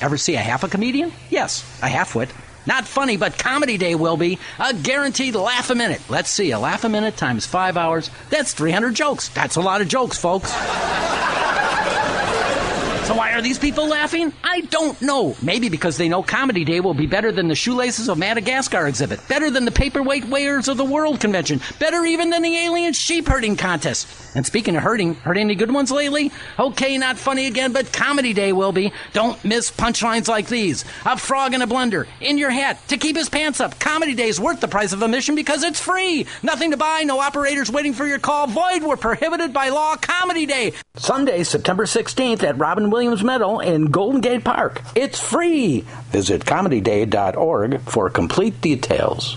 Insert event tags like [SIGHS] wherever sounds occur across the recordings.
Ever see a half a comedian? Yes, a half-wit. Not funny, but Comedy Day will be a guaranteed laugh a minute. Let's see, a laugh a minute times five hours. That's 300 jokes. That's a lot of jokes, folks. So why are these people laughing? I don't know. Maybe because they know Comedy Day will be better than the Shoelaces of Madagascar exhibit, better than the Paperweight Weighers of the World Convention, better even than the Alien Sheep Herding Contest. And speaking of herding, heard any good ones lately? Okay, not funny again, but Comedy Day will be. Don't miss punchlines like these. A frog in a blender, in your hat, to keep his pants up. Comedy Day is worth the price of admission because it's free. Nothing to buy, no operators waiting for your call. Void were prohibited by law. Comedy Day. Sunday, September 16th at Robin Williams Meadow in Golden Gate Park. It's free. Visit comedyday.org for complete details.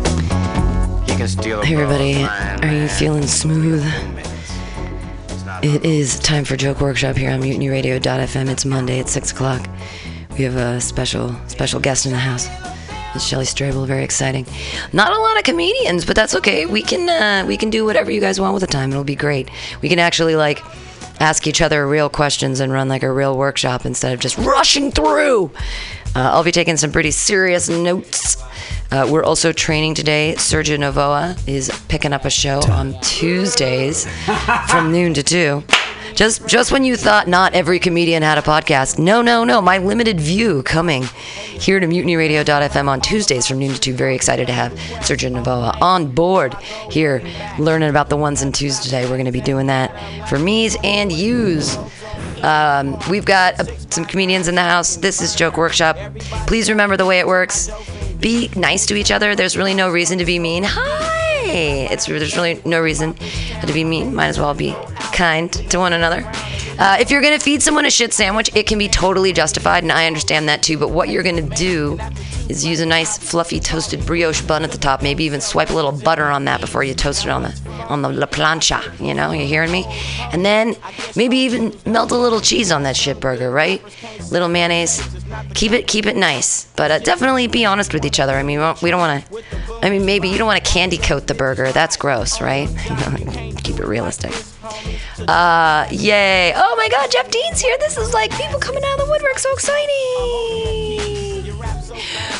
Hey everybody, are you feeling smooth? It is time for Joke Workshop here on MutinyRadio.fm. It's Monday at six o'clock. We have a special special guest in the house. It's Shelly Strable, very exciting. Not a lot of comedians, but that's okay. We can uh, we can do whatever you guys want with the time. It'll be great. We can actually like ask each other real questions and run like a real workshop instead of just rushing through. Uh, I'll be taking some pretty serious notes. Uh, we're also training today. Sergio Novoa is picking up a show on Tuesdays from [LAUGHS] noon to two. Just just when you thought not every comedian had a podcast, no, no, no. My limited view coming here to MutinyRadio.fm on Tuesdays from noon to two. Very excited to have Sergio Novoa on board here, learning about the ones and twos today. We're going to be doing that for me's and you's. Um, we've got uh, some comedians in the house. This is Joke Workshop. Please remember the way it works. Be nice to each other. There's really no reason to be mean. Hi. It's there's really no reason to be mean. Might as well be kind to one another. Uh, if you're gonna feed someone a shit sandwich, it can be totally justified, and I understand that too. But what you're gonna do is use a nice fluffy toasted brioche bun at the top. Maybe even swipe a little butter on that before you toast it on the on the la plancha. You know, you hearing me? And then maybe even melt a little cheese on that shit burger, right? Little mayonnaise. Keep it keep it nice, but uh, definitely be honest with each other. I mean, we don't- want to. I mean, maybe you don't want to candy coat the burger. That's gross, right? [LAUGHS] keep it realistic. Uh, yay! Oh my God, Jeff Dean's here. This is like people coming out of the woodwork. So exciting!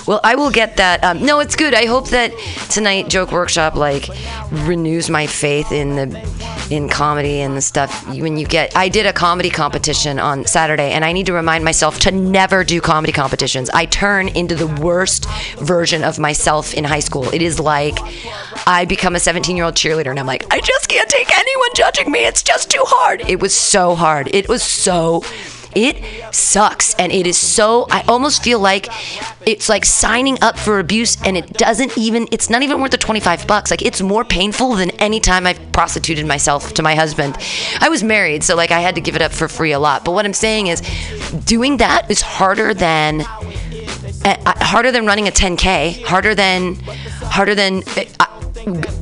Well, I will get that. Um, no, it's good. I hope that tonight Joke Workshop like renews my faith in the in comedy and the stuff. When you get, I did a comedy competition on Saturday, and I need to remind myself to never do comedy competitions. I turn into the worst version of myself in high school. It is like I become a 17 year old cheerleader, and I'm like, I just can't take anyone judging me. It's just too hard. It was so hard. It was so it sucks and it is so i almost feel like it's like signing up for abuse and it doesn't even it's not even worth the 25 bucks. Like it's more painful than any time i've prostituted myself to my husband. I was married so like i had to give it up for free a lot. But what i'm saying is doing that is harder than uh, harder than running a 10k harder than harder than uh,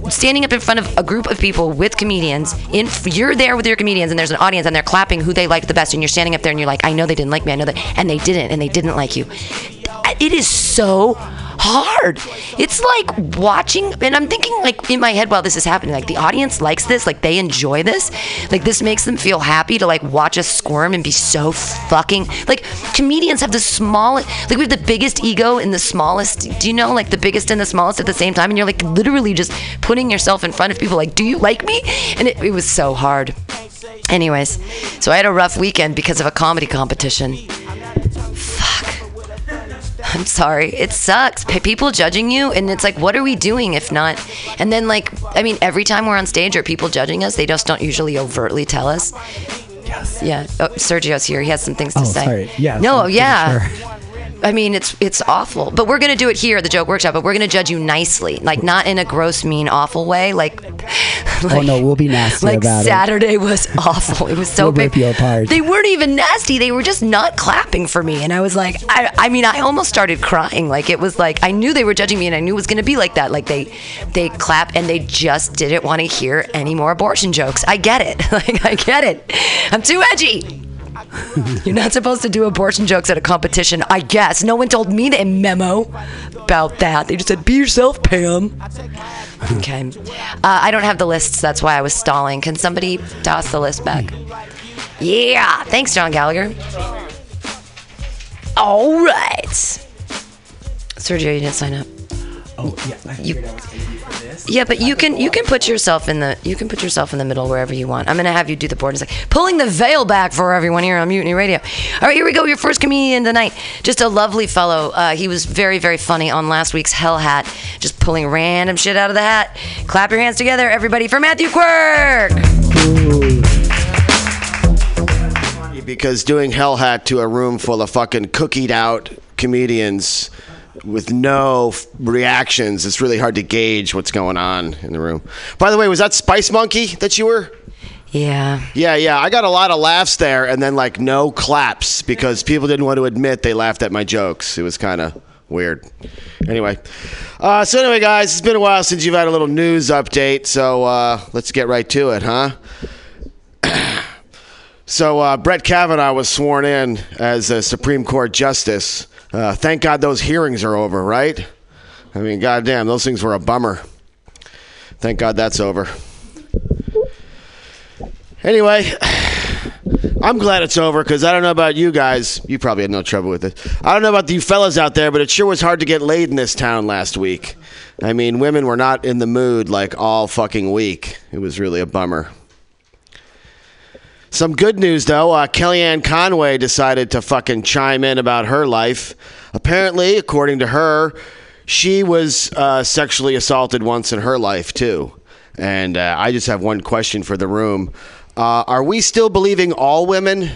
standing up in front of a group of people with comedians in you're there with your comedians and there's an audience and they're clapping who they liked the best and you're standing up there and you're like i know they didn't like me i know that and they didn't and they didn't like you it is so hard. It's like watching and i'm thinking like in my head while this is happening like the audience likes this like they enjoy this. Like this makes them feel happy to like watch us squirm and be so fucking like comedians have the smallest like we have the biggest ego in the smallest do you know like the biggest and the smallest at the same time? And you're like literally just putting yourself in front of people like do you like me? And it, it was so hard. Anyways so i had a rough weekend because of a comedy competition I'm sorry. It sucks. People judging you, and it's like, what are we doing if not? And then, like, I mean, every time we're on stage, are people judging us? They just don't usually overtly tell us. Yes. Yeah. Oh, Sergio's here. He has some things to Oh, say. sorry. Yes, No. Yeah. sure. [LAUGHS] I mean, it's it's awful. But we're gonna do it here at the Joke Workshop. But we're gonna judge you nicely, like not in a gross, mean, awful way. Like, [LAUGHS] oh no, we'll be nasty like about Saturday was [LAUGHS] awful. It was so We'll big. rip you apart. They weren't even nasty. They were just not clapping for me, and I was like, I, I mean, I almost started crying. Like it was like I knew they were judging me, and I knew it was gonna be like that. Like they they clap and they just didn't want to hear any more abortion jokes. I get it. [LAUGHS] Like I get it. I'm too edgy. You're not supposed to do abortion jokes at a competition, I guess. No one told me the memo about that. They just said, be yourself, Pam. Okay. Uh, I don't have the lists. That's why I was stalling. Can somebody toss the list back? Yeah. Thanks, John Gallagher. All right. Sergio, you didn't sign up. Oh yeah, I You- I was gonna be for this. Yeah, but you can you can put yourself in the you can put yourself in the middle wherever you want. I'm gonna have you do the board. It's like pulling the veil back for everyone here on Mutiny Radio. All right, here we go. Your first comedian tonight, just a lovely fellow. Uh, he was very very funny on last week's Hell Hat, just pulling random shit out of the hat. Clap your hands together, everybody, for Matthew Quirk. because doing Hell Hat to a room full of fucking cookied out comedians with no f- reactions, it's really hard to gauge what's going on in the room. By the way, was that Spice Monkey that you were? Yeah. Yeah, yeah. I got a lot of laughs there and then like no claps because people didn't want to admit they laughed at my jokes. It was kind of weird. Anyway, uh, so anyway, guys, it's been a while since you've had a little news update, so uh, let's get right to it, huh? [CLEARS THROAT] So uh, Brett Kavanaugh was sworn in as a Supreme Court justice. Uh, thank God those hearings are over, right? I mean, goddamn, those things were a bummer. Thank God that's over. Anyway, [SIGHS] I'm glad it's over because I don't know about you guys. You probably had no trouble with it. I don't know about you fellas out there, but it sure was hard to get laid in this town last week. I mean, women were not in the mood like all fucking week. It was really a bummer. Some good news though. Uh, Kellyanne Conway decided to fucking chime in about her life. Apparently, according to her, she was uh, sexually assaulted once in her life too. And uh, I just have one question for the room: uh, Are we still believing all women?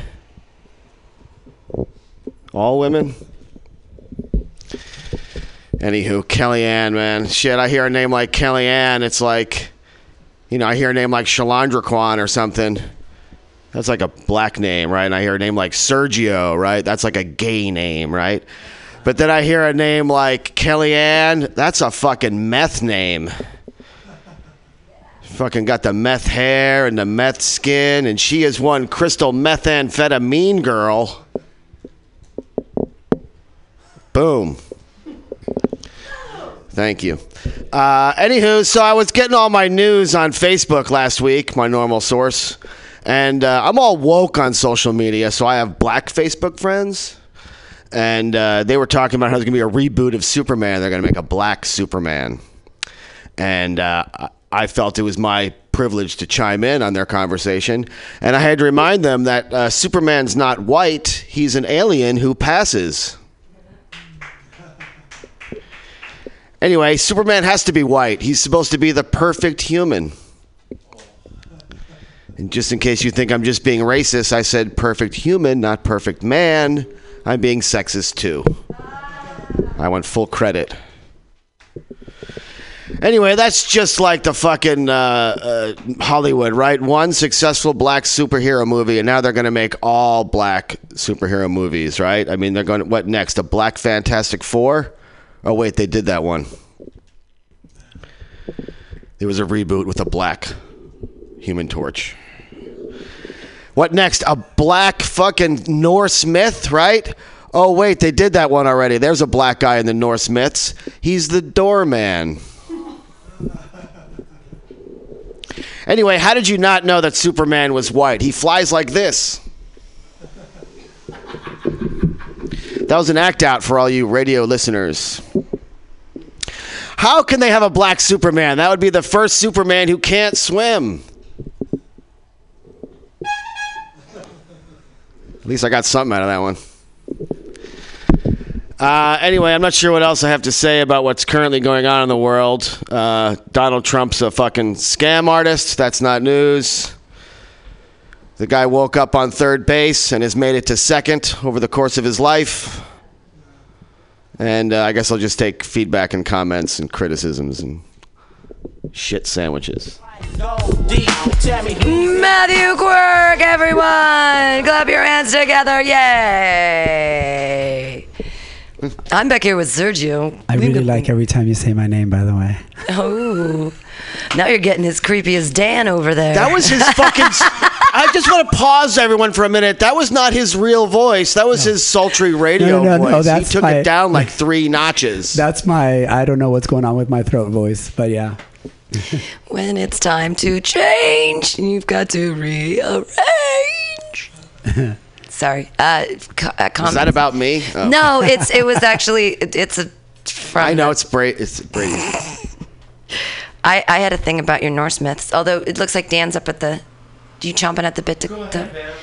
All women? Anywho, Kellyanne, man, shit. I hear a name like Kellyanne, it's like, you know, I hear a name like Shalandra Kwan or something. That's like a black name, right? And I hear a name like Sergio, right? That's like a gay name, right? But then I hear a name like Kellyanne. That's a fucking meth name. Fucking got the meth hair and the meth skin, and she is one crystal methamphetamine girl. Boom. Thank you. Uh, anywho, so I was getting all my news on Facebook last week, my normal source. And uh, I'm all woke on social media, so I have black Facebook friends. And uh, they were talking about how there's going to be a reboot of Superman. They're going to make a black Superman. And uh, I- felt it was my privilege to chime in on their conversation. And I had to remind them that uh, Superman's not white, he's an alien who passes. Anyway, Superman has to be white. He's supposed to be the perfect human. And just in case you think I'm just being racist, I said perfect human, not perfect man. I'm being sexist too. I want full credit. Anyway, that's just like the fucking uh, uh, Hollywood, right? One successful black superhero movie, and now they're going to make all black superhero movies, right? I mean, they're going to, what next? A Black Fantastic Four? Oh, wait, they did that one. There was a reboot with a black human torch. What next? A black fucking Norse myth, right? Oh, wait, they did that one already. There's a black guy in the Norse myths. He's the doorman. Anyway, how did you not know that Superman was white? He flies like this. That was an act out for all you radio listeners. How can they have a black Superman? That would be the first Superman who can't swim. At least I got something out of that one. Uh, anyway, I'm not sure what else I have to say about what's currently going on in the world. Uh, Donald Trump's a fucking scam artist. That's not news. The guy woke up on third base and has made it to second over the course of his life. And uh, I guess I'll just take feedback and comments and criticisms and shit sandwiches. Matthew Quirk, everyone! Clap your hands together, yay! I'm back here with Sergio. I really like every time you say my name, by the way. Oh, now you're getting as creepy as Dan over there. That was his fucking. [LAUGHS] I just want to pause everyone for a minute. That was not his real voice. That was his sultry radio No, no, no, voice. that's he took my- it down like three notches. That's my. I don't know what's going on with my throat voice, but yeah. [LAUGHS] when it's time to change, you've got to rearrange. [LAUGHS] Sorry. Uh, co- uh, Is that about me? Oh. No, it's it was actually it, it's a. From I know it's Brady. It's [LAUGHS] Brady. I, I had a thing about your Norse myths. Although it looks like Dan's up at the. Do you chomping at the bit to? to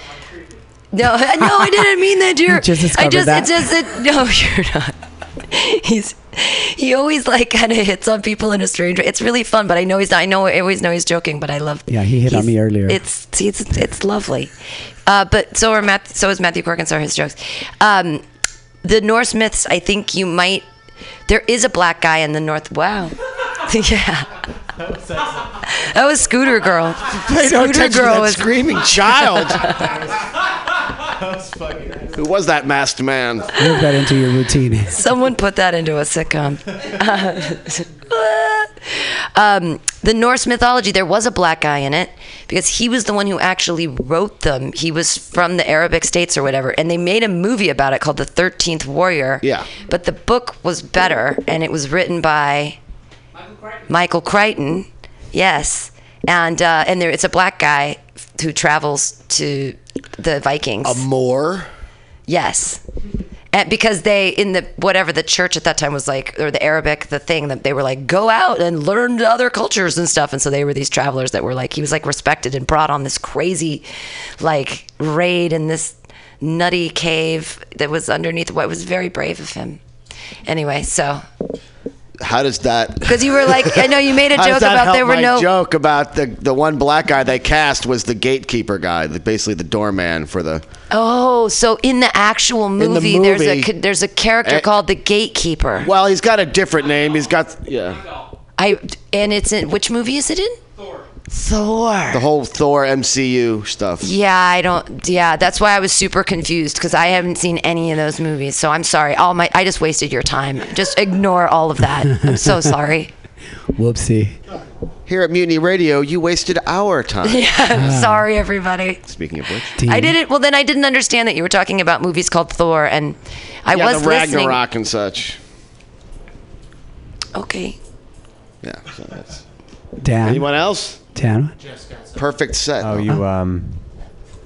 no, no, I didn't mean that, dear. You just I just, that? it just, it, no, you're not. [LAUGHS] He's, he always like kind of hits on people in a strange way. It's really fun, but I know he's not. I know, I always know he's joking, but I love. Yeah, he hit on me earlier. It's, see, it's, it's lovely. Uh, but so are Matt, so is Matthew so are his jokes. Um, the Norse myths, I think you might. There is a black guy in the North. Wow. [LAUGHS] yeah. That was Scooter Girl. Pay Scooter Girl was screaming child. [LAUGHS] Who was that masked man? Work that into your routine. Someone put that into a sitcom. [LAUGHS] um, the Norse mythology, there was a black guy in it because he was the one who actually wrote them. He was from the Arabic states or whatever, and they made a movie about it called The Thirteenth Warrior. Yeah. But the book was better, and it was written by Michael Crichton. Yes, and uh, and there it's a black guy who travels to the Vikings. A Moor. Yes. And because they in the whatever the church at that time was like or the Arabic the thing that they were like go out and learn other cultures and stuff and so they were these travelers that were like he was like respected and brought on this crazy like raid in this nutty cave that was underneath what was very brave of him. Anyway, so How does that? because you were like I know you made a [LAUGHS] joke about there were my no joke about the the one black guy they cast was the gatekeeper guy, the, basically the doorman for the. Oh, so in the actual the movie, there's a there's a character Eh. called the gatekeeper. Well, he's got a different name. He's got yeah. I and it's in which movie is it in? Thor. Thor. The whole Thor MCU stuff. Yeah, I don't. Yeah, that's why I was super confused because I haven't seen any of those movies. So I'm sorry. All my I just wasted your time. Just ignore all of that. I'm so [LAUGHS] sorry. Whoopsie. Here at Mutiny Radio, you wasted our time. [LAUGHS] I'm ah. sorry, everybody. Speaking of which, Dean. I didn't. Well, then I didn't understand that you were talking about movies called Thor, and I yeah, was the listening. Ragnarok and such. Okay. Yeah. So that's, Dan. anyone else? Dan. Perfect set. Oh, you um,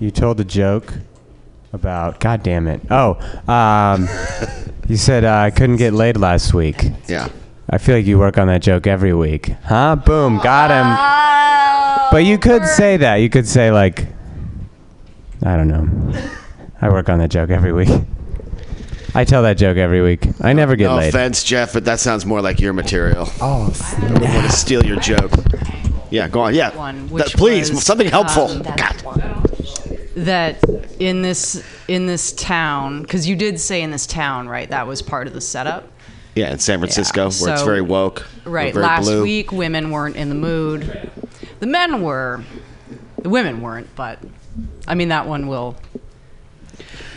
you told a joke about. God damn it! Oh, um, [LAUGHS] you said uh, I couldn't get laid last week. Yeah. I feel like you work on that joke every week, huh? Boom, got him. But you could say that. You could say like, I don't know. I work on that joke every week. I tell that joke every week. I never get laid. No laid. offense, Jeff, but that sounds more like your material. Oh, I don't want to steal your joke. Yeah, go on. Yeah. One, That- please, was, something helpful. um, God. that in this in this town because you did say in this town right that was part of the setup Yeah, in San Francisco, where it's very woke. right very last blue. week women weren't in the mood the men were the women weren't but i mean that one will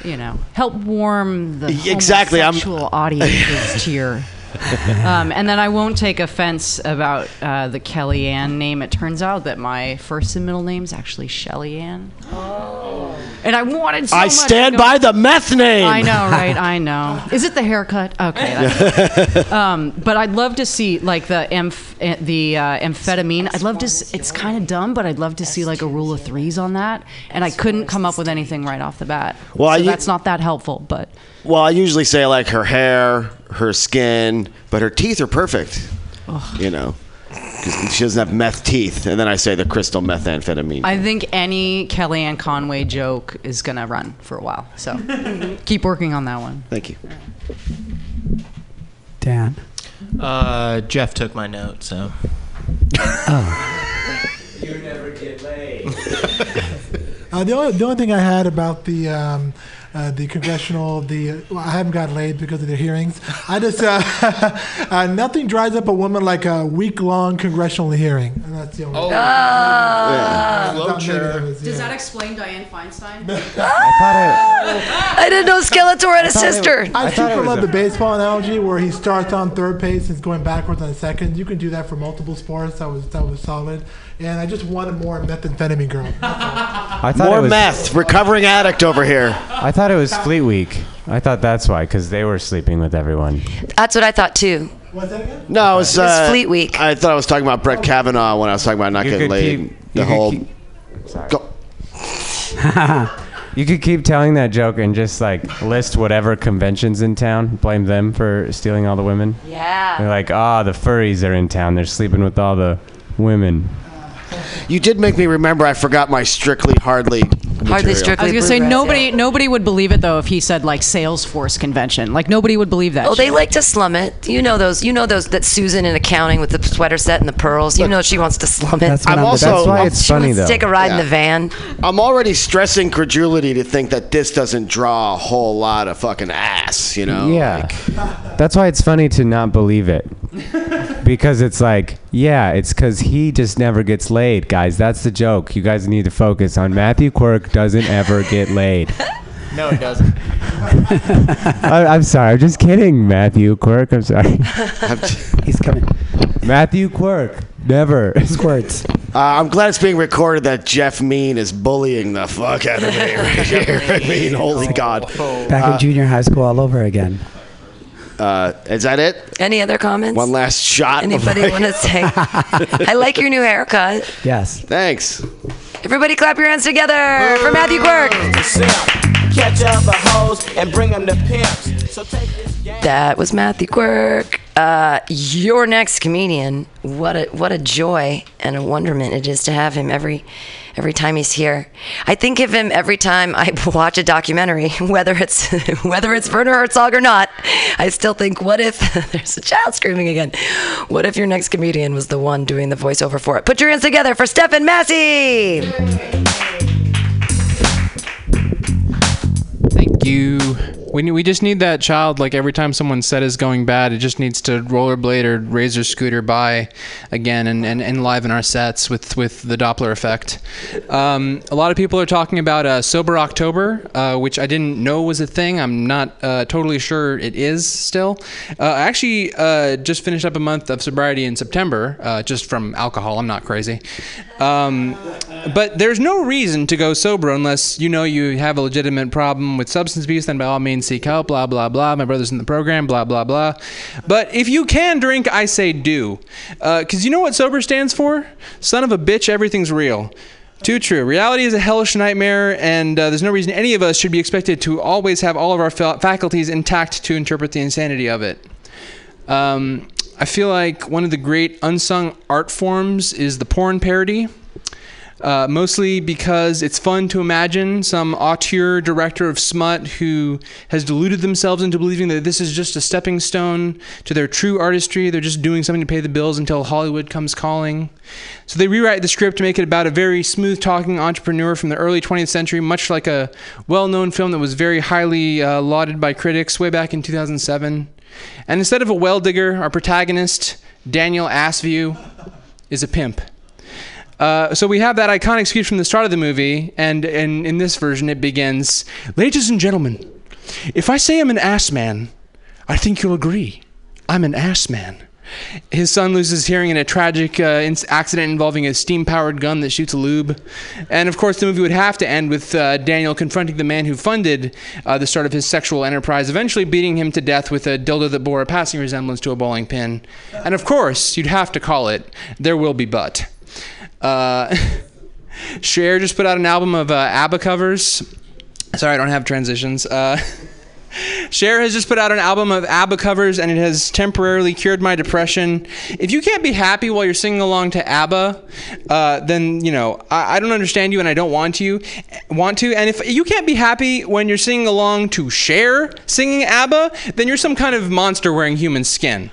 you know help warm the Exactly, I'm- audiences to your [LAUGHS] um, and then I won't take offense about uh, the Kellyanne name. It turns out that my first and middle name is actually Shelly Ann. And I wanted so I much to stand go- by the meth name. I know, right? [LAUGHS] I know. Is it the haircut? Okay. [LAUGHS] um, but I'd love to see like the eh, the uh, amphetamine. I'd love to. s- It's kind of dumb, but I'd love to see like a rule of threes on that. And I couldn't come up with anything right off the bat. Well, so you- that's not that helpful. But Well, I usually say like her hair, her skin, but her teeth are perfect. You know, she doesn't have meth teeth, and then I say the crystal methamphetamine. I think any Kellyanne Conway joke is gonna run for a while. So [LAUGHS] keep working on that one. Thank you. Dan. Uh, Jeff took my note, so. [LAUGHS] Oh. you never get laid. uh, the only the only thing I had about the um, uh, the congressional the well, I haven't got laid because of the hearings. I just uh, [LAUGHS] uh, nothing dries up a woman like a week long congressional hearing. And that's the only. Oh. Yeah. Slow Not negative, Does that explain Diane Feinstein? [LAUGHS] I didn't know Skeletor had a sister. I, super love the baseball analogy where he starts on third base and is going backwards on second. You can do that for multiple sports. That was that was solid. And I just wanted more methamphetamine girl. I thought More it was, meth. Recovering addict over here. I thought it was Fleet Week. I thought that's why, because they were sleeping with everyone. That's what I thought too. No, it was, It was uh, Fleet Week. I thought I was talking about Brett Kavanaugh when I was talking about not You getting could laid. keep- the you could whole. keep- Sorry. you could keep telling that joke and just like list whatever conventions in town, blame them for stealing all the women. Yeah. They're like, ah, the furries are in town. They're sleeping with all the women. You did make me remember. I forgot my strictly hardly. Hardly material. strictly. I was gonna say Bluegrass, nobody nobody would believe it though if he said like Salesforce convention. Like nobody would believe that. Oh, they like to slum it. You know those. You know those. That Susan in accounting with the sweater set and the pearls. You know she wants to slum it. That's I'm I'm also- That's why it's she funny wants though. to take a ride in the van. I'm already stressing credulity to think that this doesn't draw a whole lot of fucking ass. You know. Yeah. Like, That's why it's funny to not believe it. [LAUGHS] because it's like, yeah, it's because he just never gets laid, guys. That's the joke. You guys need to focus on Matthew Quirk doesn't ever get laid. [LAUGHS] No, it doesn't. [LAUGHS] I, I'm sorry. I'm just kidding, Matthew Quirk. I'm sorry. He's coming. Matthew Quirk. Never. Squirts. uh, I'm glad it's being recorded that Jeff Mean is bullying the fuck out of me right here. I mean, holy God. Back in junior high school all over again. Uh, is that it? Any other comments? One last shot. Anybody want to say? I like your new haircut. Yes. Thanks. Everybody, clap your hands together for Matthew Quirk. Catch up the hoes and bring them to pimps. So take this game. That was Matthew Quirk. Uh, your next comedian. What a what a joy and a wonderment it is to have him every every time he's here. I think of him every time I [LAUGHS] watch a documentary, [LAUGHS] whether it's [LAUGHS] whether it's Werner Herzog or not. I still think, what if there's a child screaming again? What if your next comedian was the one doing the voiceover for it? Put your hands together for Stephen Massey. Thank you. We, we just need that child, like every time someone's set is going bad, it just needs to rollerblade or razor scooter by again and, and enliven our sets with, with the Doppler effect. Um, a lot of people are talking about uh, Sober October, uh, which I didn't know was a thing. I'm not uh, totally sure it is still. Uh, I actually uh, just finished up a month of sobriety in September, uh, just from alcohol. I'm not crazy. Um, but there's no reason to go sober unless you know you have a legitimate problem with substance abuse. Then by all means seek help. Blah blah blah. My brother's in the program. Blah blah blah. But if you can drink, I say do, because you know what sober stands for? Son of a bitch, everything's real. Too true. Reality is a hellish nightmare, and uh, there's no reason any of us should be expected to always have all of our fa- faculties intact to interpret the insanity of it. Um, I feel like one of the great unsung art forms is the porn parody. Uh, mostly because it's fun to imagine some auteur director of smut who has deluded themselves into believing that this is just a stepping stone to their true artistry. They're just doing something to pay the bills until Hollywood comes calling. So they rewrite the script to make it about a very smooth talking entrepreneur from the early 20th century, much like a well known film that was very highly uh, lauded by critics way back in 2007. And instead of a well digger, our protagonist, Daniel Assview, is a pimp. Uh, so we have that iconic speech from the start of the movie, and, and in this version it begins Ladies and gentlemen, if I say I'm an ass man, I think you'll agree. I'm an ass man. His son loses hearing in a tragic uh, accident involving a steam powered gun that shoots a lube. And of course, the movie would have to end with uh, Daniel confronting the man who funded uh, the start of his sexual enterprise, eventually beating him to death with a dildo that bore a passing resemblance to a bowling pin. And of course, you'd have to call it There Will Be Butt. Uh, [LAUGHS] Cher just put out an album of uh, ABBA covers. Sorry, I don't have transitions. [LAUGHS] Cher has just put out an album of ABBA covers, and it has temporarily cured my depression. If you can't be happy while you're singing along to ABBA, uh, then you know I, I don't understand you, and I don't want you want to. And if you can't be happy when you're singing along to Cher singing ABBA, then you're some kind of monster wearing human skin.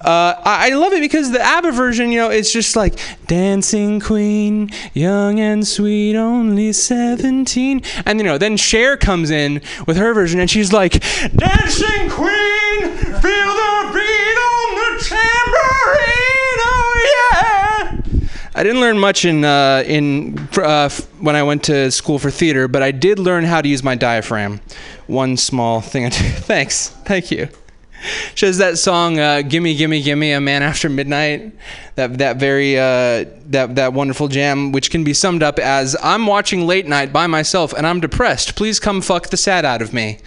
Uh, I, love it because the ABBA version, you know, it's just like dancing queen, young and sweet, only 17. And, you know, then Cher comes in with her version and she's like, dancing queen, feel the beat on the tambourine, oh yeah. I didn't learn much in uh, in uh, when I went to school for theater, but I did learn how to use my diaphragm. One small thing. [LAUGHS] Thanks, thank you. She has that song, uh, "Gimme, Gimme, Gimme," "A Man After Midnight." That that very uh, that that wonderful jam, which can be summed up as "I'm watching late night by myself and I'm depressed. Please come fuck the sad out of me."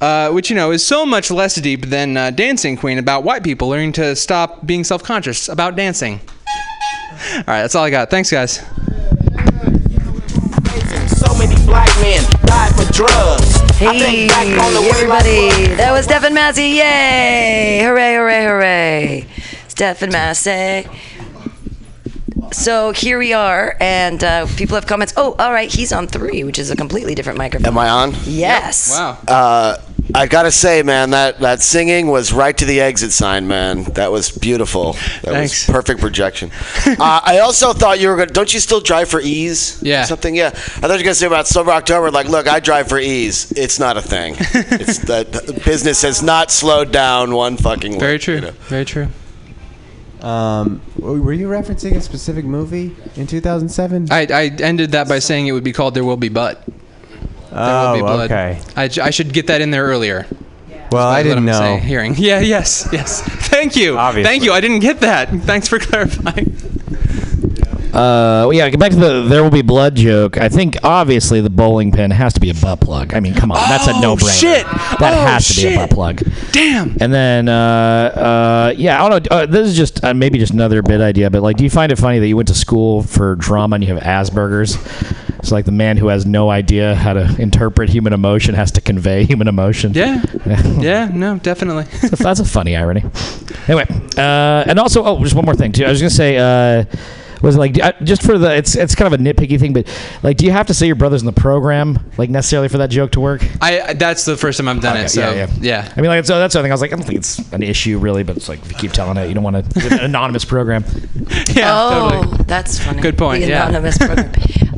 Uh, which you know is so much less deep than uh, "Dancing Queen" about white people learning to stop being self-conscious about dancing. All right, that's all I got. Thanks, guys. So many black men died for drugs. I Hey, think back on the way life everybody. That was Stephen Massey. Yay! Hooray, hooray, hooray. Stephen Massey. So here we are, and uh, people have comments. Oh, all right, he's on three, which is a completely different microphone. Am I on? Yes. Wow. Uh, I gotta say, man, that, that singing was right to the exit sign, man. That was beautiful. That Thanks. was perfect projection. [LAUGHS] uh, I also thought you were gonna. Don't you still drive for ease? Yeah. Something. Yeah. I thought you were gonna say about Sober October. Like, look, I drive for ease. It's not a thing. [LAUGHS] it's that business has not slowed down one fucking. Very lick, true. you know. Very true. Um, were you referencing a specific movie in 2007? I, I ended that by saying it would be called "There Will Be Butt." There oh, will be oh, blood. okay. I, j- I should get that in there earlier. Well, I didn't know. say Hearing. Yeah. [LAUGHS] Yes. Yes. Thank you. Obviously. Thank you. I didn't get that. Thanks for [LAUGHS] clarifying. Uh, well, yeah, get back to the "There Will Be Blood" joke. I think obviously the bowling pin has to be a butt plug. I mean, come on, that's a Oh, no-brainer. shit. That Oh, has to be a butt plug. Damn. And then, uh, uh, yeah, I don't know. Uh, this is just uh, maybe just another bit idea, but like, do you find it funny that you went to school for drama and you have Asperger's? It's like the man who has no idea how to interpret human emotion has to convey human emotion. Yeah. [LAUGHS] yeah. No. Definitely. that's, that's a funny irony. Anyway, uh, and also, oh, just one more thing too. I was gonna say, uh, was it like uh, just for the it's it's kind of a nitpicky thing, but like, do you have to say your brother's in the program like necessarily for that joke to work? I. I- That's the first time I've done Okay, it. So yeah, yeah. yeah. I mean, like, so that's the thing. I was like, I don't think it's an issue really, but it's like if you keep telling it, you don't want to an anonymous program. [LAUGHS] Yeah. oh, Totally. that's funny. Good point, The yeah. anonymous [LAUGHS] program.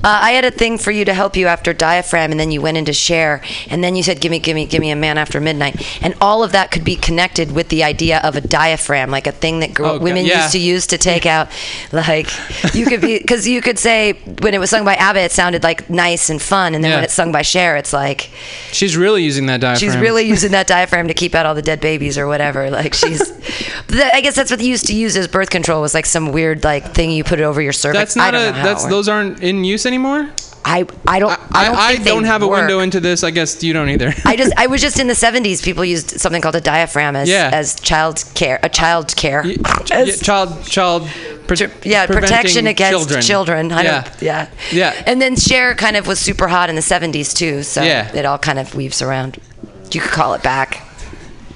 Uh, I had a thing for you to help you after diaphragm, and then you went into Cher, and then you said, "Gimme, gimme, gimme a man after midnight," and all of that could be connected with the idea of a diaphragm, like a thing that girl, Oh, women yeah. used to use to take out, like you could be [LAUGHS] because you could say when it was sung by ABBA, it sounded like nice and fun, and then when it's sung by Cher, it's like She's really using that diaphragm. she's really using that diaphragm to keep out all the dead babies or whatever. Like she's, [LAUGHS] I guess that's what they used to use as birth control was like some weird like thing you put it over your cervix. That's not I don't a. That's those aren't in use anymore. I I don't I, don't, I think they don't have a window into this. I guess you don't either. I just I [LAUGHS] was just in the 70s. People used something called a diaphragm as Yeah. as child care, a child care, [LAUGHS] Yeah, child, child, pro- yeah, protection against children. children. I yeah, don't, yeah, yeah. And then Cher kind of was super hot in the 70s too. So Yeah. it all kind of weaves around. You could call it back.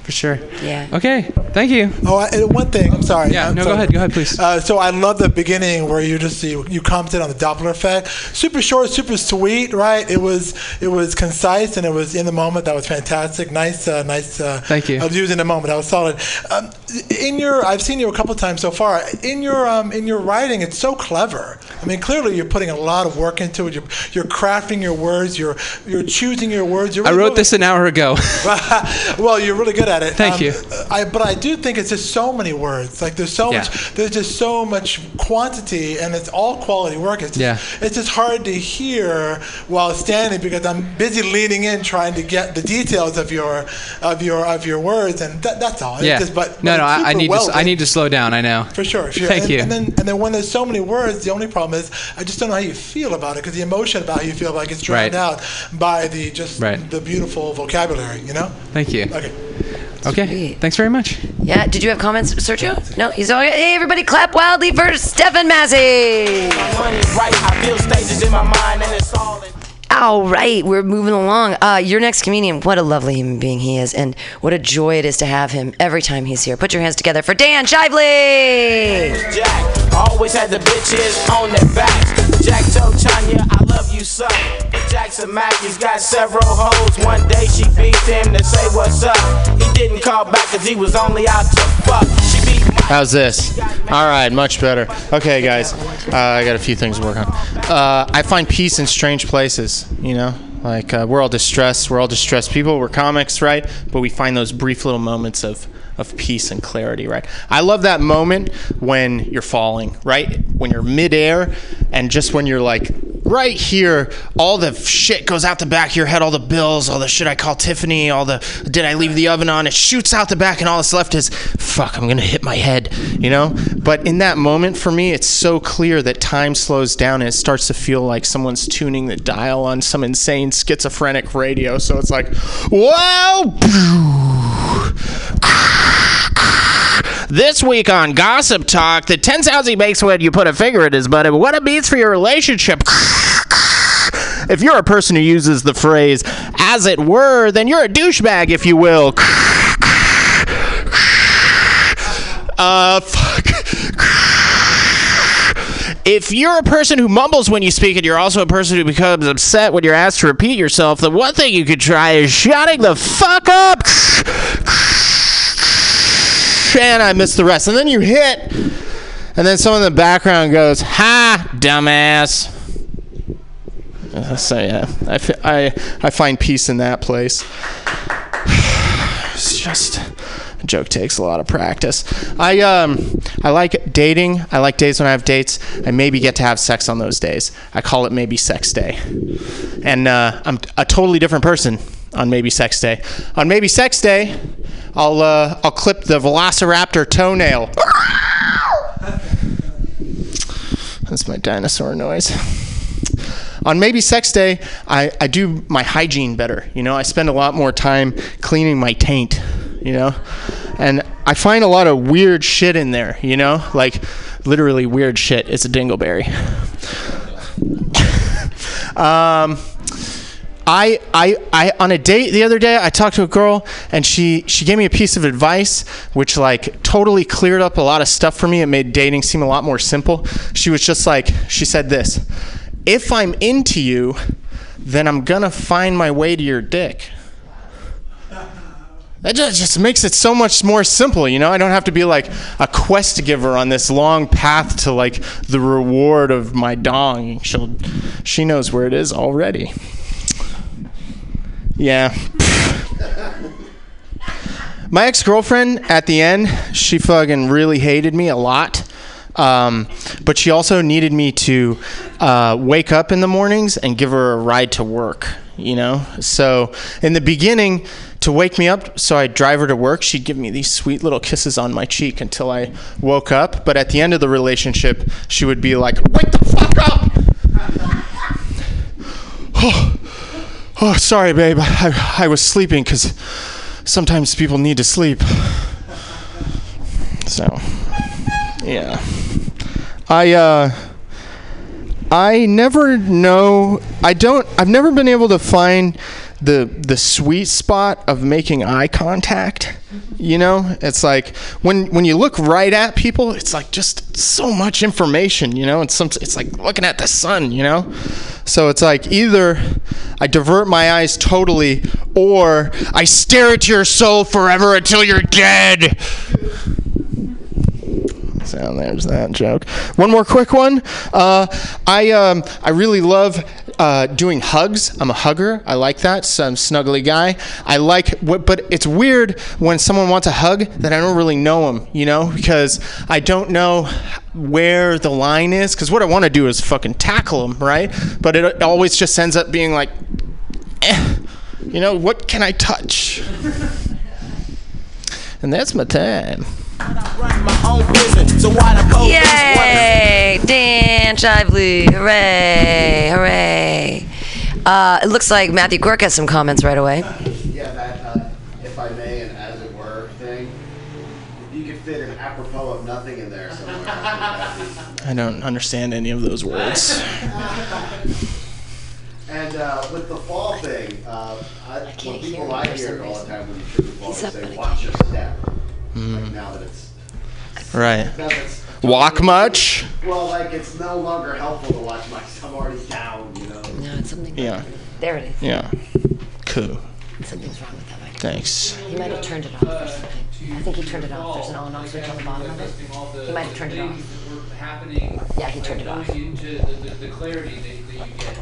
For sure. Yeah. Okay, thank you. Oh, I, and one thing. I'm sorry. Yeah, I'm no, go ahead, go ahead, please. Uh, so I love the beginning where you just you, you commented on the Doppler effect. Super short, super sweet, right? It was it was concise and it was in the moment. That was fantastic. Nice, uh, nice. Uh, Thank you. I was using the moment. That was solid. Um, in your, I've seen you a couple times so far. In your um, in your writing, it's so clever. I mean, clearly you're putting a lot of work into it. You're, you're crafting your words. You're you're choosing your words. You're I wrote moving- this an hour ago. [LAUGHS] well, you're really good at it. Thank Um, you. I, but I do think it's just so many words. Like there's so Yeah. much. There's just so much quantity, and it's all quality work. It's just, Yeah. It's just hard to hear while standing because I'm busy leaning in trying to get the details of your of your of your words, and that, that's all. Yeah. just- but, no, no, I, I need well to. I need to slow down. I know. for sure. sure. Thank and, you. And then, and then when there's so many words, the only problem is I just don't know how you feel about it because the emotion about how you feel like it's drowned Right. out by the just Right. the beautiful vocabulary. You know. Thank you. Okay. Okay. Thanks very much. Yeah. Did you have comments, Sergio? No. He's all. Hey, everybody, clap wildly for Stephen Massey. Money's right. I build stages in my mind and it's all in. All right, we're moving along. Uh, your next comedian, what a lovely human being he is, and what a joy it is to have him every time he's here. Put your hands together for Dan Shively. Jack always had the bitches on their backs. Jack told Tanya, I love you so. But Jackson Matthews got several hoes. One day she beat him to say what's up. He didn't call back cause he was only out to fuck. How's this? All right, much better. Okay, guys, uh, I got a few things to work on. Uh, I find peace in strange places. You know, like uh, we're all distressed. We're all distressed people. We're comics, right? But we find those brief little moments of of peace and clarity, right? I love that moment when you're falling, right? When you're midair, and just when you're like right here, all the shit goes out the back of your head, all the bills, all the shit I call Tiffany, all the did I leave the oven on? It shoots out the back, and all that's left is fuck. I'm gonna hit my head, you know. But in that moment, for me, it's so clear that time slows down and it starts to feel like someone's tuning the dial on some insane schizophrenic radio. So it's like, wow. This week on Gossip Talk, the 10 sounds he makes when you put a finger in his butt and what it means for your relationship. If you're a person who uses the phrase as it were, then you're a douchebag, if you will. Uh, fuck. If you're a person who mumbles when you speak and you're also a person who becomes upset when you're asked to repeat yourself, the one thing you could try is shutting the fuck up. And I missed the rest. And then you hit, and then someone in the background goes, Ha, dumbass. So yeah, I, I, I find peace in that place. [SIGHS] It's just a joke takes a lot of practice. I um I like dating. I like days when I have dates. I maybe get to have sex on those days. I call it maybe sex day. And uh, I'm a totally different person on maybe sex day. On maybe sex day, I'll uh, I'll clip the Velociraptor toenail. [LAUGHS] That's my dinosaur noise. On maybe sex day, I, I do my hygiene better. You know, I spend a lot more time cleaning my taint, you know? And I find a lot of weird shit in there, you know? Like, literally weird shit. It's a dingleberry. [LAUGHS] um, I, I, I, on a date the other day, I talked to a girl and she, she gave me a piece of advice which like totally cleared up a lot of stuff for me. It made dating seem a lot more simple. She was just like, she said this, if I'm into you, then I'm gonna find my way to your dick. That just, makes it so much more simple, you know? I don't have to be like a quest giver on this long path to like the reward of my dong. She'll, she knows where it is already. Yeah. My ex girlfriend at the end, she fucking really hated me a lot. Um, but she also needed me to uh, wake up in the mornings and give her a ride to work, you know? So in the beginning, to wake me up so I'd drive her to work, she'd give me these sweet little kisses on my cheek until I woke up. But at the end of the relationship, she would be like, Wake the fuck up! [SIGHS] [SIGHS] [LAUGHS] oh, sorry, babe. I, I was sleeping because sometimes people need to sleep. So, yeah. I, uh, I never know. I don't. I've never been able to find the the sweet spot of making eye contact. You know, it's like when when you look right at people, it's like just so much information. You know, and some it's like looking at the sun. You know, so it's like either I divert my eyes totally, or I stare at your soul forever until you're dead. So there's that joke. One more quick one. Uh, I um, I really love uh, doing hugs. I'm a hugger. I like that. So I'm snuggly guy. I like but it's weird when someone wants a hug that I don't really know them. You know, because I don't know where the line is. Because what I want to do is fucking tackle them, right? But it always just ends up being like, eh, you know, what can I touch? [LAUGHS] And that's my time. Yay! Dan Shively. Hooray! Hooray! Uh, it looks like Matthew Quirk has some comments right away. Yeah, that uh, if I may and as it were thing. If you could fit an apropos of nothing in there somewhere. I don't understand any of those words. and [LAUGHS] And uh, with the fall thing, uh, I, I can't people hear I hear all the time when you trip and fall, they say, watch your step. Mm. Like now that it's Right. now that it's Walk much? well, like it's no longer helpful to watch my. I'm already down, you know. No, it's something. Yeah. There it is. Yeah. Cool. Something's wrong with that mic. Thanks. He might have turned it off or something. I think he turned it off. There's an on off switch on the bottom of it. He might have turned it off. Yeah, he turned it off. Into the, the, the clarity that, that you get.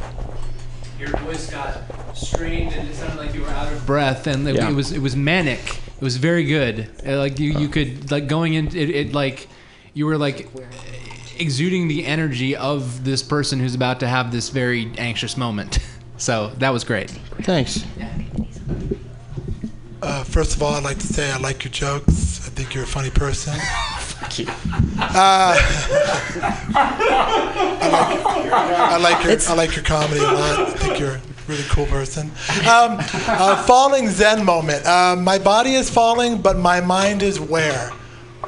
Your voice got strained and it sounded like you were out of breath, and it, Yeah. it was it was manic. It was very good. Uh, Like you, you could like going in it, it like you were like exuding the energy of this person who's about to have this very anxious moment. [LAUGHS] So that was great. Thanks. Uh, first of all, I'd like to say I like your jokes. I think you're a funny person. [LAUGHS] Thank you. Uh, I like your I like your comedy a lot. I think you're a really cool person. Um, uh, falling Zen moment. Uh, my body is falling, but my mind is where.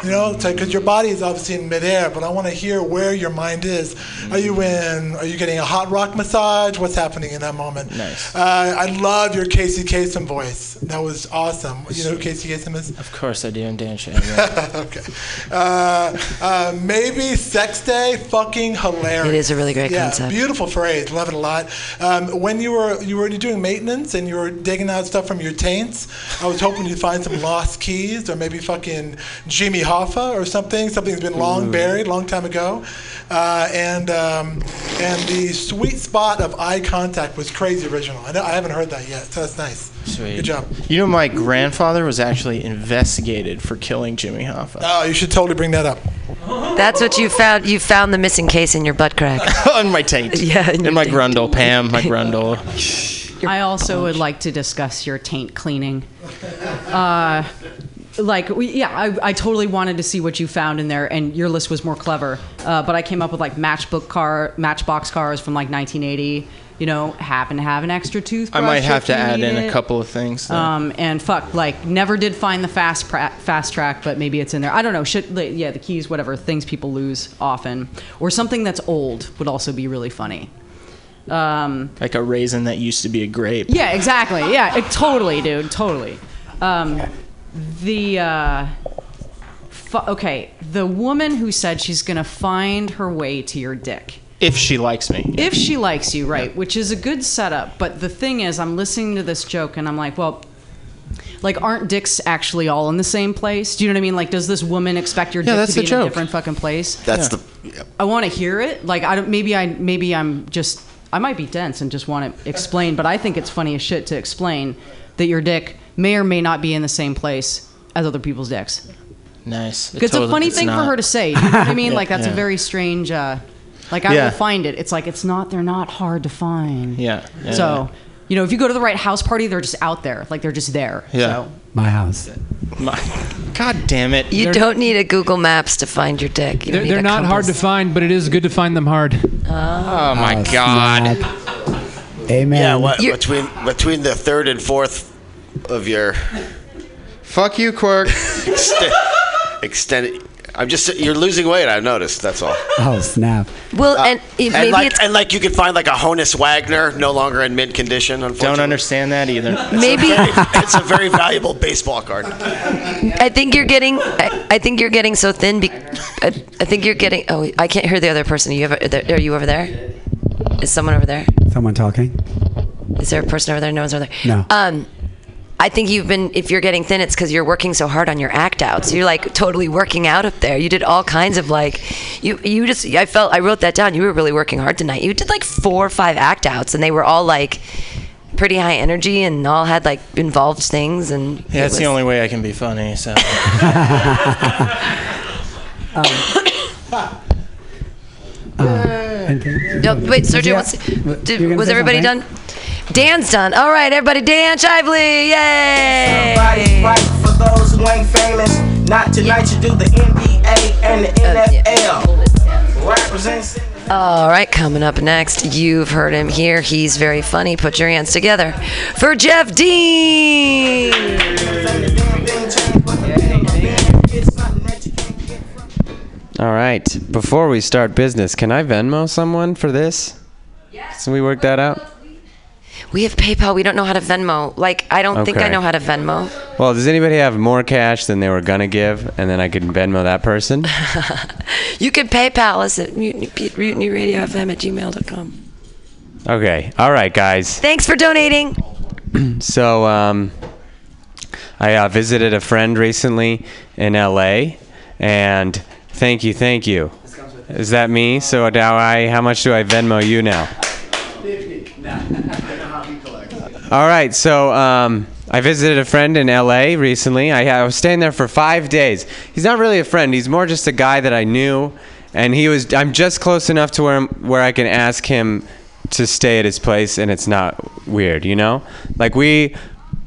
You know, because your body is obviously in midair, but I want to hear where your mind is. Are you in? Are you getting a hot rock massage? What's happening in that moment? Nice. Uh, I love your Casey Kasem voice. That was awesome. You know who Casey Kasem is? Of course I do, and Dan Shay. yeah. [LAUGHS] okay. Uh, uh, maybe sex day, fucking hilarious. It is a really great yeah, concept. Beautiful phrase. Love it a lot. Um, when you were you were doing maintenance and you were digging out stuff from your taints, I was hoping you'd find some lost keys or maybe fucking Jimmy Hoffa or something. Something's been long Ooh. buried, long time ago. Uh, and um, and the sweet spot of eye contact was crazy original. I, know, I haven't heard that yet, so that's nice. Sweet. Good job. You know, my grandfather was actually investigated for killing Jimmy Hoffa. Oh, you should totally bring that up. That's what you found. You found the missing case in your butt crack. [LAUGHS] On my taint. [LAUGHS] Yeah, in my grundle, Pam, my grundle. I also would like to discuss your taint cleaning. Uh, like, we, yeah, I, I totally wanted to see what you found in there, and your list was more clever. Uh, but I came up with like matchbook car, Matchbox cars from like 1980. You know, happen to have an extra toothbrush. I might have to add in a couple of things. though. Um, and fuck, like, never did find the fast pra- fast track, but maybe it's in there. I don't know. Should like, yeah, the keys, whatever things people lose often, or something that's old would also be really funny. Um, like a raisin that used to be a grape. yeah, exactly. Yeah, it, totally, dude, totally. Um, the uh, fu- okay, the woman who said she's gonna find her way to your dick. If she likes me. If she likes you, right, which is a good setup. But the thing is, I'm listening to this joke and I'm like, well, like, aren't dicks actually all in the same place? Do you know what I mean? Like, does this woman expect your Yeah, dick to be the in a different fucking place? That's Yeah. the. I want to hear it. Like, I don't. Maybe I. Maybe I'm just. I might be dense and just want to explain, but I think it's funny as shit to explain that your dick may or may not be in the same place as other people's dicks. Nice. It's a funny thing for her to say. [LAUGHS] You know what I mean? Yeah, like that's yeah. a very strange. Uh, like I Yeah. will find it. It's like it's not. They're not hard to find. Yeah. yeah, so, you know, if you go to the right house party, they're just out there. Like they're just there. Yeah. So. My house. My, God damn it. You They're- don't need a Google Maps to find your dick. You They're, don't they're a not hard to find, but it is good to find them hard. Oh my Oh, God. snap. Amen. Yeah, what, between between the third and fourth of your Fuck you, Quirk. extend, extended. I'm just you're losing weight. I've noticed. That's all. Oh snap. Well, and it, And maybe like it's and like you can find like a Honus Wagner no longer in mint condition. Unfortunately, don't understand that either. maybe it's a very valuable baseball card. I think you're getting. I, I think you're getting so thin. Be, I, I think you're getting. Oh, I can't hear the other person. Are you ever? Are you over there? Is someone over there? Someone talking? Is there a person over there? No one's over there. No. Um, I think you've been. If you're getting thin, it's because you're working so hard on your act outs. You're like totally working out up there. You did all kinds of like, you you just. I felt. I wrote that down. You were really working hard tonight. You did like four or five act outs, and they were all like pretty high energy and all had like involved things. And Yeah, that's it the only way I can be funny. So [LAUGHS] [LAUGHS] um, uh, Anything? No, wait, Sergio, Yeah. what's, What- did, you're gonna was everybody something? done? Dan's done. All right, everybody. Dan Shively, Somebody yay! fight for those who ain't famous. Not tonight, you do the NBA and the Uh. NFL. Rappers ain't singing. All right, coming up next, you've heard him here. He's very funny. Put your hands together for Jeff Dean. All right. Before we start business, can I Venmo someone for this? Yes. Can we work that out? We have PayPal. We don't know how to Venmo. Like, I don't think I know how to Venmo. Well, does anybody have more cash than they were gonna give, and then I can Venmo that person? [LAUGHS] You can PayPal us at mutiny, mutinyRadioFM at gmail.com. Okay. All right, guys. Thanks for donating. [CLEARS THROAT] So, um, I uh, visited a friend recently in LA, and thank you, thank you. Is that me? So now I, how much do I Venmo you now? [LAUGHS] All right, so um, I visited a friend in LA recently. I, I was staying there for five days. He's not really a friend. He's more just a guy that I knew, and he was. I'm just close enough to where where I can ask him to stay at his place, and it's not weird, you know. Like we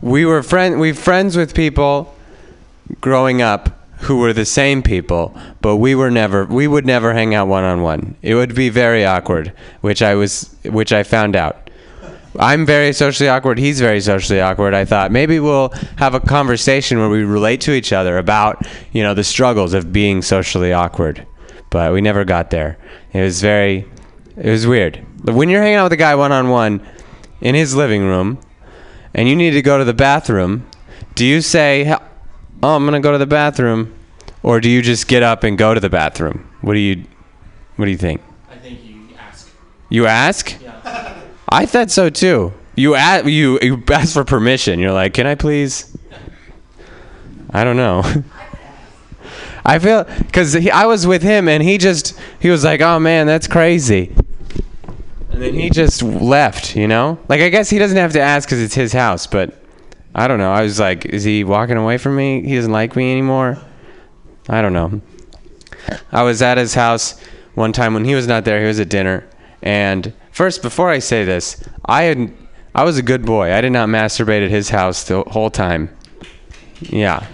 we were friend we friends with people growing up who were the same people, but we were never we would never hang out one on one. It would be very awkward, which I was which I found out. I'm very socially awkward. He's very socially awkward. I thought maybe we'll have a conversation where we relate to each other about, you know, the struggles of being socially awkward. But we never got there. It was very it was weird. When you're hanging out with a guy one on one in his living room and you need to go to the bathroom, do you say, "Oh, I'm going to go to the bathroom," or do you just get up and go to the bathroom? What do you what do you think? I think you ask. You ask? I thought so too. You ask, you you for permission. You're like, "Can I please?" I don't know. [LAUGHS] I feel because I was with him and he just he was like, "Oh man, that's crazy," and then he just left. You know, like I guess he doesn't have to ask because it's his house, but I don't know. I was like, "Is he walking away from me? He doesn't like me anymore." I don't know. I was at his house one time when he was not there. He was at dinner, and first, before I say this, I had I was a good boy. I did not masturbate at his house the whole time. Yeah.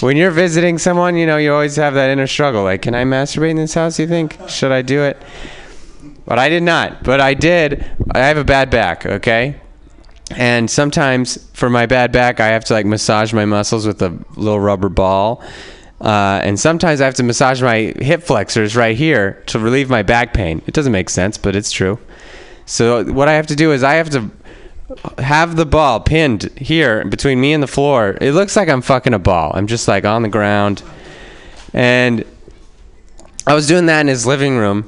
When you're visiting someone, you know, you always have that inner struggle. Like, can I masturbate in this house? You think? Should I do it? But I did not. But I did. I have a bad back. Okay. And sometimes for my bad back, I have to like massage my muscles with a little rubber ball. Uh, and sometimes I have to massage my hip flexors right here to relieve my back pain. It doesn't make sense, but it's true. So what I have to do is I have to have the ball pinned here between me and the floor. It looks like I'm fucking a ball. I'm just like on the ground. And I was doing that in his living room.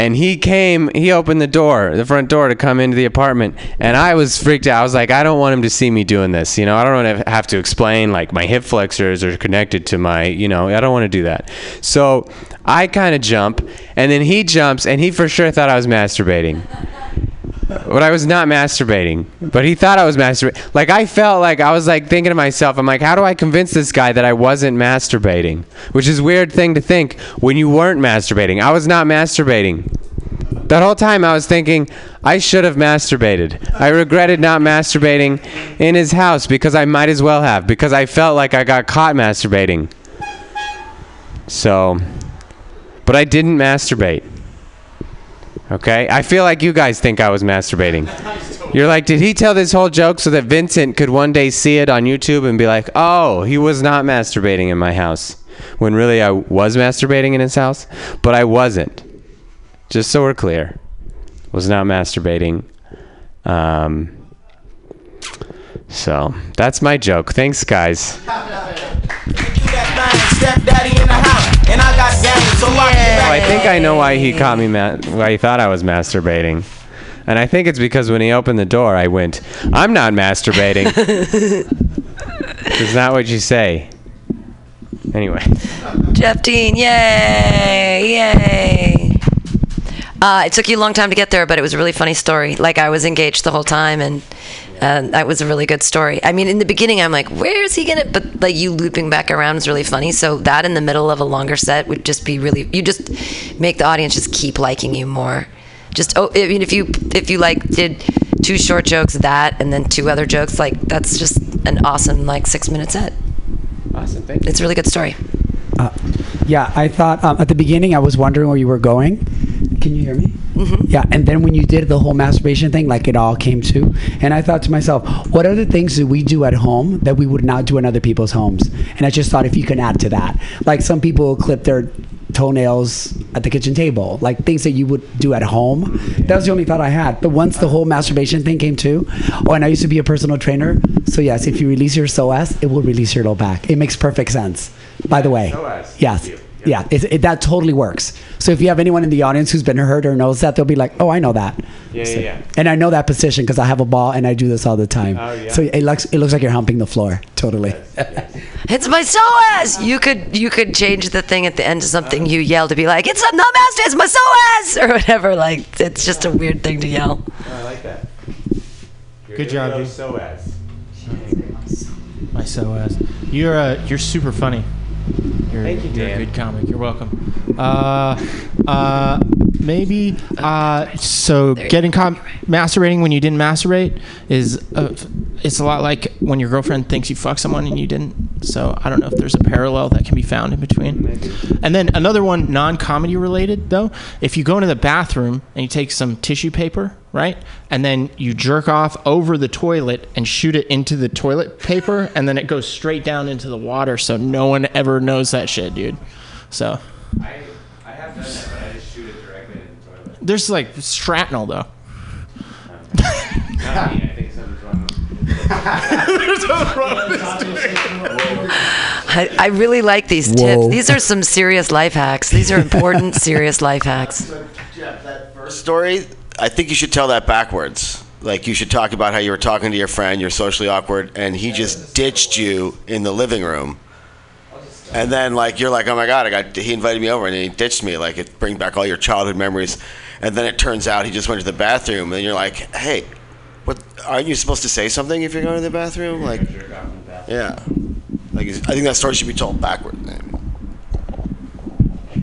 And he came, he opened the door, the front door to come into the apartment. And I was freaked out. I was like, I don't want him to see me doing this. You know, I don't want to have to explain like my hip flexors are connected to my, you know, I don't want to do that. So I kind of jump. And then he jumps and he for sure thought I was masturbating. But I was not masturbating. But he thought I was masturbating. Like I felt like I was like thinking to myself, I'm like, how do I convince this guy that I wasn't masturbating? Which is weird thing to think when you weren't masturbating. I was not masturbating. That whole time I was thinking I should have masturbated. I regretted not masturbating in his house because I might as well have because I felt like I got caught masturbating. So, but I didn't masturbate. Okay? I feel like you guys think I was masturbating. You're like, did he tell this whole joke so that Vincent could one day see it on YouTube and be like, oh, he was not masturbating in my house? When really I was masturbating in his house? But I wasn't. Just so we're clear. Was not masturbating. Um, so that's my joke. Thanks, guys. Got game, so lock your Oh, I think I know why he caught me. Ma- why he thought I was masturbating, and I think it's because when he opened the door, I went, "I'm not masturbating." [LAUGHS] Is that what you say? Anyway, Jeff Dean, yay, yay. Uh, it took you a long time to get there, but it was a really funny story. Like I was engaged the whole time, and uh, that was a really good story. I mean, in the beginning, I'm like, "Where is he gonna?" But like you looping back around is really funny. So that in the middle of a longer set would just be really. You just make the audience just keep liking you more. Just oh, I mean, if you if you like did two short jokes, that, and then two other jokes, like that's just an awesome like six minute set. Awesome, thank It's a really good story. Yeah, I thought um, at the beginning I was wondering where you were going. Can you hear me? Mm-hmm. Yeah, and then when you did the whole masturbation thing, like it all came to, and I thought to myself, what are the things that we do at home that we would not do in other people's homes? And I just thought if you can add to that, like some people clip their toenails at the kitchen table, like things that you would do at home. That was the only thought I had. But once the whole masturbation thing came to, oh, and I used to be a personal trainer, so yes, if you release your psoas, it will release your low back. It makes perfect sense. By the way, Psoas. yes. Yeah, it, it, that totally works. So if you have anyone in the audience who's been hurt or knows that, they'll be like, "Oh, I know that." Yeah, So- yeah, yeah. And I know that position because I have a ball and I do this all the time. Oh, yeah. So it looks it looks like you're humping the floor. Totally. [LAUGHS] It's my psoas. You could you could change the thing at the end to something you yell to be like, it's not master, it's my psoas, [LAUGHS] or whatever. Like it's just a weird thing to yell. Oh, I like that. Good job, dude. Psoas. My psoas you're uh, you're super funny. You're, Thank you, you're a Dan. good comic. You're welcome. Uh, uh, maybe. Uh, so getting com- masturbating when you didn't masturbate is uh, it's a lot like when your girlfriend thinks you fucked someone and you didn't. So I don't know if there's a parallel that can be found in between. And then another one, non-comedy related though. If you go into the bathroom and you take some tissue paper, right, and then you jerk off over the toilet and shoot it into the toilet paper, [LAUGHS] and then it goes straight down into the water, so no one ever knows that shit, dude. So I, I have done that, but I just shoot it directly into the toilet. There's like shrapnel though. Not me. I think something's wrong. I, I really like these Whoa. tips. These are some serious life hacks. These are important, [LAUGHS] serious life hacks. Jeff, that first story, I think you should tell that backwards. Like you should talk about how you were talking to your friend, you're socially awkward, and he just ditched you in the living room. And then like you're like, oh my god, I got he invited me over and he ditched me. Like it brings back all your childhood memories. And then it turns out he just went to the bathroom, and you're like, hey, what? Aren't you supposed to say something if you're going to the bathroom? Like, yeah. Like I think that story should be told backward.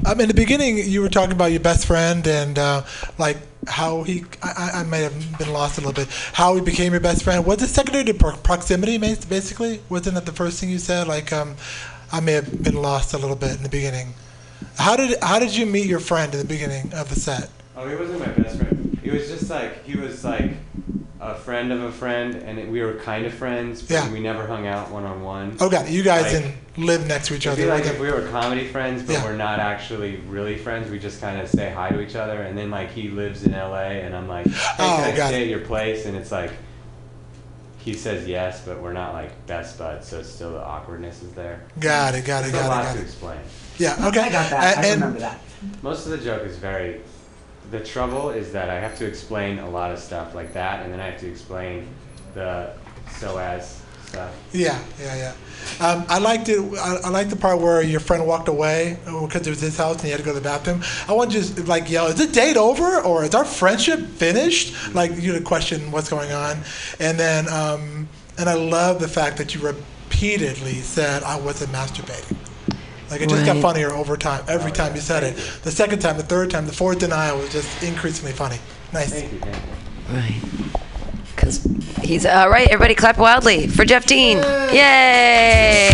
Um, in the beginning, you were talking about your best friend and uh, like how he. I, I- I may have been lost a little bit. How he became your best friend. Was it secondary to pro- proximity, basically? Wasn't that the first thing you said? Like, um, I may have been lost a little bit in the beginning. How did How did you meet your friend in the beginning of the set? Oh, he wasn't my best friend. He was just like he was like a friend of a friend, and it, we were kind of friends, but Yeah. we never hung out one on one. Oh, got it. You guys Like, didn't live next to each other. like were if we were comedy friends, but Yeah. we're not actually really friends. We just kind of say hi to each other, and then like he lives in LA, and I'm like, hey, Oh, can I stay it. at your place? And it's like he says yes, but we're not like best buds, so still the awkwardness is there. Got it, got it, There's got a it, lot got to it. explain. Yeah, okay. I got that. A- I and- remember that. Most of the joke is very. The trouble is that I have to explain a lot of stuff like that, and then I have to explain the psoas stuff. Yeah, yeah, yeah. Um, I liked it. I, I liked the part where your friend walked away because it was his house and he had to go to the bathroom. I want to just like yell, "Is the date over or is our friendship finished?" Like you to question what's going on, and then um, and I love the fact that you repeatedly said I wasn't masturbating. Like it just got funnier over time. Every time you said it, the second time, the third time, the fourth denial was just increasingly funny. Nice. Right. Because he's all right. Everybody, clap wildly for Jeff Dean! Yay!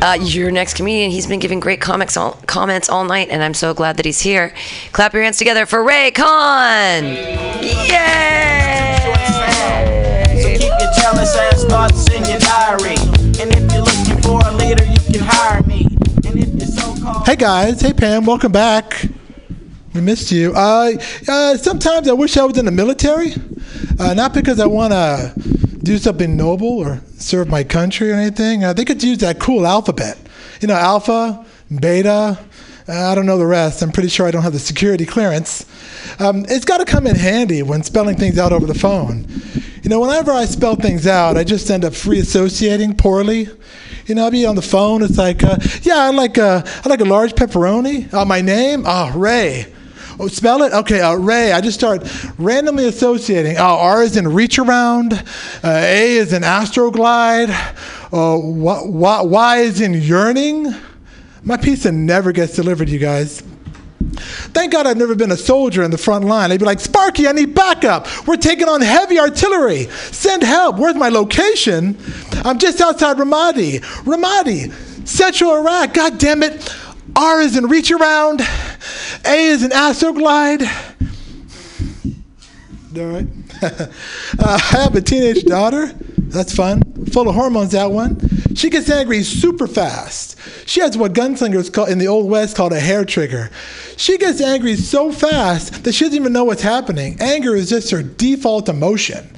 Uh, your next comedian. He's been giving great comics all, comments all night, and I'm so glad that he's here. Clap your hands together for Ray Khan! Yay! So keep your jealous ass thoughts in your diary. And if you're looking for a leader, you can hire me. And if you're so called Hey guys, hey Pam, welcome back. We missed you. Uh, uh, sometimes I wish I was in the military, uh, not because I want to do something noble or serve my country or anything. Uh, they could use that cool alphabet. You know, alpha, beta. Uh, I don't know the rest. I'm pretty sure I don't have the security clearance. Um, it's got to come in handy when spelling things out over the phone. You know, whenever I spell things out, I just end up free associating poorly. You know, I'll be on the phone. It's like, uh, yeah, I like a, I like a large pepperoni. Uh, my name, ah, Ray. Oh, spell it? Okay, uh, Ray. I just start randomly associating. Oh, R is in reach around. Uh, A is in astroglide. Uh, y, y, y is in yearning. My pizza never gets delivered, you guys. Thank God I've never been a soldier in the front line. They'd be like, Sparky, I need backup. We're taking on heavy artillery. Send help. Where's my location? I'm just outside Ramadi. Ramadi, Central Iraq. God damn it. R is in reach around. A is in astroglide. All right. [LAUGHS] uh, I have a teenage daughter. That's fun. Full of hormones, that one. She gets angry super fast. She has what gunslingers call in the Old West called a hair trigger. She gets angry so fast that she doesn't even know what's happening. Anger is just her default emotion.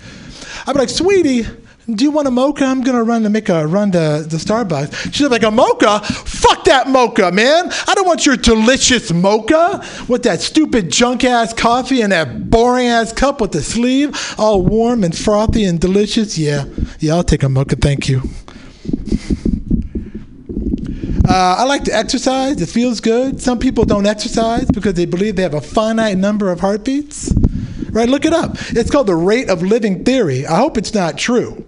I'm like, sweetie, do you want a mocha? I'm gonna run to make a run to the Starbucks. She's like, a mocha? Fuck that mocha, man. I don't want your delicious mocha with that stupid junk ass coffee and that boring ass cup with the sleeve, all warm and frothy and delicious. Yeah, yeah, I'll take a mocha, thank you. Uh, I like to exercise. It feels good. Some people don't exercise because they believe they have a finite number of heartbeats. Right? Look it up. It's called the rate of living theory. I hope it's not true.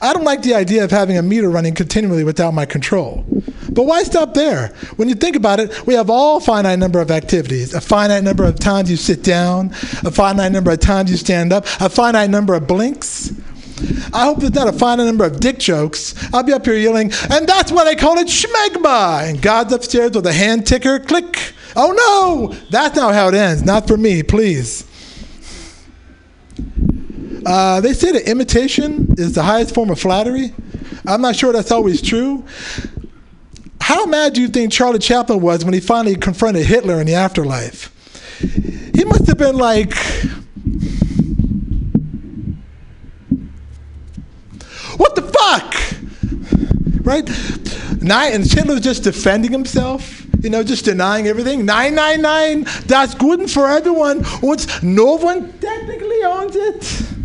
I don't like the idea of having a meter running continually without my control. But why stop there? When you think about it, we have all finite number of activities. A finite number of times you sit down, a finite number of times you stand up, a finite number of blinks. I hope there's not a finite number of dick jokes. I'll be up here yelling, and that's why they call it schmegma. And God's upstairs with a hand ticker, click. Oh no, that's not how it ends. Not for me, please. Uh, they say that imitation is the highest form of flattery. I'm not sure that's always true. How mad do you think Charlie Chaplin was when he finally confronted Hitler in the afterlife? He must have been like, what the fuck? Right? Nine, and Schindler's just defending himself, you know, just denying everything. 999, that's good for everyone. Und no one technically owns it.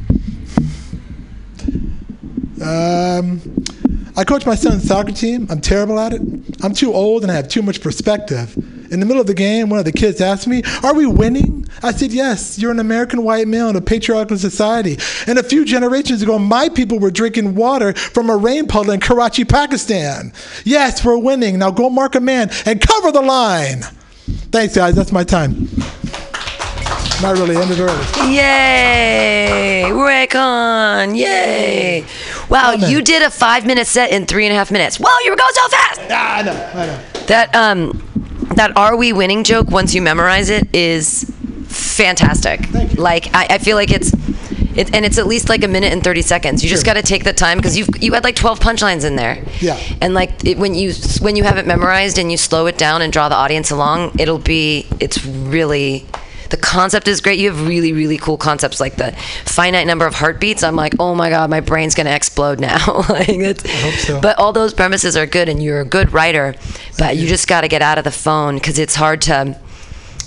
Um, I coach my son's soccer team. I'm terrible at it. I'm too old and I have too much perspective. In the middle of the game, one of the kids asked me, Are we winning? I said, Yes, you're an American white male in a patriarchal society. And a few generations ago, my people were drinking water from a rain puddle in Karachi, Pakistan. Yes, we're winning. Now go mark a man and cover the line. Thanks, guys. That's my time. Not really. Ended early. Yay! Ray Khan! Yay! Wow, you did a five minute set in three and a half minutes. Whoa, you were going so fast! Ah, I know, I know. That um, that "Are we winning?" joke. Once you memorize it, is fantastic. Like I, I feel like it's. It, and it's at least like a minute and 30 seconds. You just got to take the time because you've you had like 12 punchlines in there. Yeah. And like it, when you when you have it memorized and you slow it down and draw the audience along, it'll be it's really the concept is great. You have really really cool concepts like the finite number of heartbeats. I'm like, oh my god, my brain's gonna explode now. [LAUGHS] like it's, I hope so. But all those premises are good, and you're a good writer. But you just got to get out of the phone because it's hard to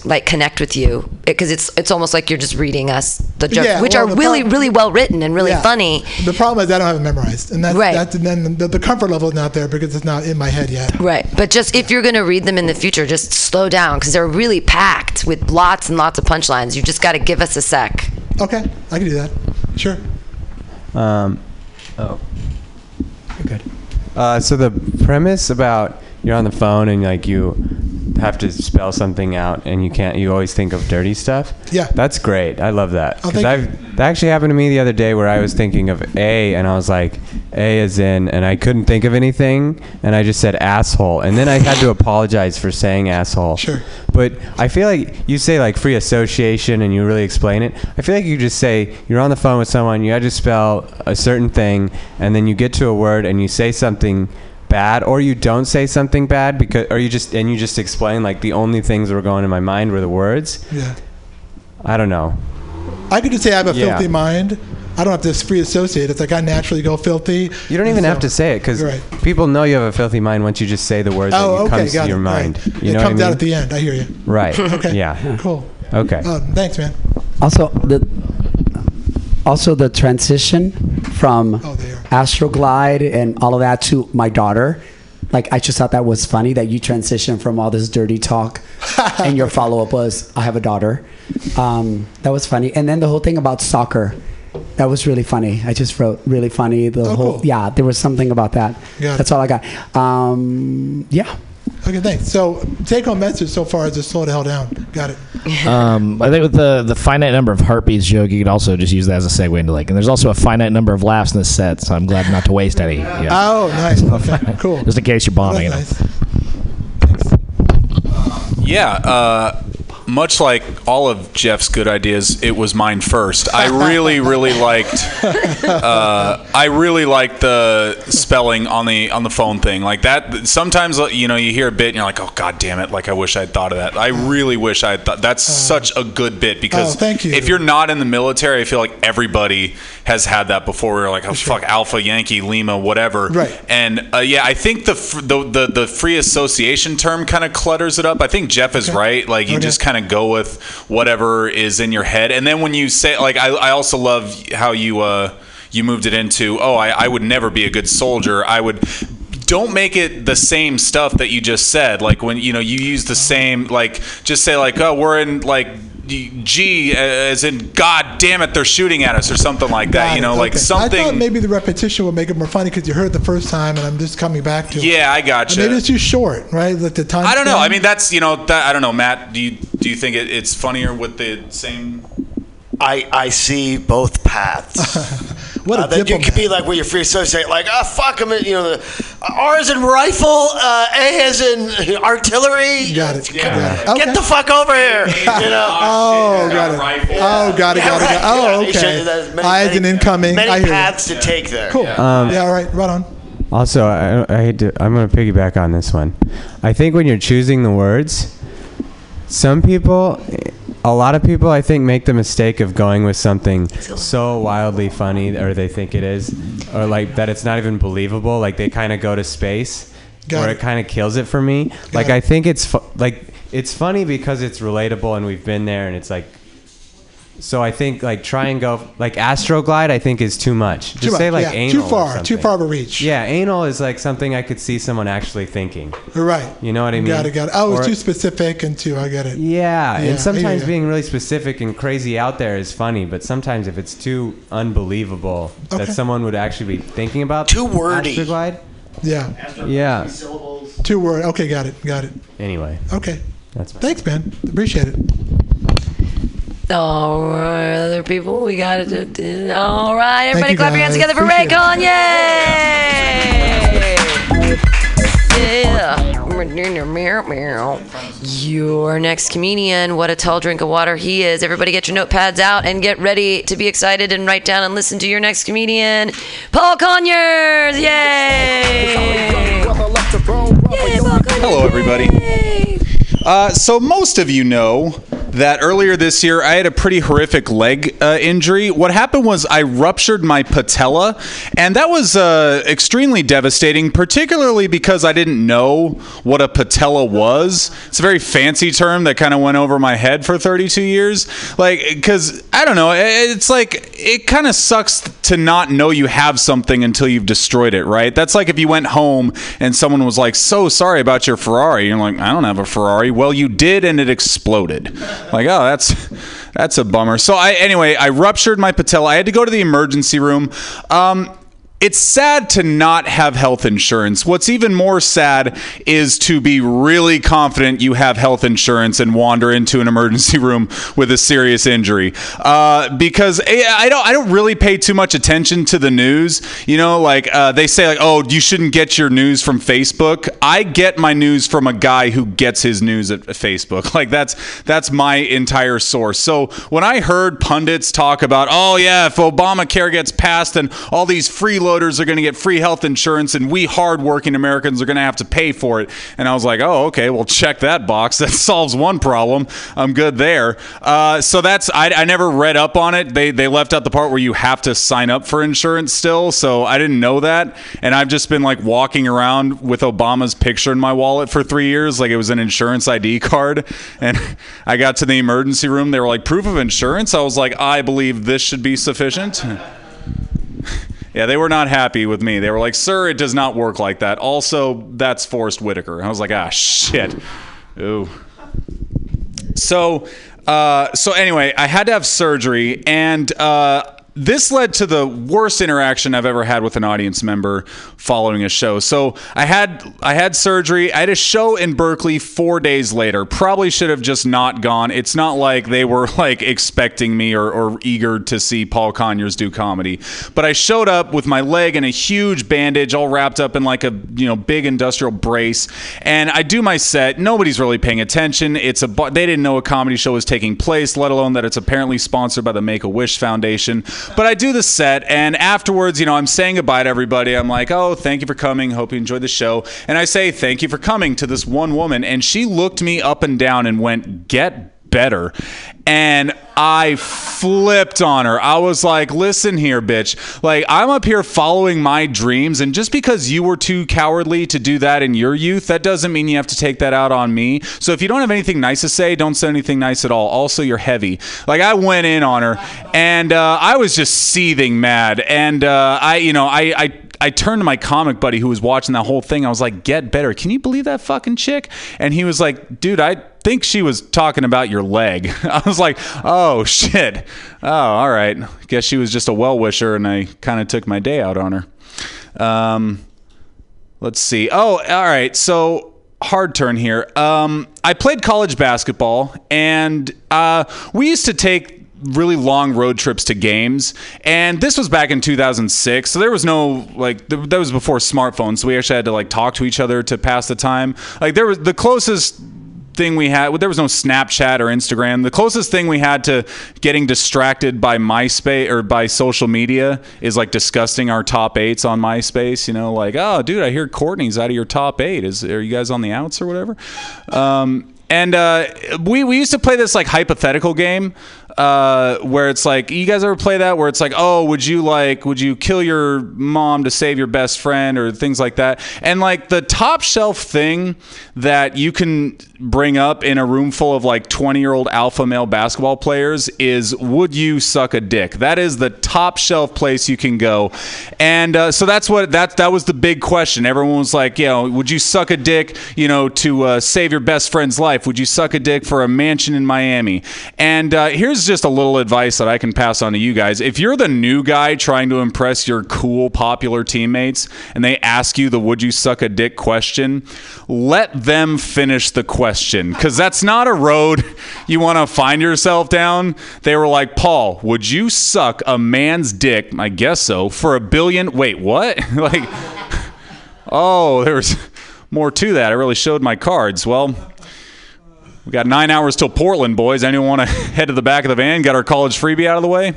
like connect with you because it's it's almost like you're just reading us the jokes, Yeah, which well, are really prob- really well written and really Yeah. funny. The problem is I don't have it memorized, and that's, Right. that's and then the, the comfort level is not there because it's not in my head yet. Right. But just if you're going to read them in the future, just slow down because they're really packed with lots and lots of punchlines. You just got to give us a sec. Okay, I can do that. Sure. Um, oh. Good. Uh, so the premise about you're on the phone and like you have to spell something out and you can't. You always think of dirty stuff. Yeah. That's great. I love that because I've that actually happened to me the other day where I was thinking of A and I was like A is in and I couldn't think of anything and I just said asshole and then I had to [LAUGHS] apologize for saying asshole. Sure. But I feel like you say like free association and you really explain it. I feel like you just say you're on the phone with someone, you had to spell a certain thing, and then you get to a word and you say something bad, or you don't say something bad because, or you just and you just explain like the only things that were going in my mind were the words. Yeah. I don't know. I could just say I have a Yeah. filthy mind. I don't have to free associate. It's like I naturally go filthy. You don't even And have to say it because Right. people know you have a filthy mind once you just say the words Oh, that okay, comes got to your it. mind. Right. You it know what I comes mean? out at the end. I hear you. Right. [LAUGHS] Okay. Yeah. Cool. Okay. Uh, thanks, man. Also, the also the transition from Oh, Astroglide and all of that to my daughter. Like I just thought that was funny that you transitioned from all this dirty talk, [LAUGHS] and your follow up was I have a daughter. Um, that was funny, and then the whole thing about soccer. That was really funny. I just wrote really funny. The Oh, whole cool. yeah, there was something about that. That's all I got. Um, yeah. Okay, thanks. So, take home message so far is just slow the hell down. Got it. [LAUGHS] um, I think with the the finite number of heartbeats joke, you could also just use that as a segue into like, and there's also a finite number of laughs in this set, so I'm glad not to waste any. Yeah. Oh, nice. [LAUGHS] Okay, cool. Just in case you're bombing it. That's nice. Yeah, uh, much like all of Jeff's good ideas, it was mine first. I really, really liked. Uh, I really liked the spelling on the on the phone thing, like that. Sometimes you know you hear a bit and you're like, oh god damn it! Like I wish I'd thought of that. I really wish I had thought. That's such a good bit because Oh, thank you. if you're not in the military, I feel like everybody has had that before. You're like, oh fuck, Alpha Yankee Lima, whatever. Right. And uh, yeah, I think the, the the the free association term kind of clutters it up. I think Jeff is right. Like you Okay. just kind of go with whatever is in your head, and then when you say like, I I also love how you uh you moved it into oh I I would never be a good soldier. I would. Don't make it the same stuff that you just said. Like when you know you use the same like just say like oh we're in like G uh, as in God damn it they're shooting at us or something like that. Got You it, know like okay. something. I thought maybe the repetition would make it more funny because you heard it the first time, and I'm just coming back to it. Yeah, I gotcha. Maybe it's too short, right? Like the time. I don't know. span. I mean, that's you know, that, I don't know, Matt. Do you do you think it, it's funnier with the same? I I see both paths. [LAUGHS] what uh, that you could be like where you're free associate, like ah fuck them, you know, the R is in rifle, uh, A is in artillery. Got it. Get, Got it. Okay. the fuck over here. [LAUGHS] You know. Oh, got it. Oh, got it. Got it. Got it. Oh, right. Yeah, okay. there's many- I as an incoming. Many I hear you. paths to take there. Cool. Um, yeah. All right. Right on. Also, I, I hate to, I'm going to piggyback on this one. I think when you're choosing the words, some people, a lot of people, I think, make the mistake of going with something so wildly funny, or they think it is, or like that it's not even believable. Like they kind of go to space, Got where it. it, kind of kills it for me. like I think it's fu- like it's funny because it's relatable and we've been there, and it's like. So I think like try and go like Astroglide. I think is too much. Just Too say much, like yeah. anal. Too or far. Too far of a reach. Yeah, anal is like something I could see someone actually thinking. Right. You know what I mean? Got it. Got it. Oh, it's too specific and too. I get it. Yeah, Yeah, and sometimes hear ya. being really specific and crazy out there is funny, but sometimes if it's too unbelievable Okay. that someone would actually be thinking about Too wordy. Astroglide, Yeah. yeah. Two word. Okay. Got it. Got it. Anyway, Okay. that's Thanks, man. Appreciate it. All right, other people, we got it. All right, everybody, you, clap your hands together for Appreciate Ray Khan! Yay! Yeah. Your next comedian, what a tall drink of water he is. Everybody, get your notepads out and get ready to be excited and write down and listen to your next comedian, Paul Conyers! Yay! Hello, everybody. Uh, so most of you know that earlier this year I had a pretty horrific leg uh, injury. What happened was I ruptured my patella, and that was uh, extremely devastating, particularly because I didn't know what a patella was. It's a very fancy term that kind of went over my head for 32 years. Like, because I don't know, it's like it kind of sucks to not know you have something until you've destroyed it, right? That's like if you went home and someone was like, "So sorry about your Ferrari." You're like, "I don't have a Ferrari." Well, you did, and it exploded. Like, oh, that's that's a bummer. So I anyway, I ruptured my patella. I had to go to the emergency room. Um, it's sad to not have health insurance. What's even more sad is to be really confident you have health insurance and wander into an emergency [LAUGHS] room with a serious injury. Uh, because I I don't, I don't really pay too much attention to the news. You know, like uh, they say, like, oh, you shouldn't get your news from Facebook. I get my news from a guy who gets his news at Facebook. [LAUGHS] Like that's that's my entire source. So when I heard pundits talk about, oh yeah, if Obamacare gets passed and all these freeloaders are going to get free health insurance and we hardworking Americans are going to have to pay for it, and I was like, oh okay, well check that box. [LAUGHS] That solves one problem. I'm good there. Uh, so that's I, I never read up on it. They they left out the part where you have to sign up for insurance still. So I didn't know that, and I've just been like walking around with Obama's picture in my wallet for three years, like it was an insurance ID card. [LAUGHS] And I got to the emergency room. They were like, proof of insurance. I was like, I believe this should be sufficient. [LAUGHS] Yeah, they were not happy with me. They were like, "Sir, it does not work like that." Also, that's Forest Whitaker. I was like, "Ah, shit." Ooh. So, uh, so anyway, I had to have surgery, and uh, this led to the worst interaction I've ever had with an audience member. Following a show. So I had I had surgery. I had a show in Berkeley four days later. Probably should have just not gone. It's not like they were [LAUGHS] like expecting me or, or eager to see Paul Conyers do comedy. But I showed up with my leg in a huge bandage, all wrapped up in like a you know big industrial brace, and I do my set. Nobody's really paying attention. It's a they didn't know a comedy show was taking place, let alone that it's apparently sponsored by the Make a Wish Foundation. But I do the set, and afterwards, you know, I'm saying goodbye to everybody. I'm like, oh, thank you for coming. Hope you enjoyed the show. And I say, thank you for coming to this one woman. And she looked me up and down and went, get better. And I flipped on her. I was like, listen here, bitch. Like, I'm up here following my dreams. And just because you were too cowardly to do that in your youth, that doesn't mean you have to take that out on me. So if you don't have anything nice to say, don't say anything nice at all. Also, you're heavy. Like, I went in on her and uh, I was just seething mad. And uh, I, you know, I, I, I turned to my comic buddy who was watching that whole thing. I was like, "Get better! Can you believe that fucking chick?" And he was like, "Dude, I think she was talking about your leg." [LAUGHS] I was like, "Oh [LAUGHS] shit! Oh, all right. Guess she was just a well wisher, and I kind of took my day out on her." Um, let's see. Oh, all right. So hard turn here. Um, I played college basketball, and uh, we used to take really long road trips to games and this was back in 2006 so there was no like th- that was before smartphones so we actually had to like talk to each other to pass the time like there was the closest thing we had well, there was no snapchat or instagram. The closest thing we had to getting distracted by myspace or by social media is like discussing our top eights on myspace you know like oh dude i hear courtney's out of your top eight. Is are you guys on the outs or whatever? Um, and uh, we, we used to play this like hypothetical game uh, where it's like you guys ever play that where it's like oh would you like would you kill your mom to save your best friend or things like that? And like the top shelf thing that you can bring up in a room full of like 20 year old alpha male basketball players is would you suck a dick? That is the top shelf place you can go. And uh, so that's what that that was the big question. Everyone was like you know would you suck a dick you know to uh, save your best friend's life? Would you suck a dick for a mansion in miami? And uh, here's just a little advice that I can pass on to you guys. If you're the new guy trying to impress your cool, popular teammates and they ask you the would you suck a dick question, let them finish the question because that's not a road [LAUGHS] you want to find yourself down. They were like, Paul, would you suck a man's dick? I guess so. For a billion. Wait, what? [LAUGHS] like, [LAUGHS] oh, there's more to that. I really showed my cards. Well, we got nine hours till Portland, boys. Anyone want to [LAUGHS] head to the back of the van? Got our college freebie out of the way?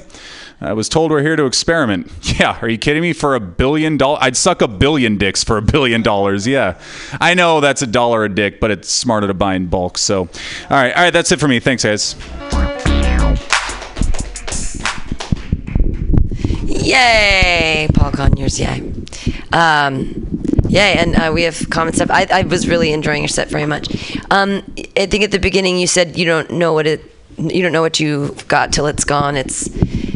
I was told we're here to experiment. [LAUGHS] Yeah, are you kidding me? For a billion dollars, I'd suck a billion dicks for a billion dollars. Yeah, I know that's a dollar a dick, but it's smarter to buy in bulk. So, all right, all right, that's it for me. Thanks, guys. Yay, Paul Conyers, yay. Um, yay, and uh, we have common stuff. I, I was really enjoying your set very much. Um, I think at the beginning you said you don't know what it, you don't know what you've got till it's gone. It's,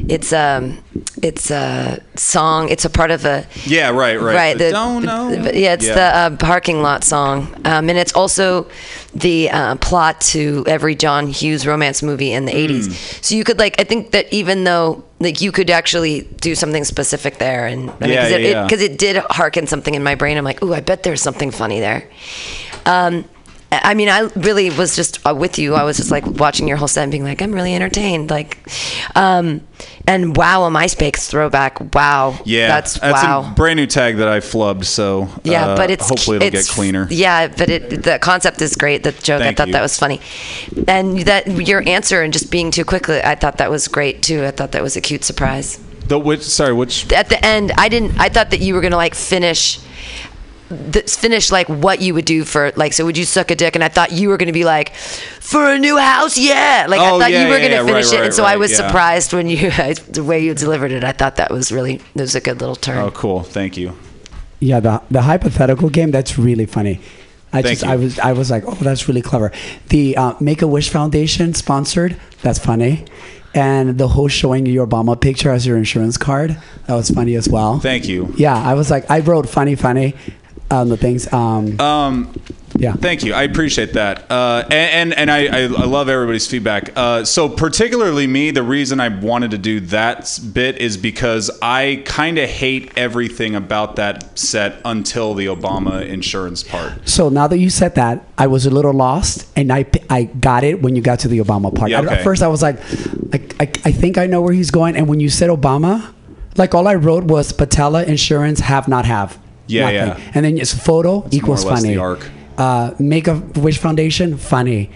it's um, it's a song. It's a part of a Yeah, right, right. Right. The, Don't know. the- yeah, it's Yeah. the uh, parking lot song, um, and it's also the uh, plot to every John Hughes romance movie in the Hmm. '80s. So you could like, I think that even though like you could actually do something specific there, and I mean, Yeah, because yeah, it, yeah. because it did harken something in my brain. I'm like, ooh, I bet there's something funny there. Um, I mean, I really was just uh, with you. I was just like watching your whole set and being like, I'm really entertained. Like, um, and wow, a MySpace throwback. Wow, Yeah, that's, that's wow. a brand new tag that I flubbed. So Yeah, uh, but it's hopefully it'll it's- get cleaner. Yeah, but it the concept is great. The joke, Thank I thought you. that was funny, and that your answer and just being too quick, I thought that was great too. I thought that was a cute surprise. The which sorry, which At the end, I didn't. I thought that you were gonna like finish. The, finish like what you would do for like so would you suck a dick and I thought you were gonna be like for a new house yeah like Oh, I thought yeah, you were yeah, gonna yeah, finish right, it right, and so I was yeah. surprised when you [LAUGHS] the way you delivered it I thought that was really it was a good little turn Oh, cool. Thank you. Yeah, the the hypothetical game that's really funny. I Thank just you. I was I was like, oh, that's really clever. The uh, Make a Wish Foundation sponsored. That's funny. And the whole showing your Obama picture as your insurance card. That was funny as well. Thank you. Yeah, I was like, I wrote funny, funny on the things. Um, Um, Yeah. Thank you. I appreciate that. Uh, and and, and I, I, love everybody's feedback. Uh, so, particularly me, the reason I wanted to do that bit is because I kind of hate everything about that set until the Obama insurance part. So now that you said that, I was a little lost, and I I got it when you got to the Obama part. Yeah, I- okay. At first, I was like, I, I, I think I know where he's going, and when you said Obama, like all I wrote was Patella Insurance have not have. Yeah, Nothing. yeah. And then it's photo equals more or less funny. the arc. Uh, Make a Wish Foundation funny.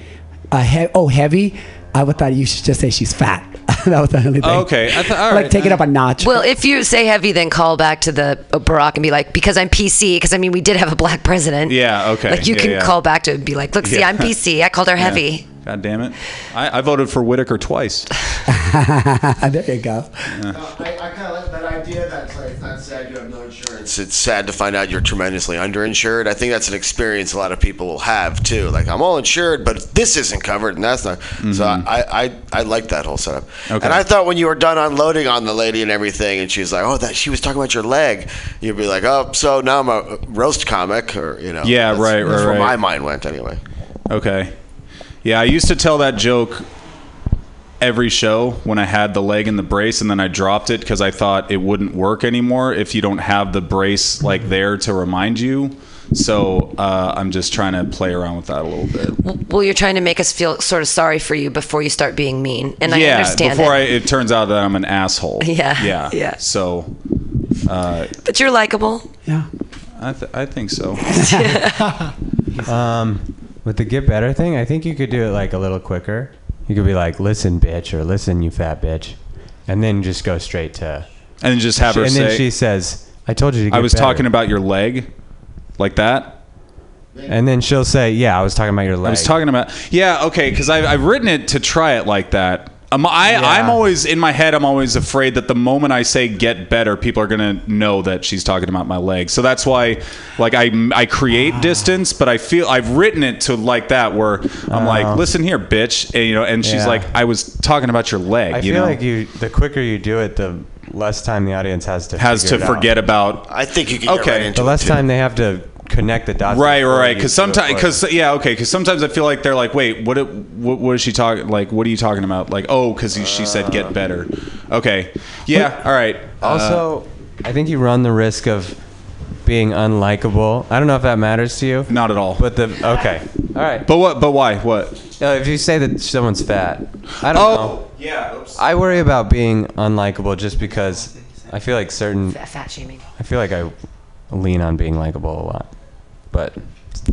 Uh, he- oh, heavy. I would thought you should just say she's fat. [LAUGHS] that was the only thing. Oh, okay. I th- all like right. take it up a notch. Well, if you say heavy, then call back to the uh, Barack and be like, because I'm PC. Because I mean, we did have a black president. Yeah, okay. Like you Yeah, can yeah. call back to it and be like, look, see, Yeah. I'm PC. I called her [LAUGHS] Yeah. heavy. God damn it. I, I voted for Whitaker twice. [LAUGHS] there you go. I, I kind of like that idea that insurance. It's sad to find out you're tremendously underinsured. I think that's an experience a lot of people will have too. Like I'm all insured, but this isn't covered, and that's not. So I, I, I like that whole setup. Mm-hmm. Okay. And I thought when you were done unloading on the lady and everything, and she was like, "Oh, that she was talking about your leg," you'd be like, "Oh, so now I'm a roast comic," or you know. Yeah, that's- right, That's right, where right. my mind went anyway. Okay. Yeah, I used to tell that joke every show when I had the leg in the brace, and then I dropped it because I thought it wouldn't work anymore if you don't have the brace like there to remind you. So uh, I'm just trying to play around with that a little bit. Well, you're trying to make us feel sort of sorry for you before you start being mean, and I yeah, understand before it. I, it turns out that I'm an asshole. [LAUGHS] Yeah, Yeah. yeah. So. Uh, but you're likable. Yeah. I, th- I think so. [LAUGHS] [LAUGHS] Um, with the get better thing, I think you could do it like a little quicker. You could be like, "Listen, bitch," or "Listen, you fat bitch," and then just go straight to. And then just have her And say. then she says, "I told you to get I was better." talking about your leg, like that. And then she'll say, "Yeah, I was talking about your leg." I was talking about yeah okay because I've, I've written it to try it like that. Um, I, Yeah. I'm always in my head. I'm always afraid that the moment I say "get better," people are gonna know that she's talking about my leg. So that's why, like, I I create distance, but I feel I've written it to like that where I'm Oh. like, "Listen here, bitch," and, you know, and she's Yeah. like, "I was talking about your leg." I you feel know, like you. The quicker you do it, the less time the audience has to has to it out. forget about. I think you can Okay. get right into The less too. time they have to connect the dots. Right, before right, because sometimes, because yeah, okay, because sometimes I feel like they're like, wait, what, what, what is she talking? Like, what are you talking about? Like, oh, because she said get better. Okay, yeah, all right. Uh, Also, I think you run the risk of being unlikable. I don't know if that matters to you. Not at all. But the okay, all right. But what? But why? What? Uh, if you say that someone's fat, I don't Oh, know. yeah. Oops. I worry about being unlikable just because I feel like certain. Fat shaming. I feel like I lean on being likable a lot, but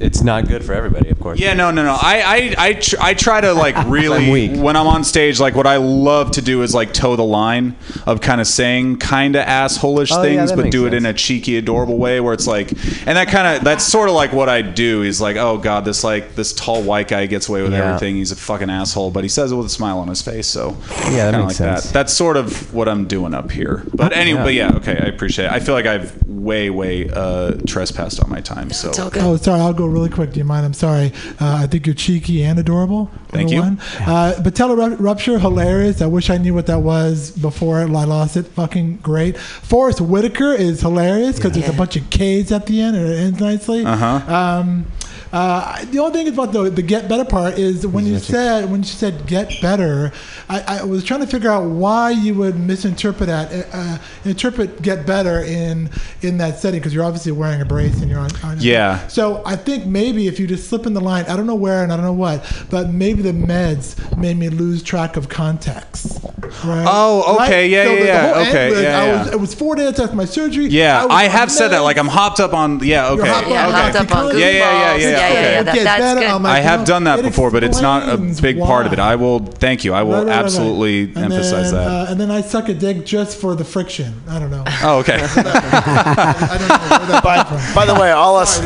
it's not good for everybody, of course. Yeah, no, no, no. I, I, I, tr- I try to like [LAUGHS] really I'm weak. when I'm on stage. Like, what I love to do is like toe the line of kind of saying kind of assholish Oh, things, that but makes do it in a cheeky, adorable way where it's like, and that kind of that's sort of like what I do is like, oh god, this like this tall white guy gets away with Yeah. everything. He's a fucking asshole, but he says it with a smile on his face. So Yeah, that kinda makes like sense. that. That's sort of what I'm doing up here. But anyway, Yeah. but yeah, okay, I appreciate it. I feel like I've way, way uh, trespassed on my time. So Oh, sorry. I'll go really quick. Do you mind? I'm sorry. Uh, I think you're cheeky and adorable. Thank you. One. Uh, patella rupture, hilarious. I wish I knew what that was before I lost it. Fucking great. Forest Whitaker is hilarious because there's a bunch of K's at the end and it ends nicely. Uh-huh. Um, uh, the only thing about the the get better part is when you said when you said get better, I, I was trying to figure out why you would misinterpret that, uh, interpret get better in in that setting because you're obviously wearing a brace and you're on. on Yeah. So I think maybe if you just slip in the line, I don't know where and I don't know what, but maybe the meds made me lose track of context. Right? Oh, okay. Yeah, So yeah, the- the yeah. whole Okay, was- yeah, I yeah. was- it was four days after my surgery. Yeah, was I, have said that. Like I'm hopped up on. Yeah, okay. Yeah, okay. hopped up on Because- Yeah, yeah, yeah, goofballs. Yeah, yeah, okay. yeah, It that- gets that's better. good. I'm like, I have know, done that it before, but it's not a explains big part of it. why. I will thank you. I will Right, right, right, right. absolutely And emphasize then, that. Uh, and then I suck a dick just for the friction. I don't know. [LAUGHS] oh, okay. [LAUGHS] I don't know where that [LAUGHS] By, came from. by the way, all us,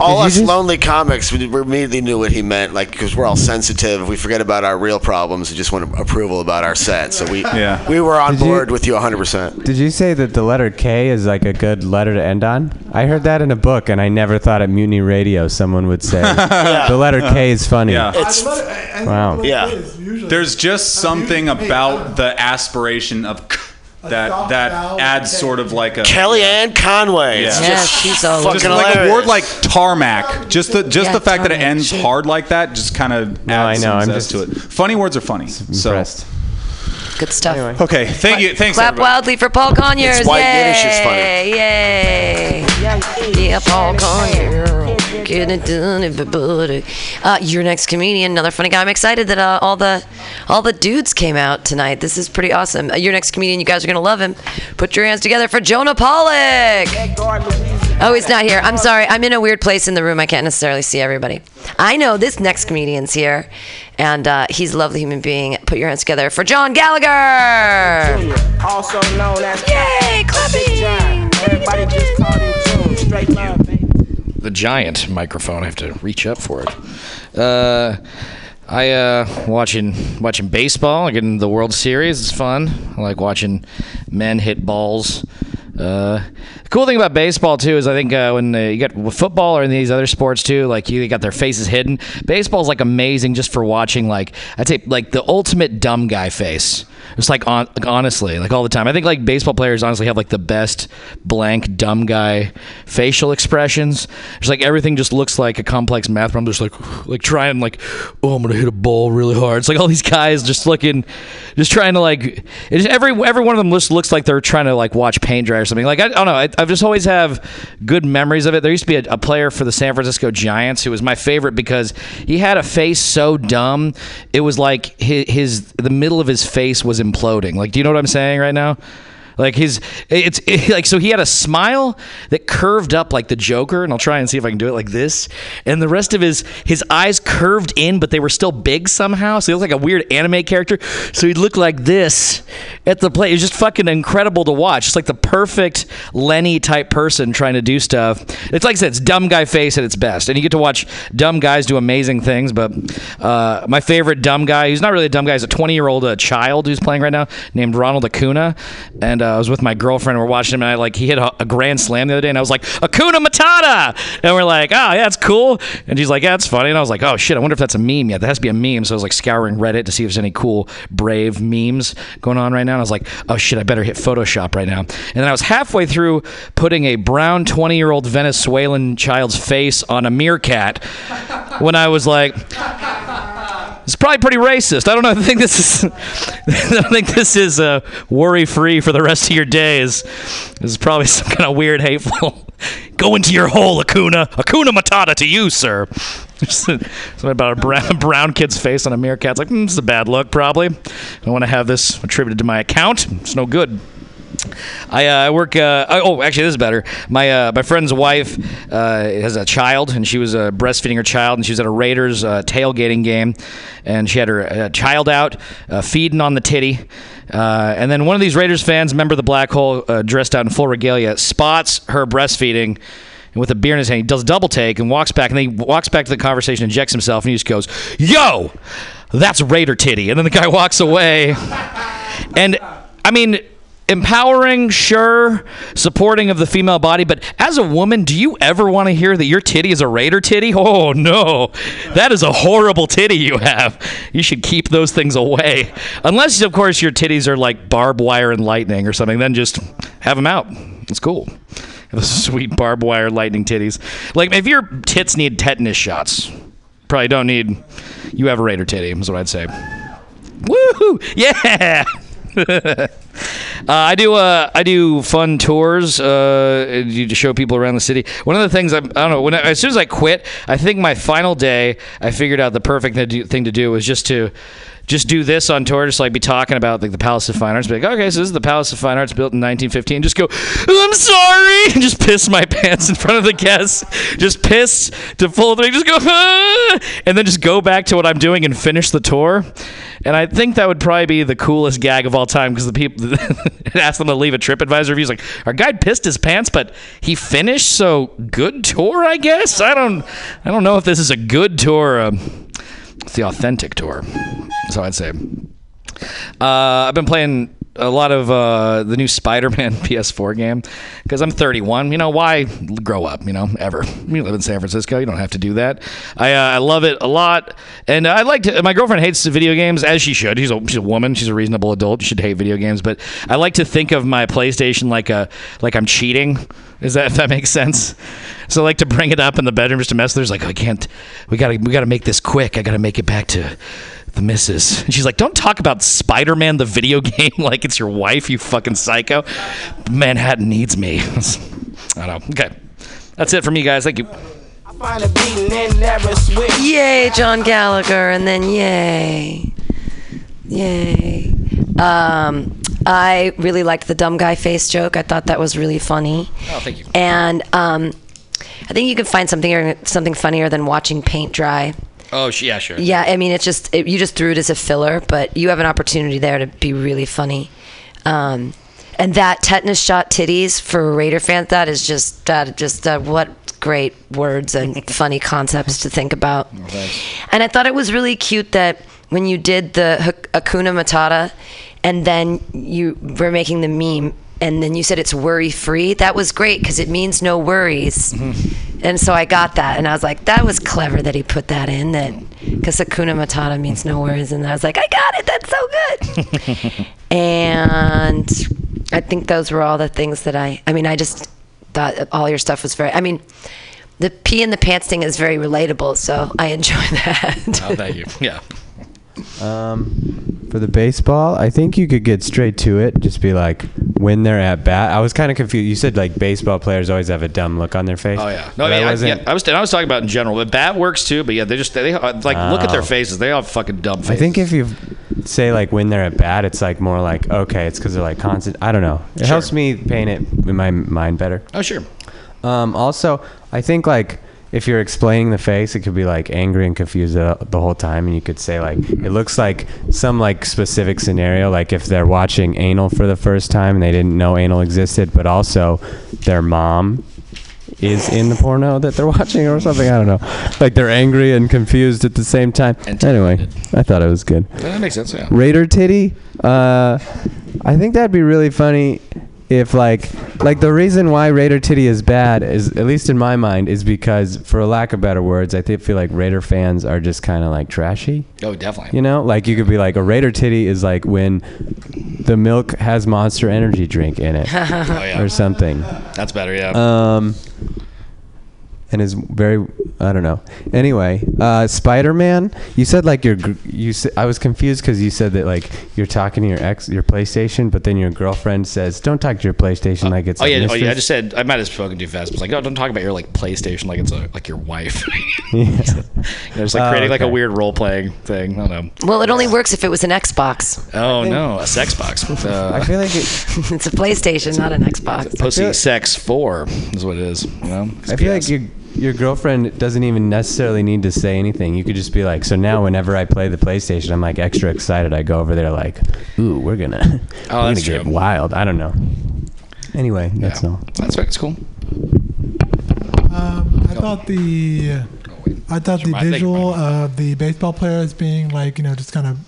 all us lonely comics, we we immediately knew what he meant. Like, because we're all sensitive, we forget about our real problems. We just want approval about our set. So we, Yeah. we were on Did you- board with you 100. percent Did you say that the letter K is like a good letter to end on? I heard that in a book, and I never thought at Mutiny Radio someone would say [LAUGHS] the letter K is funny. Yeah. It's I- I- I- Wow. what it Yeah. is, usually. There's just something Maybe- I don't about uh, the aspiration of that that adds sort of like a Kellyanne Conway. Yeah. It's Yes, just she's all fucking just like a hilarious. word like tarmac. Just the just Yeah, the fact that it tarmac. ends hard like that just kind of adds I know, some I'm zest just to it. Funny words are funny. So Impressed. Good stuff. okay, thank you, thanks Clap everybody. wildly for Paul Conyers. It's white Yay! Yiddish is funny. Yay! Yeah, Paul Conyers. Get it done, everybody. Uh, your next comedian, another funny guy. I'm excited that uh, all the all the dudes came out tonight. This is pretty awesome. Uh, your next comedian, you guys are gonna love him. Put your hands together for Jonah Pollock. Oh, he's not here. I'm sorry. I'm in a weird place in the room. I can't necessarily see everybody. I know this next comedian's here, and uh, he's a lovely human being. Put your hands together for John Gallagher. Also known as Yay, clapping! Everybody just called him June. Straight love, baby. the giant microphone. I have to reach up for it. Uh, I uh, watching watching baseball. I get into the World Series. It's fun. I like watching men hit balls. Uh, the cool thing about baseball too is I think uh, when uh, you got football or in these other sports too, like you got their faces hidden. Baseball's like amazing just for watching. Like I'd say like the ultimate dumb guy face. It's like on like, honestly like all the time. I think like baseball players honestly have like the best blank dumb guy facial expressions. It's like everything just looks like a complex math problem. Just like [SIGHS] like trying like oh I'm gonna hit a ball really hard. It's like all these guys just looking, just trying to like it's every every one of them just looks like they're trying to like watch paint dry or something. Like I, I don't know. I, I've just always have good memories of it. There used to be a, a player for the San Francisco Giants who was my favorite because he had a face so dumb. It was like his, his the middle of his face was imploding. Like, do you know what I'm saying right now? Like his, it's it, [LAUGHS] like so he had a smile that curved up like the Joker, and I'll try and see if I can do it like this. And the rest of his his eyes curved in, but they were still big somehow. So he looked like a weird anime character. So he'd look like this at the play. It was just fucking incredible to watch. It's like the perfect Lenny type person trying to do stuff. It's like I said, it's dumb guy face at its best, and you get to watch dumb guys do amazing things. But uh, my favorite dumb guy, who's not really a dumb guy, is a 20 year old uh, child who's playing right now named Ronald Acuna, and Uh, I was with my girlfriend. We're watching him, and I like he hit a, a grand slam the other day, and I was like Acuna Matata, and we're like, oh yeah, that's cool. And she's like, yeah, that's funny, and I was like, oh shit, I wonder if that's a meme yet. That has to be a meme. So I was like scouring Reddit to see if there's any cool brave memes going on right now. And I was like, oh shit, I better hit Photoshop right now. And then I was halfway through putting a brown 20 year old Venezuelan child's face on a meerkat when I was like. It's probably pretty racist. I don't know. [LAUGHS] I think this is. [LAUGHS] I think this is uh, worry-free for the rest of your days. This is probably [LAUGHS] some kind of weird, hateful. Go into your hole, Acuna. Acuna Matata to you, sir. Something about a brown, brown kid's face on a meerkat. It's like, mm, this is a bad look, probably. I don't want to have this attributed to my account. It's no good. I, uh, I work. Uh, oh, actually, this is better. My uh, my friend's wife uh, has a child, and she was breastfeeding her child, and she was at a Raiders uh, tailgating game, and she had her uh, child out feeding on the titty. And then one of these Raiders fans, member of the Black Hole, dressed out in full regalia, spots her breastfeeding. And with a beer in his hand, he does a double take and walks back, and then he walks back to the conversation, injects himself, and he just goes, "Yo, that's Raider titty." And then the guy [LAUGHS] walks away. And I mean, empowering, sure, supporting of the female body, but as a woman, do you ever want to hear that your titty is a Raider titty? [LAUGHS] Oh no, that is a horrible titty you have. You should keep those things away, unless of course your titties are like barbed wire and lightning or something. Then just have them out. It's cool. [LAUGHS] Those sweet barbed wire lightning titties. Like if your tits need tetanus shots, probably don't need. You have a Raider titty. Is what I'd say. Woohoo! Yeah. [LAUGHS] [LAUGHS] uh, I do. Uh, I do fun tours uh, to show people around the city. One of the things I'm, I don't know. When I, as soon as I quit, I think my final day, I figured out the perfect thing to do was just to. Just do this on tour, just like be talking about like the Palace of Fine Arts. Be like, okay, so this is the Palace of Fine Arts built in 1915. Just go, I'm sorry, [LAUGHS] and just piss my [LAUGHS] pants in front of the guests. Just piss to full thing. Just go, "Ah," [LAUGHS] and then just go back to what I'm doing and finish the tour. And I think that would probably be the coolest gag of all time because the people ask them to leave a TripAdvisor review. Like our guide pissed his pants, but he finished. So good tour, I guess. I don't, I don't know if this is a good tour. Um, it's the authentic tour. So I'd say. Uh, I've been playing a lot of uh, the new Spider-Man [LAUGHS] PS4 game because I'm 31. You know why grow up? You know ever. You live in San Francisco. You don't have to do that. I uh, I love it a lot, and I like to. My girlfriend hates video games as she should. She's a she's a woman. She's a reasonable adult. She should hate video games, but I like to think of my PlayStation like a like I'm cheating. Is that [LAUGHS] if that makes sense? So I like to bring it up in the bedroom just to mess. There's like I can't. We gotta we gotta make this quick. I gotta make it back to the missus. And she's like, "Don't talk about Spider-Man the video [LAUGHS] game like it's your wife, you fucking psycho." Manhattan needs me. [LAUGHS] I don't know. Okay, that's it for me, guys. Thank you. Find a beating and never switch. Yay, John Gallagher, and then yay, yay. Um, I really liked the dumb guy face joke. I thought that was really funny. Oh, thank you. And um, I think you could find something something funnier than watching paint dry. Oh, sh- yeah, sure. Yeah, I mean, it's just it, you just threw it as a filler, but you have an opportunity there to be really funny. Um, and that tetanus shot titties for a Raider fan, that is just that just uh, what great words and [LAUGHS] funny concepts to think about. And I thought it was really cute that when you did the Hak- Hakuna Matata, and then you were making the meme, and then you said it's worry free. That was great because it means no worries. And so I got that, and I was like, that was clever that he put that in. That because Hakuna Matata means no worries, and I was like, I got it. That's so good. [LAUGHS] and I think those were all the things that I. I mean, I just thought all your stuff was very. I mean, the pee in the pants thing is very relatable, so I enjoy [LAUGHS] that. Oh, thank you. Yeah. Um, for the baseball, I think you could get straight to it. Just be like, when they're at bat. I was kind of confused. You said like baseball players always have a dumb look on their face. Oh yeah. No, I yeah, I, wasn't- yeah, I was I was talking about in general. But bat works too. But yeah, they just they uh, like look at their Oh. faces. They all have fucking dumb faces. I think if you say like when they're at bat, it's like more like okay, it's because they're like constant. I don't know. It Sure. helps me paint it in my mind better. Oh sure. Um, also, I think like if you're explaining the face, it could be like angry and confused the, the whole time, and you could say like it looks like some like specific scenario, like if they're watching anal for the first time and they didn't know anal existed, but also their mom is in the porno that they're watching or something. I don't know. Like they're angry and confused at the same time. Anyway, I thought it was good. That makes sense. Yeah. Raider titty. Uh, I think that'd be really funny if like like the reason why Raider titty is bad is at least in my mind is because for a lack of better words, I think feel like Raider fans are just kind of like trashy. Oh, definitely. You know, like you could be like a Raider titty is like when the milk has Monster Energy drink in it [LAUGHS] Oh, yeah. or something. That's better. Yeah. Um, and is very I don't know. Anyway, uh, Spider Man. You said like your gr- you. sa- I was confused because you said that like you're talking to your ex your PlayStation, but then your girlfriend says don't talk to your PlayStation like it's. Oh yeah, oh yeah. I just said I might have spoken too fast. I was like, oh, don't talk about your like PlayStation like it's a, like your wife. [LAUGHS] Yeah. [LAUGHS] you know, it's like Oh, creating like a weird role playing thing. I don't know. well, it only works if it was an Xbox. Oh no, a sex box. [LAUGHS] Uh, I feel like it, it's a PlayStation, not an Xbox. Pussy sex four is what it is. You know. I feel BS. like your your girlfriend doesn't even necessarily need to say anything. You could just be like, so now whenever I play the PlayStation, I'm like extra excited. I go over there like, ooh, we're gonna, [LAUGHS] Oh, we're gonna that's get wild. I don't know. Anyway, that's all. That's that's cool. Um, I thought the I thought the Sure, I think visual of the baseball players being like you know just kind of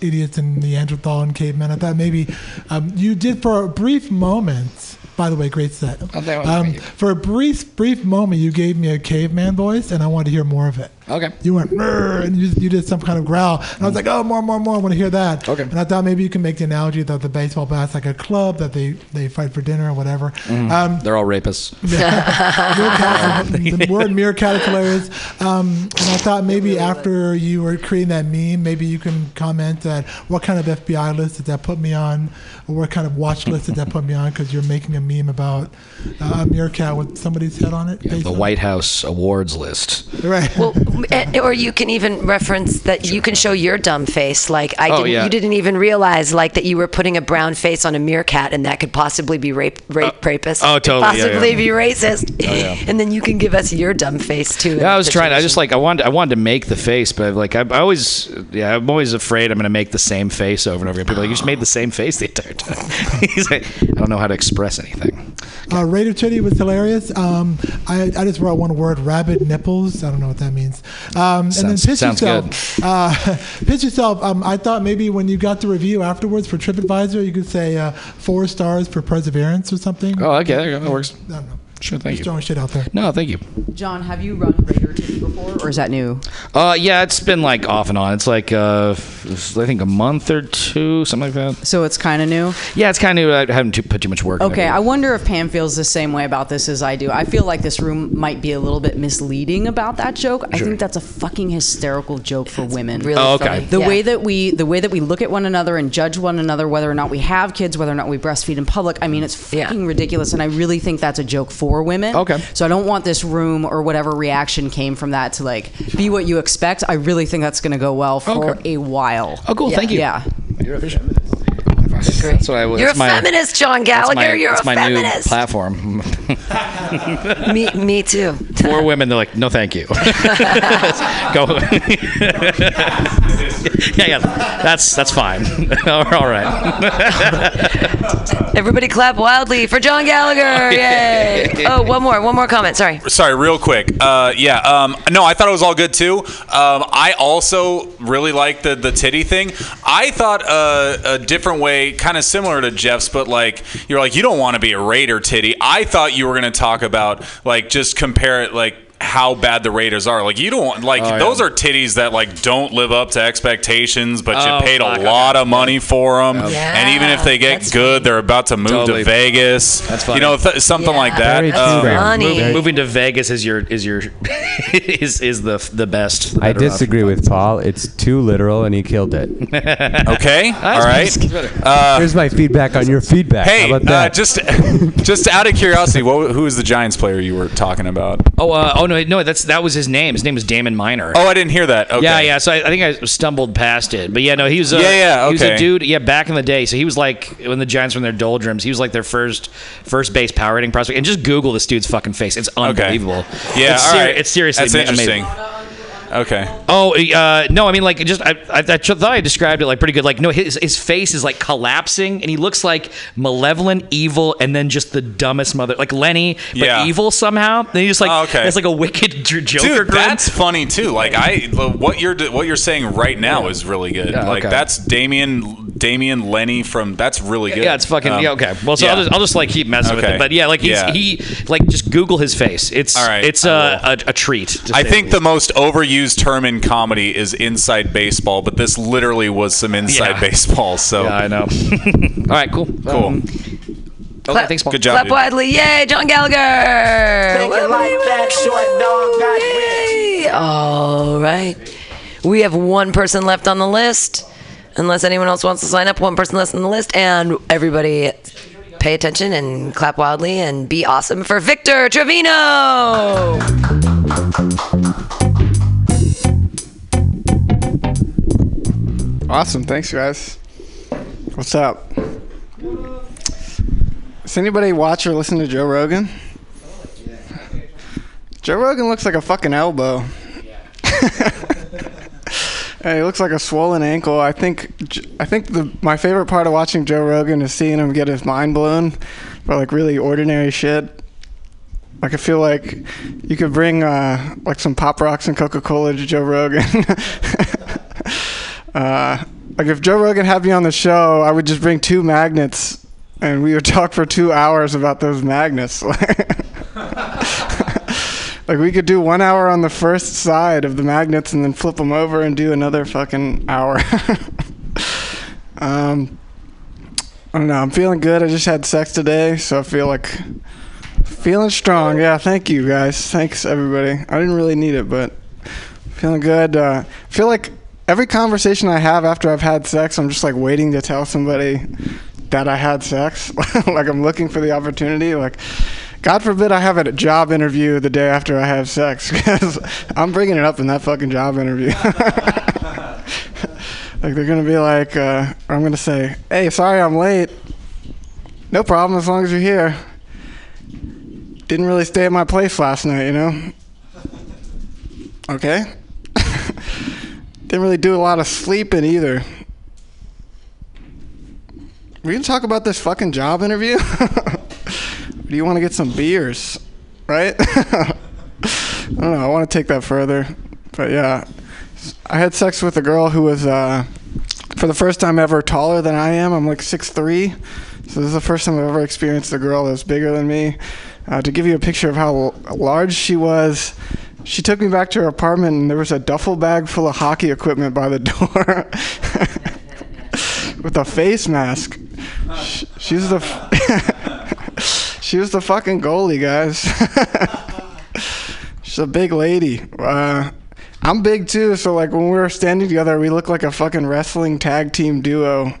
idiots and Neanderthal and cavemen. I thought maybe um, you did for a brief moment. By the way, great set. Oh. Um, for a brief brief moment, you gave me a caveman voice, and I wanted to hear more of it. Okay. You went and you, you did some kind of growl, and I was like, oh, more, more, more. I want to hear that. Okay. And I thought maybe you can make the analogy that the baseball bat's like a club that they they fight for dinner or whatever. Mhm. Um, They're all rapists. [LAUGHS] Meerkat, the word meerkat is hilarious. Um, and I thought maybe after you were creating that meme, maybe you can comment that what kind of FBI list did that put me on, or what kind of watch list did that put me on? Because you're making a meme about uh, a meerkat with somebody's head on it. Yeah, the White House awards list. Right. Well, eh, or you can even reference that you can show your dumb face. Like I Oh, didn't, yeah. you didn't even realize like that you were putting a brown face on a meerkat, and that could possibly be rape, rape, rapist. oh, totally, Possibly yeah. be racist. Oh, yeah. [LAUGHS] And then you can give us your dumb face too. Yeah, I was trying. I just like I wanted. I wanted to make the face, but like I, I always, yeah, I'm always afraid I'm going to make the same face over and over again. People are like you just made the same face the entire time. [LAUGHS] He's like, I don't know how to express anything. Uh, Raider Titty was hilarious. Um, I, I just wrote one word: rabid nipples. I don't know what that means. Um, and then pitch sounds yourself. Uh, [LAUGHS] pitch yourself. Um, I thought maybe when you got the review afterwards for TripAdvisor, you could say uh, four stars for perseverance or something. Oh, okay, there you go. That works. I don't know. Sure, thank Just you. throwing shit out there. No, thank you. John, have you run Raider Titty before, or is that new? Uh, yeah, it's been like off and on. It's like uh, it's, I think a month or two, something like that. So it's kind of new. Yeah, it's kind of. New. I haven't too, put too much work. Okay, into I wonder if Pam feels the same way about this as I do. I feel like this room might be a little bit misleading about that joke. I Sure. think that's a fucking hysterical joke for women. really Oh, okay. funny. The Yeah. way that we the way that we look at one another and judge one another, whether or not we have kids, whether or not we breastfeed in public. I mean, it's fucking ridiculous, and I really think that's a joke for women. Okay. So I don't want this room or whatever reaction came from that to like be what you expect. I really think that's going to go well for Okay. a while. Oh, cool. Thank you. Yeah. You're a feminist. That's what I was. You're a my- feminist, John that's Gallagher. my- You're that's a my feminist. new platform. [LAUGHS] me, me too. Four women, they're like, no, thank you. [LAUGHS] Go. [LAUGHS] yeah, yeah, that's that's fine. All right. Everybody clap wildly for John Gallagher. Yay. Oh, one more. One more comment. Sorry. Sorry, real quick. Uh, yeah, um, no, I thought it was all good too. Um, I also really liked the the titty thing. I thought uh, a different way, kind of similar to Jeff's, but like you're like you don't want to be a Raider titty. I thought you were gonna talk about like just compare it like how bad the Raiders are. Like you don't like Oh, yeah. those are titties that like don't live up to expectations, but Oh, you paid fuck, a lot of money for them. Yeah. And even if they get good, they're about to move Totally. to Vegas. That's funny. You know, th- something like that. Very Um, true. Funny. Mov- moving to Vegas is your is your [LAUGHS] is is the the best. the I better off. disagree with Paul. It's too literal, and he killed it. [LAUGHS] Okay, all right. Uh, Here's my feedback on your feedback. Hey, How about uh, just just out of curiosity, what, who is the Giants player you were talking about? Oh, uh, oh no, no, that's that was his name. His name is Damon Minor. Oh, I didn't hear that. Okay. Yeah, yeah. So I, I think I stumbled past it, but yeah, no, he was. Uh, Yeah, yeah, He was a okay. dude. Yeah, back in the day. So he was like when the Giants were in their doldrums. He was like their first first base power hitting prospect. And just Google this dude's fucking face. It's unbelievable. Yeah, it's, all right. it's seriously That's ma- amazing. interesting. Okay. Oh uh, no! I mean, like, just I, I, I thought I described it like pretty good. Like, no, his his face is like collapsing, and he looks like malevolent, evil, and then just the dumbest mother, like Lenny, but Yeah. evil somehow. Then he just like Oh, okay. has like a wicked j- [LAUGHS] Joker Dude, grin. that's funny too. Like I, what you're what you're saying right now is really good. Yeah, like okay. that's Damien Damien Lenny from. That's really good. Yeah, it's fucking Um, yeah. Okay, well, so yeah. I'll just I'll just like keep messing with Okay. it. But yeah, like he's Yeah. he like just Google his face. It's All right, it's uh, a, a treat. to I think the most overused term in comedy is inside baseball, but this literally was some inside Yeah. baseball. So Yeah, I know. [LAUGHS] All right, cool. Cool. Um, Clap, okay, thanks, Paul. Good job, Clap dude. widely. Yay, John Gallagher. Take it like that, short dog Yay. All right. We have one person left on the list. Unless anyone else wants to sign up, one person left on the list. And everybody pay attention and clap wildly and be awesome for Victor Trevino. Awesome. Thanks, guys. What's up? Does anybody watch or listen to Joe Rogan? Joe Rogan looks like a fucking elbow. [LAUGHS] Hey, he looks like a swollen ankle. I think I think the my favorite part of watching Joe Rogan is seeing him get his mind blown by like really ordinary shit. Like I feel like you could bring uh, like some pop rocks and Coca Cola to Joe Rogan. [LAUGHS] uh, like if Joe Rogan had me on the show, I would just bring two magnets and we would [LAUGHS] talk for two hours about those magnets. [LAUGHS] like we could do one hour on the first side of the magnets and then flip them over and do another fucking hour. [LAUGHS] um, I don't know. I'm feeling good. I just had sex today, so I feel like feeling strong. Yeah, thank you guys. Thanks everybody. I didn't really need it, but feeling good. Uh, feel like every conversation I have after I've had sex, I'm just like waiting to tell somebody that I had sex. [LAUGHS] like I'm looking for the opportunity. Like, God forbid I have a job interview the day after I have sex, [LAUGHS] because I'm bringing it up in that fucking job interview. [LAUGHS] like they're gonna be like, uh, I'm gonna say, "Hey, sorry I'm late. No problem as long as you're here." Didn't really stay at my place last night, you know. Okay. Didn't really do a lot of sleeping either. We gonna talk about this fucking job interview? [LAUGHS] do you want to get some beers, right? [LAUGHS] I don't know. I want to take that further, but yeah, I had sex with a girl who was, uh, for the first time ever, taller than I am. I'm like six three, so this is the first time I've ever experienced a girl that's bigger than me. Uh, to give you a picture of how large she was, she took me back to her apartment, and there was a duffel bag full of hockey equipment by the [LAUGHS] door. [LAUGHS] with a face mask. Sh- She was the f- [LAUGHS] she was the fucking goalie, guys. She's a big lady. Uh, I'm big too, so like when we were standing together, we look like a fucking wrestling tag team duo.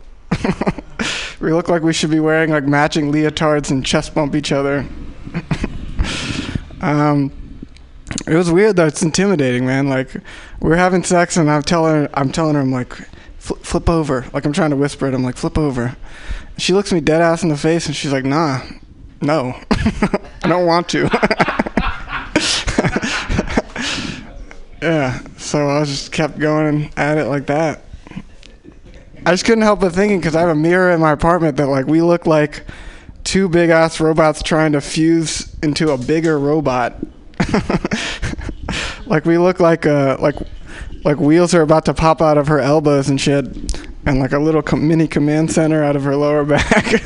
we look like we should be wearing like matching leotards and chest bump each other. um, it was weird though. It's intimidating, man. Like we're having sex, and I'm telling I'm telling her I'm like, "Fl- flip over. Like I'm trying to whisper it. I'm like, flip over. She looks me dead ass in the face, and she's like, nah, no, [LAUGHS] I don't want to. [LAUGHS] yeah. So I just kept going at it like that. I just couldn't help but thinking because I have a mirror in my apartment that like we look like two big ass robots trying to fuse into a bigger robot. [LAUGHS] like we look like uh like like wheels are about to pop out of her elbows and shit, and like a little com- mini command center out of her lower [LAUGHS] back.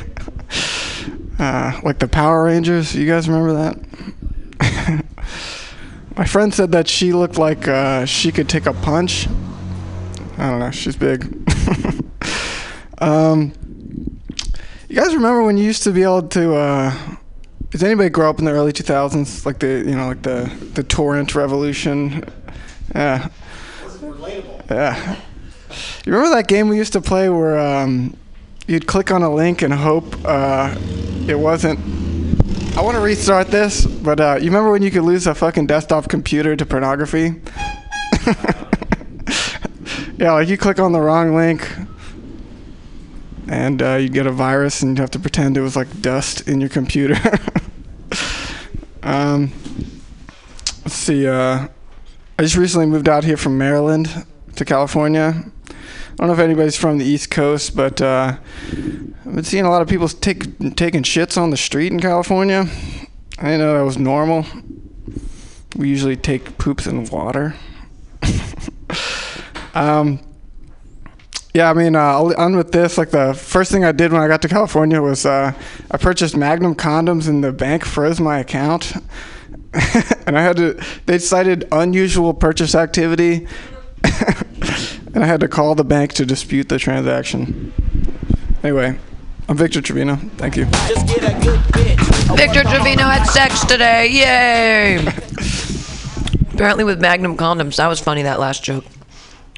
uh, like the Power Rangers. You guys remember that? [LAUGHS] My friend said that she looked like uh, she could take a punch. I don't know. She's big. [LAUGHS] um, you guys remember when you used to be able to? Uh, does anybody grow up in the early 2000s, like the you know like the the torrent revolution? Yeah. Yeah. You remember that game we used to play where um, you'd click on a link and hope uh, it wasn't. I want to restart this, but uh, you remember when you could lose a fucking desktop computer to pornography? [LAUGHS] yeah, like you click on the wrong link, and uh, you get a virus, and you have to pretend it was like dust in your computer. [LAUGHS] um, let's see. Uh, I just recently moved out here from Maryland to California. I don't know if anybody's from the East Coast, but uh, I've been seeing a lot of people take, taking shits on the street in California. I didn't know that was normal. We usually take poops in water. [LAUGHS] um, yeah, I mean, uh, on with this. Like the first thing I did when I got to California was uh, I purchased Magnum condoms, and the bank froze my account. [LAUGHS] and I had to. They cited unusual purchase activity, [LAUGHS] and I had to call the bank to dispute the transaction. Anyway, I'm Victor Trevino. Thank you. Victor Trevino had sex today. Yay! [LAUGHS] Apparently with Magnum condoms. That was funny, that last joke.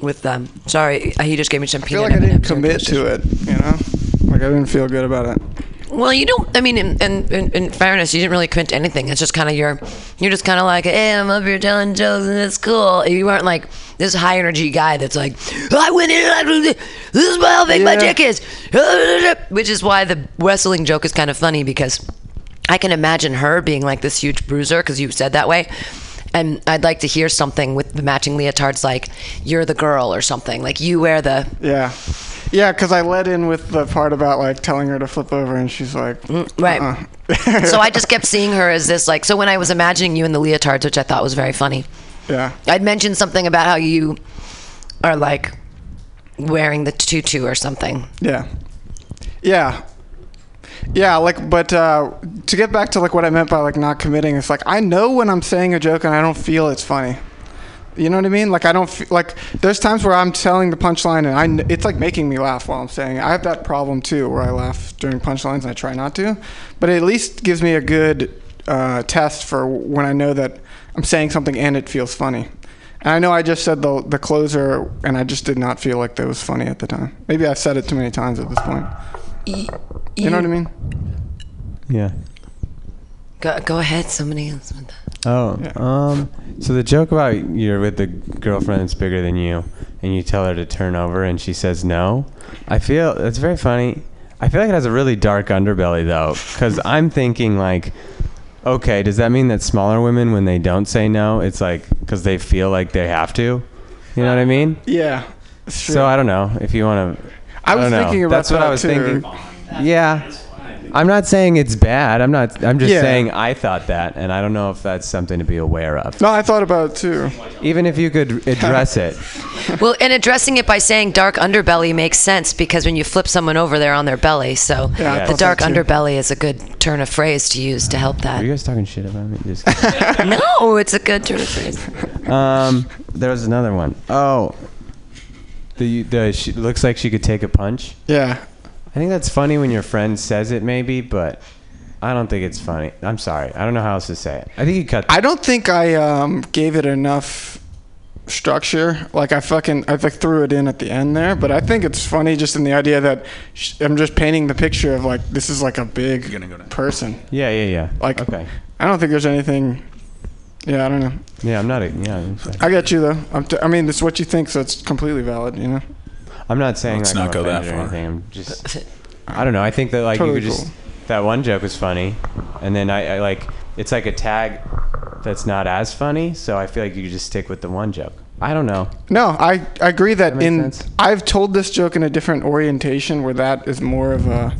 With them. Sorry, uh, he just gave me some I feel peanut like I didn't commit to it. You know, like I didn't feel good about it. Well, you don't. I mean, in, in, in, in fairness, you didn't really commit to anything. It's just kind of your. You're just kind of like, hey, I'm up here telling jokes and it's cool. You weren't like this high energy guy that's like, I went in. and I, this is how big my Yeah. dick is, [LAUGHS] which is why the wrestling joke is kind of funny because I can imagine her being like this huge bruiser because you said that way. And I'd like to hear something with the matching leotards, like you're the girl or something. Like you wear the Yeah, yeah, because I led in with the part about like telling her to flip over, and she's like, mm, right. uh-uh. [LAUGHS] so I just kept [LAUGHS] seeing her as this like. So when I was imagining you in the leotards, which I thought was very funny, Yeah. I'd mentioned something about how you are like wearing the tutu or something. Yeah. Yeah. Yeah, like, but uh, to get back to like what I meant by like not committing, it's like I know when I'm saying a joke and I don't feel it's funny. You know what I mean? Like I don't feel, like there's times where I'm telling the punchline and I it's like making me laugh while I'm saying. it. I have that problem too where I laugh during punchlines and I try not to, but it at least gives me a good uh, test for when I know that I'm saying something and it feels funny. And I know I just said the the closer and I just did not feel like that was funny at the time. Maybe i've said it too many times at this point. You know what I mean? Yeah. Go, go ahead, somebody else. with that. Oh, um, so the joke about you're with the girlfriend that's bigger than you, and you tell her to turn over, and she says no. I feel it's very funny. I feel like it has a really dark underbelly though, because I'm thinking like, okay, does that mean that smaller women, when they don't say no, it's like because they feel like they have to? You know what I mean? Yeah. it's true. So I don't know if you want to. I was don't thinking about That's what that I was too. thinking. Yeah. I'm not saying it's bad. I'm not. I'm just Yeah. saying I thought that, and I don't know if that's something to be aware of. No, I thought about it too. Even if you could address it. [LAUGHS] Well, and addressing it by saying dark underbelly makes sense because when you flip someone over, they're on their belly. So Yeah, I the thought dark that too. underbelly is a good turn of phrase to use to help that. Are that. you guys talking shit about me? Just [LAUGHS] no, it's a good turn of phrase. Um, there was another one. Oh, the the she looks like she could take a punch. Yeah. I think that's funny when your friend says it, maybe, but I don't think it's funny. I'm sorry. I don't know how else to say it. I think you cut. I don't think I um, gave it enough structure. Like I fucking I like threw it in at the end there, but I think it's funny just in the idea that sh- I'm just painting the picture of like this is like a big person. Yeah, yeah, yeah. Like okay. I don't think there's anything. Yeah, I don't know. Yeah, I'm not. A, yeah, I'm. I get you though. I'm t- I mean, it's what you think, so it's completely valid. You know. I'm not saying Let's like, not I'm go that or far. anything. I'm just. I don't know. I think that like Totally you could cool. just that one joke was funny, and then I, I like it's like a tag that's not as funny. So I feel like you could just stick with the one joke. I don't know. No, I, I agree that, makes in sense. I've told this joke in a different orientation where that is more of a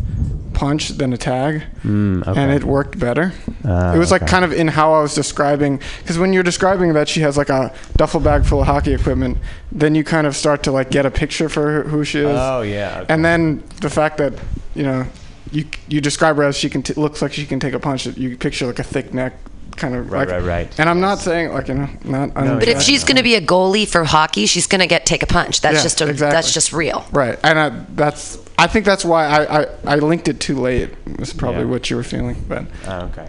punch than a tag, Mm, okay. and it worked better. Ah, it was like kind of in how I was describing because when you're describing that she has like a duffel bag full of hockey equipment, then you kind of start to like get a picture for who she is. Oh, yeah, okay. And then the fact that you know you you describe her as she can t- looks like she can take a punch. You picture like a thick neck. Kind of Right, like, right, right. And I'm not saying like you know not. But if she's going to be a goalie for hockey, she's going to get take a punch. That's Yeah, just a, exactly. that's just real. Right, and I, that's I think that's why I, I, I linked it too late. That's probably Yeah. what you were feeling, but Oh, okay.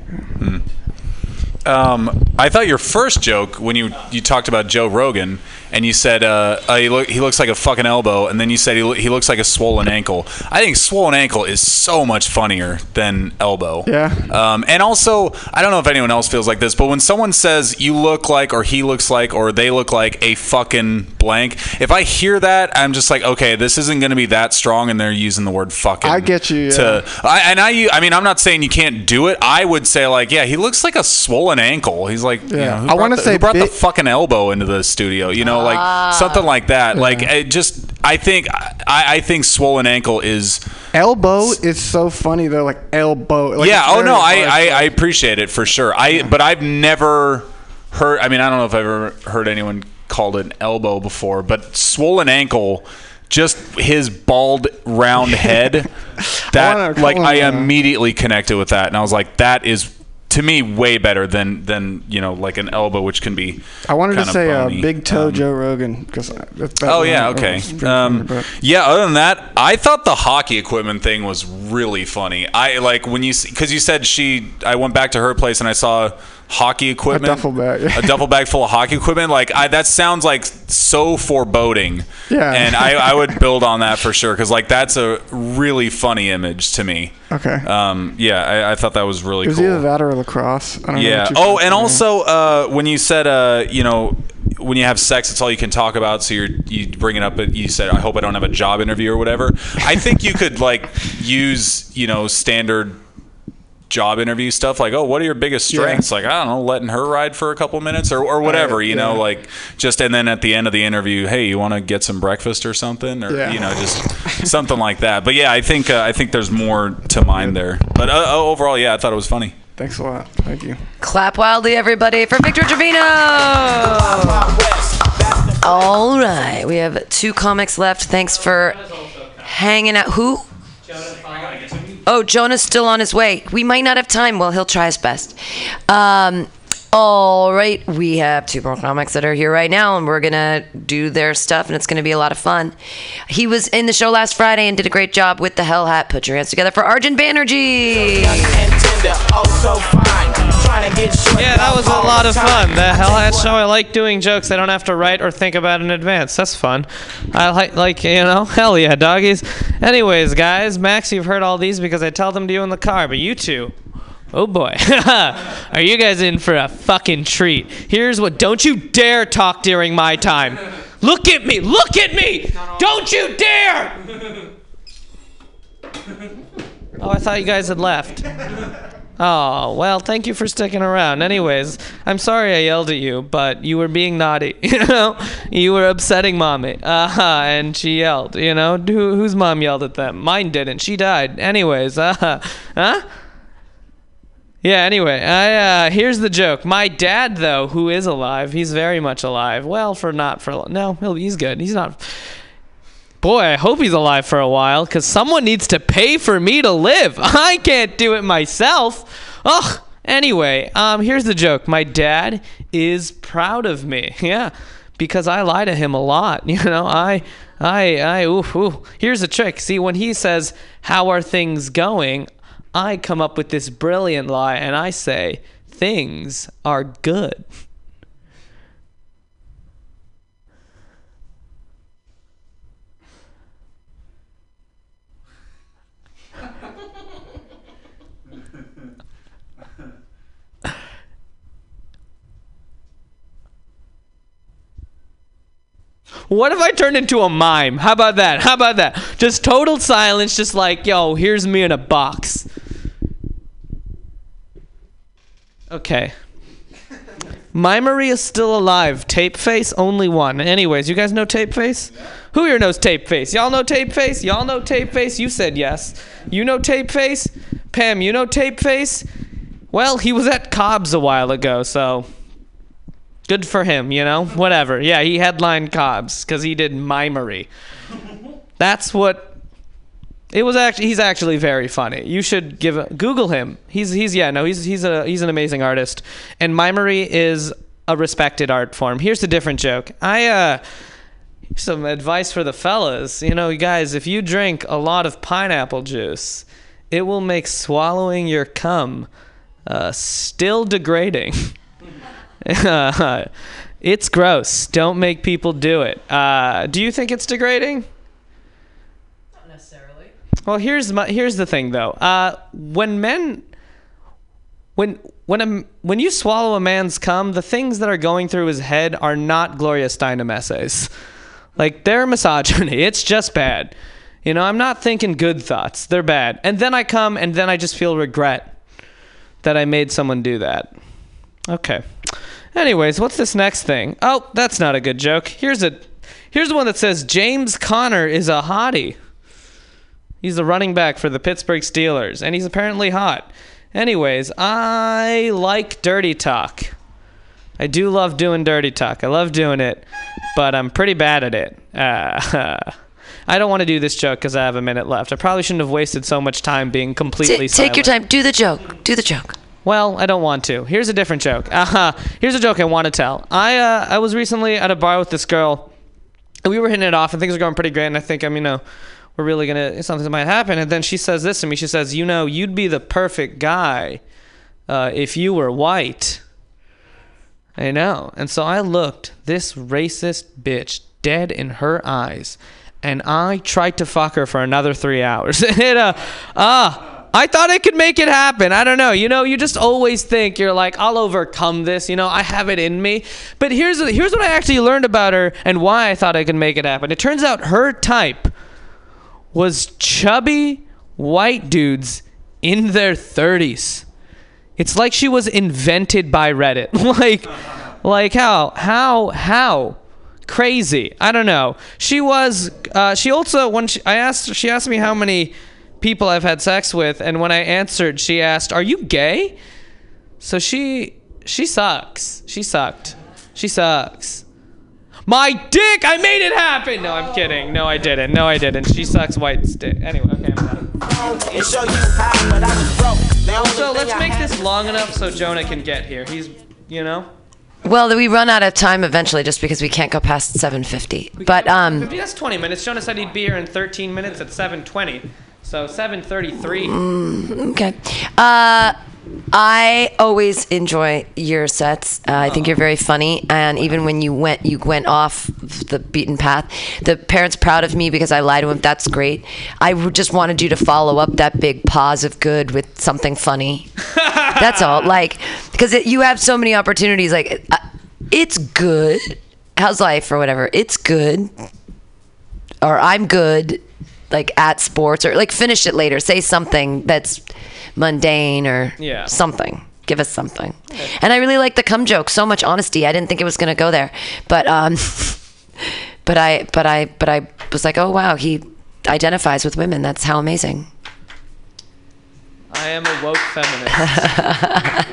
Um, I thought your first joke when you you talked about Joe Rogan and you said uh, uh, he, look, he looks like a fucking elbow, and then you said he, lo- he looks like a swollen ankle. I think swollen ankle is so much funnier than elbow. Yeah. Um, and also, I don't know if anyone else feels like this, but when someone says you look like, or he looks like, or they look like a fucking blank, if I hear that, I'm just like, okay, this isn't going to be that strong, and they're using the word fucking. I get you, To, I, and I, I mean, I'm not saying you can't do it. I would say like, yeah, he looks like a swollen ankle. He's like, you Yeah. know, who I wanna the- say who brought the fucking elbow into the studio. You know, like Ah. something like that. Like, it just, I think, I, I think swollen ankle is. elbow is so funny though, like elbow. Like yeah. Oh no, I, I, I appreciate it for sure. I, but I've never heard. I mean, I don't know if I've ever heard anyone called it an elbow before, but swollen ankle. Just his bald, round [LAUGHS] head. That wanna like call I him, immediately connected with that, and I was like, that is to me way better than than you know like an elbow, which can be. I wanted to say uh, big toe Joe Rogan because Oh yeah, okay. Um, yeah. Other than that, I thought the hockey equipment thing was really funny. I like when you because you said she. I went back to her place and I saw hockey equipment, duffel bag. a duffel bag full of hockey equipment. Like I, that sounds like so foreboding. Yeah. And I, I would build on that for sure because like that's a really funny image to me. Okay. Um. Yeah, I, I thought that was really it was cool. either that or lacrosse. I don't Yeah. Oh, and also uh, when you said uh, you know when you have sex, it's all you can talk about. So you're you bring it up. But you said, "I hope I don't have a job interview or whatever." I think you could like use you know standard job interview stuff like oh what are your biggest Yeah. strengths like i don't know letting her ride for a couple minutes or, or whatever Right, you know like just and then at the end of the interview hey you want to get some breakfast or something or Yeah. you know just something like that but yeah i think uh, i think there's more to mind there but uh, uh, overall yeah i thought it was funny Thanks a lot. Thank you. Clap wildly, everybody, for Victor Trevino. All right, we have two comics left. Thanks for hanging out. Who? Oh, Jonah's still on his way. We might not have time. Well, he'll try his best. Um, all right, we have two more comics that are here right now, and we're gonna do their stuff, and it's gonna be a lot of fun. He was in the show last Friday and did a great job with the Hell Hat. Put your hands together for Arjun Banerjee. Yeah, that was a lot of fun. The Hell Hat Show. I like doing jokes I don't have to write or think about in advance. That's fun. I like, like you know, [LAUGHS] hell yeah, doggies. Anyways, guys, Max, you've heard all these because I tell them to you in the car, but you two. Oh boy. [LAUGHS] Are you guys in for a fucking treat? Here's what don't you dare talk during my time. Look at me! Look at me! Don't you dare! [LAUGHS] Oh, I thought you guys had left. Oh, well, thank you for sticking around. Anyways, I'm sorry I yelled at you, but you were being naughty. [LAUGHS] You know, you were upsetting mommy. Uh huh, and she yelled. You know, Who, whose mom yelled at them? Mine didn't. She died. Anyways, uh huh? Yeah, anyway, I uh here's the joke. My dad though, who is alive, he's very much alive. Well, for not for no, he's good. He's not Boy, I hope he's alive for a while cuz someone needs to pay for me to live. [LAUGHS] I can't do it myself. Ugh. Anyway, um here's the joke. My dad is proud of me. [LAUGHS] Yeah. Because I lie to him a lot, [LAUGHS] you know. I I I ooh, ooh. Here's a trick. See, when he says, "How are things going?" I come up with this brilliant lie and I say, things are good. What if I turned into a mime? How about that? How about that? Just total silence, just like, yo, here's me in a box. Okay. Mimery is still alive. Tape Face, only one. Anyways, you guys know Tape Face? Who here knows Tape Face? Y'all know Tape Face? Y'all know Tape Face? You said yes. You know Tape Face? Pam, you know Tape Face? Well, he was at Cobb's a while ago, so good for him, you know? Whatever. Yeah, he headlined Cobb's because he did mimery. That's what it was actually he's actually very funny. You should give a, Google him. He's he's yeah, no, he's he's a he's an amazing artist. And mimery is a respected art form. Here's a different joke. I uh some advice for the fellas. You know, guys, if you drink a lot of pineapple juice, it will make swallowing your cum uh, still degrading. [LAUGHS] [LAUGHS] it's gross. Don't make people do it. Uh, do you think it's degrading? Not necessarily. Well, here's my here's the thing though. Uh, when men, when when a, when you swallow a man's cum, the things that are going through his head are not Gloria Steinem essays. Like they're misogyny. It's just bad. You know, I'm not thinking good thoughts. They're bad. And then I come and then I just feel regret that I made someone do that. Okay. Anyways, what's this next thing? Oh, that's not a good joke. Here's a here's the one that says James Conner is a hottie. He's the running back for the Pittsburgh Steelers, and he's apparently hot. Anyways, I like dirty talk. I do love doing dirty talk. I love doing it, but I'm pretty bad at it. Uh, [LAUGHS] I don't want to do this joke because I have a minute left. I probably shouldn't have wasted so much time being completely Ta- take your time. Do the joke. Do the joke. Well, I don't want to. Here's a different joke. [LAUGHS] Uh-huh. Here's a joke I want to tell. I uh, I was recently at a bar with this girl, and we were hitting it off, and things were going pretty great. And I think I'm, you know, we're really gonna something might happen. And then she says this to me. She says, "You know, you'd be the perfect guy uh, if you were white." I know. And so I looked this racist bitch dead in her eyes, and I tried to fuck her for another three hours. [LAUGHS] it uh ah. I thought I could make it happen. I don't know. You know, you just always think you're like, I'll overcome this. You know, I have it in me. But here's here's what I actually learned about her and why I thought I could make it happen. It turns out her type was chubby white dudes in their 30s. It's like she was invented by Reddit. [LAUGHS] like like how how how crazy. I don't know. She was uh, she also when she, I asked she asked me how many people I've had sex with and when I answered she asked, "Are you gay?" So she she sucks. She sucked. She sucks. My dick! I made it happen! No, I'm kidding. No, I didn't. No, I didn't. She sucks white stick. Anyway, okay, I'm done. and show you how, but I was broke. The only So let's make this long enough so Jonah can get here. He's, you know. Well, we run out of time eventually just because we can't go past 7:50. But um, That's 20 minutes. Jonah said he'd be here in 13 minutes at 7:20. So 7:33. Mm, okay. Uh, I always enjoy your sets. Uh, I think you're very funny, and even when you went, you went off the beaten path. The parents proud of me because I lied to him. That's great. I just wanted you to follow up that big pause of good with something funny. [LAUGHS] That's all. Like because it, you have so many opportunities. Like uh, it's good. How's life or whatever? It's good. Or I'm good. Like at sports or like finish it later. Say something that's mundane or Yeah. something. Give us something. And I really like the cum joke. So much honesty. I didn't think it was gonna go there, but um, [LAUGHS] but I but I but I was like, oh wow, he identifies with women. That's how amazing. I am a woke feminist.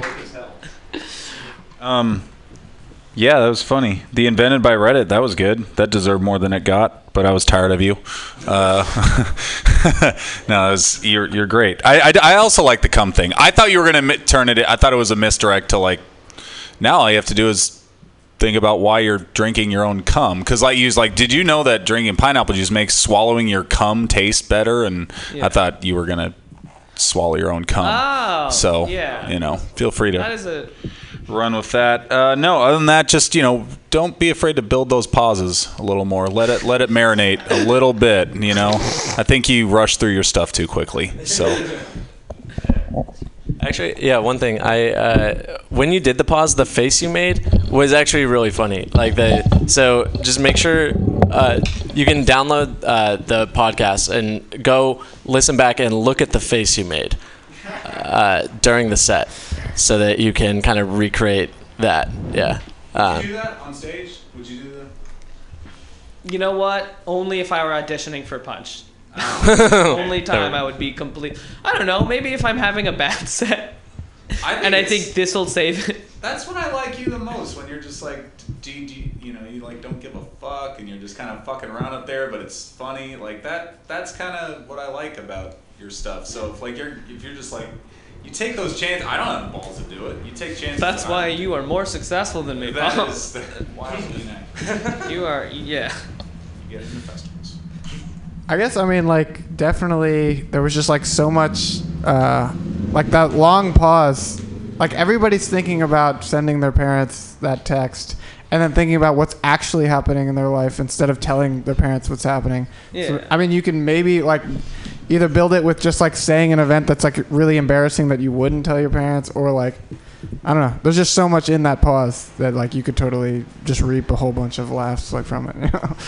[LAUGHS] Um, yeah, that was funny. The invented by Reddit, that was good. That deserved more than it got, but I was tired of you. Uh, [LAUGHS] no, it was, you're you're great. I, I, I also like the cum thing. I thought you were gonna turn it. I thought it was a misdirect to like. Now all you have to do is think about why you're drinking your own cum because like you was like did you know that drinking pineapple juice makes swallowing your cum taste better and Yeah. i thought you were gonna swallow your own cum Oh, so yeah. you know feel free to That is a. run with that. Uh, no, other than that, just you know, don't be afraid to build those pauses a little more. Let it let it marinate a little bit. You know, I think you rush through your stuff too quickly. So Actually, yeah. One thing I uh, when you did the pause, the face you made was actually really funny. Like the so just make sure uh, you can download uh, the podcast and go listen back and look at the face you made uh, during the set, so that you can kind of recreate that. Yeah. Um, that on stage? Would you do that? You know what? Only if I were auditioning for Punch. Oh. [LAUGHS] Only [LAUGHS] time I would be complete. I don't know. Maybe if I'm having a bad [LAUGHS] set, and I think this will save it. That's when I like you the most. When you're just like, do, you- do you, you know, you like don't give a fuck, and you're just kind of fucking around up there, but it's funny. Like that. That's kind of what I like about your stuff. So if like you're if you're just like you take those chances. I don't have the balls to do it. You take chances. That's why you are more successful than me, That Paul. is why you you are, yeah. You get into festivals. I guess I mean like definitely there was just like so much uh, like that long pause. Like everybody's thinking about sending their parents that text and then thinking about what's actually happening in their life instead of telling their parents what's happening. So, Yeah. I mean you can maybe like either build it with just like saying an event that's like really embarrassing that you wouldn't tell your parents or like I don't know. There's just so much in that pause that like you could totally just reap a whole bunch of laughs like from it. [LAUGHS] You know? [LAUGHS]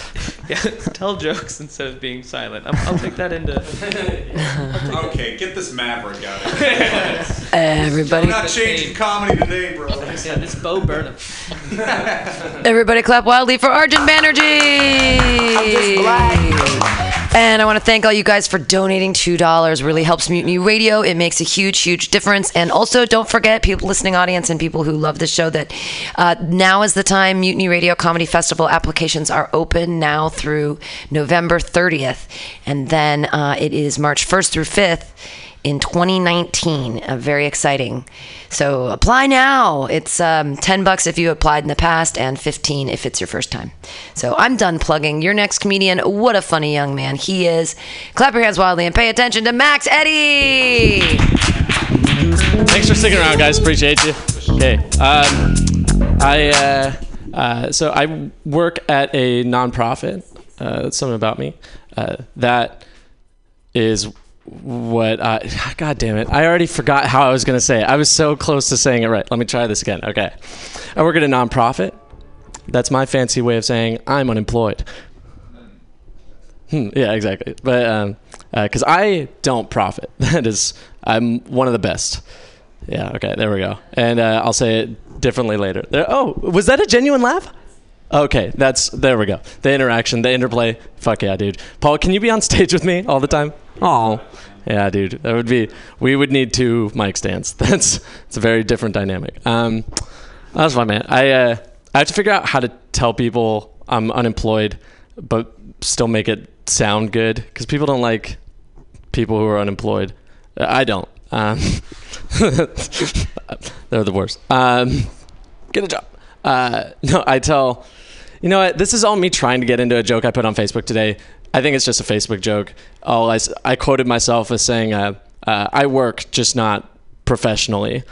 Yeah, tell jokes instead of being silent. I'm, I'll take that into. [LAUGHS] okay, get this maverick out of here. Everybody, I'm not changing comedy today, bro. Yeah, this Bo Burnham. everybody, clap wildly for Arjun Banerjee. And I want to thank all you guys for donating two dollars. Really helps Mutiny Radio. It makes a huge, huge difference. And also, don't forget, people listening audience and people who love the show, that uh, now is the time. Mutiny Radio Comedy Festival applications are open now through November 30th, and then uh, it is March 1st through 5th in 2019. Uh, very exciting. So apply now. It's um, 10 bucks if you applied in the past and 15 if it's your first time. So I'm done plugging. Your next comedian, what a funny young man he is. Clap your hands wildly and pay attention to Max Eddie. Thanks for sticking around, guys. Appreciate you. Okay. Um, I uh, uh, so I work at a nonprofit. Uh, something about me. Uh, that is what I. [SIGHS] God damn it! I already forgot how I was gonna say it. I was so close to saying it right. Let me try this again. Okay. I work at a nonprofit. That's my fancy way of saying I'm unemployed. Hmm, yeah, exactly. But um, because I don't profit, [LAUGHS] that is, I'm one of the best. Yeah. Okay. There we go. And uh, I'll say it differently later. There, oh, was that a genuine laugh? Okay, that's there we go. The interaction, the interplay. Fuck yeah, dude. Paul, can you be on stage with me all the time? Oh, yeah, dude. That would be. We would need two mic stands. [LAUGHS] That's it's a very different dynamic. Um, that's fun, man. I uh, I have to figure out how to tell people I'm unemployed, but still make it sound good because people don't like people who are unemployed. Uh, I don't. Um, [LAUGHS] they're the worst. Um, get a job. Uh, no, I tell. You know what? This is all me trying to get into a joke I put on Facebook today. I think it's just a Facebook joke. All I, I quoted myself as saying, uh, uh, "I work, just not professionally."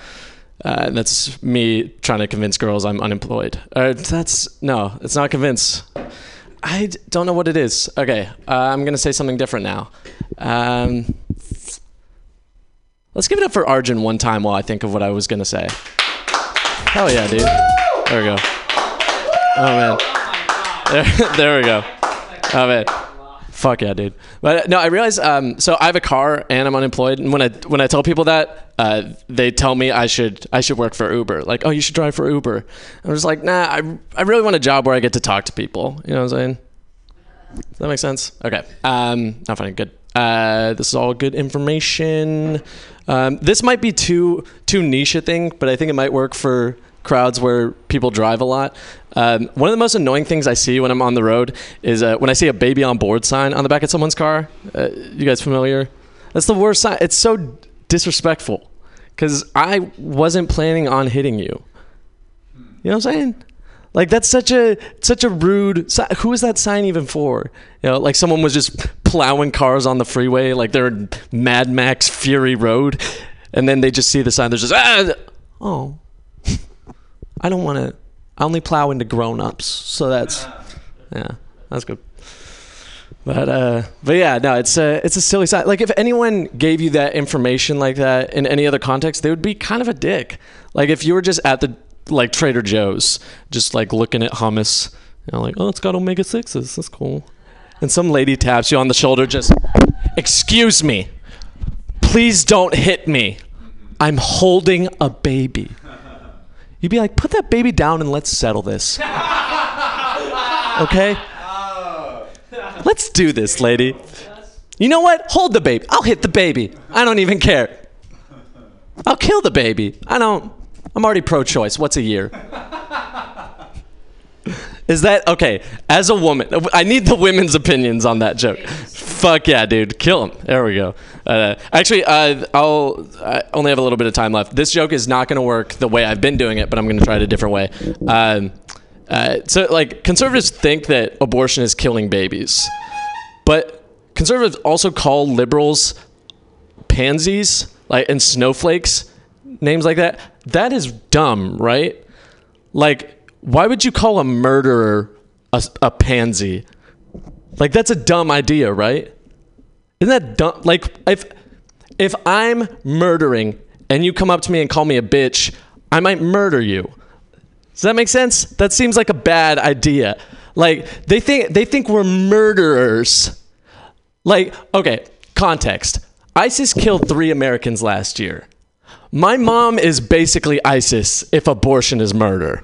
Uh, that's me trying to convince girls I'm unemployed. Uh, that's no, it's not convince. I don't know what it is. Okay, uh, I'm gonna say something different now. Um, let's give it up for Arjun one time while I think of what I was gonna say. Hell yeah, dude. There we go. Oh man. There, [LAUGHS] there we go. Oh man. Fuck yeah, dude. But no, I realize. Um, so I have a car and I'm unemployed, and when I when I tell people that, uh, they tell me I should I should work for Uber. Like, oh, you should drive for Uber. I'm just like, nah. I I really want a job where I get to talk to people. You know what I'm saying? Does that make sense? Okay. Um, not funny. Good. Uh, this is all good information. Um, this might be too too niche a thing, but I think it might work for crowds where people drive a lot. Um, one of the most annoying things I see when I'm on the road is uh, when I see a baby on board sign on the back of someone's car. Uh, you guys familiar? That's the worst sign. It's so disrespectful because I wasn't planning on hitting you. You know what I'm saying? Like that's such a such a rude. Who is that sign even for? You know, like someone was just plowing cars on the freeway, like they're in Mad Max Fury Road, and then they just see the sign. They're just ah, oh, I don't want to. I only plow into grown-ups, so that's [LAUGHS] yeah, that's good. But uh, but yeah, no, it's a it's a silly sign. Like if anyone gave you that information like that in any other context, they would be kind of a dick. Like if you were just at the like Trader Joe's, just like looking at hummus, you know, like oh, it's got omega sixes. That's cool. And some lady taps you on the shoulder, just excuse me, please don't hit me. I'm holding a baby. You'd be like, put that baby down and let's settle this. Okay? Let's do this, lady. You know what? Hold the baby. I'll hit the baby. I don't even care. I'll kill the baby. I don't. I'm already pro choice. What's a year? Is that okay? As a woman, I need the women's opinions on that joke. Fuck yeah, dude, kill him. There we go. Uh, actually, uh, I'll I only have a little bit of time left. This joke is not going to work the way I've been doing it, but I'm going to try it a different way. Um, uh, so, like, conservatives think that abortion is killing babies, but conservatives also call liberals pansies, like, and snowflakes, names like that. That is dumb, right? Like, why would you call a murderer a, a pansy? Like, that's a dumb idea, right? Isn't that dumb? Like, if if I'm murdering and you come up to me and call me a bitch, I might murder you. Does that make sense? That seems like a bad idea. Like they think they think we're murderers. Like, okay, context. ISIS killed 3 Americans last year. My mom is basically ISIS if abortion is murder.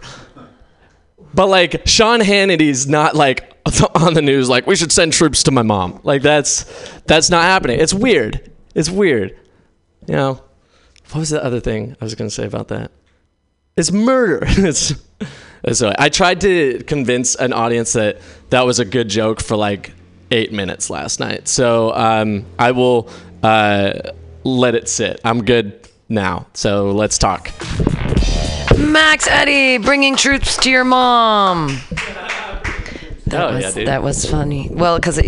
But like Sean Hannity's not like [LAUGHS] on the news like we should send troops to my mom. Like that's that's not happening. It's weird. It's weird. You know. What was the other thing I was going to say about that? It's murder. [LAUGHS] it's so I tried to convince an audience that that was a good joke for like 8 minutes last night. So um, I will uh, let it sit. I'm good now. So let's talk. Max Eddie bringing troops to your mom. That Oh, was yeah, dude. that was funny. Well, because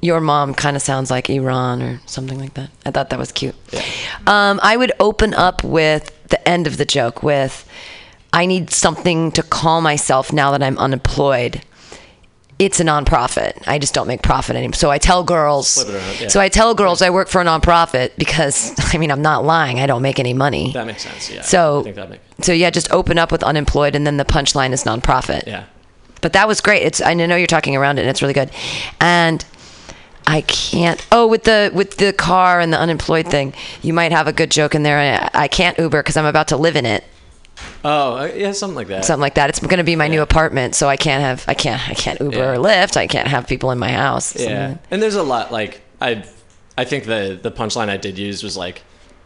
your mom kind of sounds like Iran or something like that. I thought that was cute. Um, I would open up with the end of the joke with, "I need something to call myself now that I'm unemployed." It's a nonprofit. I just don't make profit anymore. So I tell girls. Around, yeah. So I tell girls I work for a nonprofit because [LAUGHS] I mean I'm not lying. I don't make any money. That makes sense. Yeah. So I think that makes so yeah, just open up with unemployed, and then the punchline is nonprofit. Yeah. But that was great. It's I know you're talking around it, and it's really good. And I can't. Oh, with the with the car and the unemployed thing, you might have a good joke in there. I, I can't Uber because I'm about to live in it. Oh, uh, yeah, something like that. Something like that. It's going to be my new apartment, so I can't have I can't I can't Uber Yeah. or Lyft. I can't have people in my house. Yeah, and there's a lot like I, I think the the punchline I did use was like,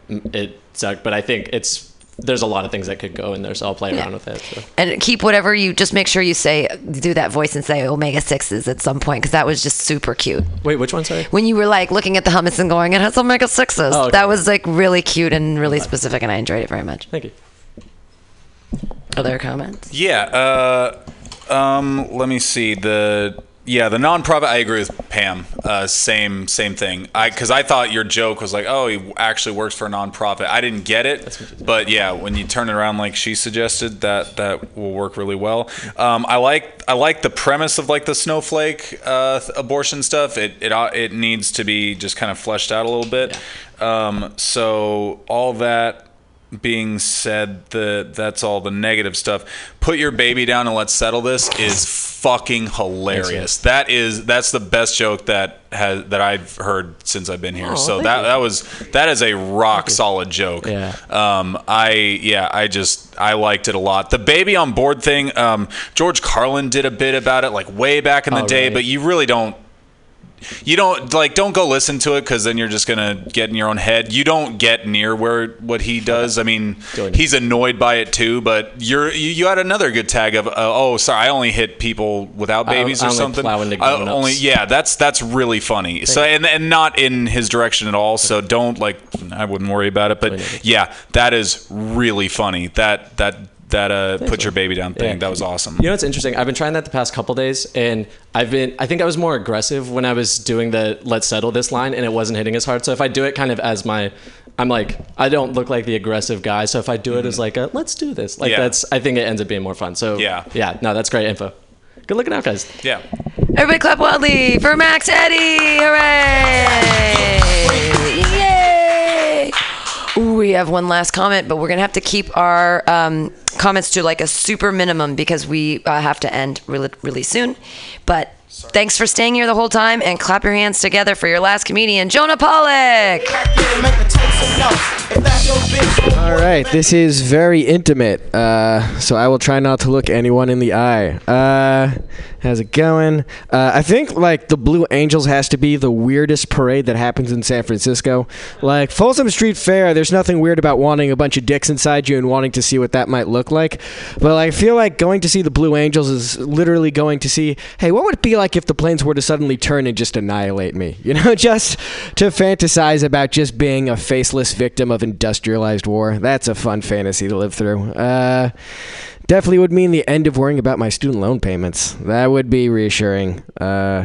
it sucked, but I think it's there's a lot of things that could go in there, so I'll play Yeah. around with it. So. And keep whatever you just make sure you say do that voice and say omega sixes at some point because that was just super cute. Wait, which one? Sorry. When you were like looking at the hummus and going, it has omega sixes. Oh, okay. That was like really cute and really specific, and I enjoyed it very much. Thank you. Other comments? Yeah. Uh, um, let me see the. Yeah, the nonprofit. I agree with Pam. Uh, same, same thing. I because I thought your joke was like, oh, he actually works for a nonprofit. I didn't get it, but yeah, when you turn it around like she suggested, that that will work really well. Um, I like I like the premise of like the snowflake uh, abortion stuff. It it it needs to be just kind of fleshed out a little bit. Um, so all that being said, the that's all the negative stuff. Put your baby down and let's settle this is fucking hilarious. That is that's the best joke that has that I've heard since I've been here. Oh, so that you. that was that is a rock solid joke. Yeah. Um, I yeah, I just I liked it a lot. The baby on board thing, um, George Carlin did a bit about it like way back in the Oh, day, right. but you really don't you don't like don't go listen to it because then you're just gonna get in your own head. You don't get near where what he does. I mean he's annoyed by it too but you're you, you had another good tag of uh, oh sorry i only hit people without babies I or only something. I only yeah that's that's really funny. So and, and not in his direction at all so don't like i wouldn't worry about it but yeah that is really funny. That that that uh put your baby down thing Yeah. that was awesome You know what's interesting? I've been trying that the past couple days, and I've been. I think I was more aggressive when I was doing the "Let's settle this" line, and it wasn't hitting as hard. So if I do it kind of as my, I'm like, I don't look like the aggressive guy. So if I do it as like a "Let's do this," like Mm-hmm. Yeah. that's, I think it ends up being more fun. So Yeah. yeah, no, that's great info. Good looking out, guys. yeah Everybody clap wildly for Max Eddie! Hooray! Yay! Ooh, we have one last comment, but we're gonna have to keep our um, comments to like a super minimum because we uh, have to end really, really soon. But thanks for staying here the whole time and clap your hands together for your last comedian, Jonah Pollock. All right, this is very intimate, uh, so I will try not to look anyone in the eye. Uh, how's it going? Uh, I think like the Blue Angels has to be the weirdest parade that happens in San Francisco. Like Folsom Street Fair, there's nothing weird about wanting a bunch of dicks inside you and wanting to see what that might look like. But I feel like going to see the Blue Angels is literally going to see, hey, what would it be like if the planes were to suddenly turn and just annihilate me? [LAUGHS] You know, just to fantasize about just being a faceless victim of industrialized war. That's a fun fantasy to live through. Uh, definitely would mean the end of worrying about my student loan payments. That would be reassuring. Uh,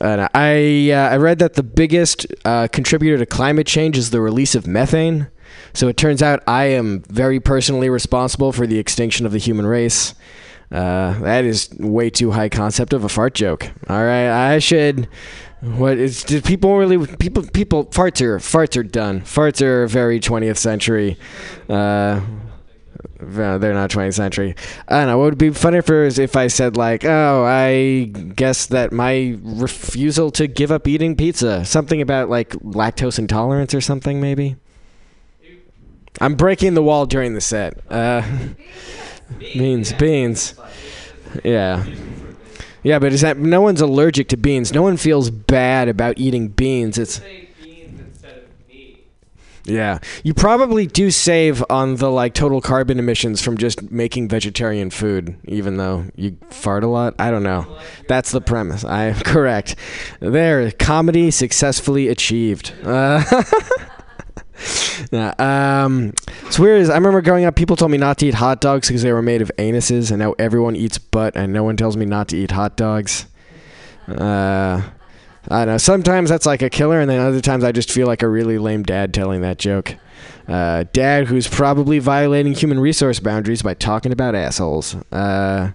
and I uh, I read that the biggest uh, contributor to climate change is the release of methane. So it turns out I am very personally responsible for the extinction of the human race. Uh, that is way too high concept of a fart joke. All right, I should. What is? Did people really? People, people. Farts are farts are done. Farts are very 20th century. They're not 20th century. I don't know. What would be funny for is if I said like, "Oh, I guess that my refusal to give up eating pizza, something about like lactose intolerance or something, maybe." I'm breaking the wall during the set. Uh, [LAUGHS] beans, beans. Yeah. Yeah, but is that no one's allergic to beans? No one feels bad about eating beans. It's yeah, you probably do save on the like total carbon emissions from just making vegetarian food, even though you fart a lot. I don't know. That's the premise. I am [LAUGHS] correct. There, comedy successfully achieved. [LAUGHS] Uh, um, it's weird. Is I remember growing up, people told me not to eat hot dogs because they were made of anuses, and now everyone eats butt, and no one tells me not to eat hot dogs. Uh, I know. Sometimes that's like a killer, and then other times I just feel like a really lame dad telling that joke. Uh, dad who's probably violating human resource boundaries by talking about assholes. Uh,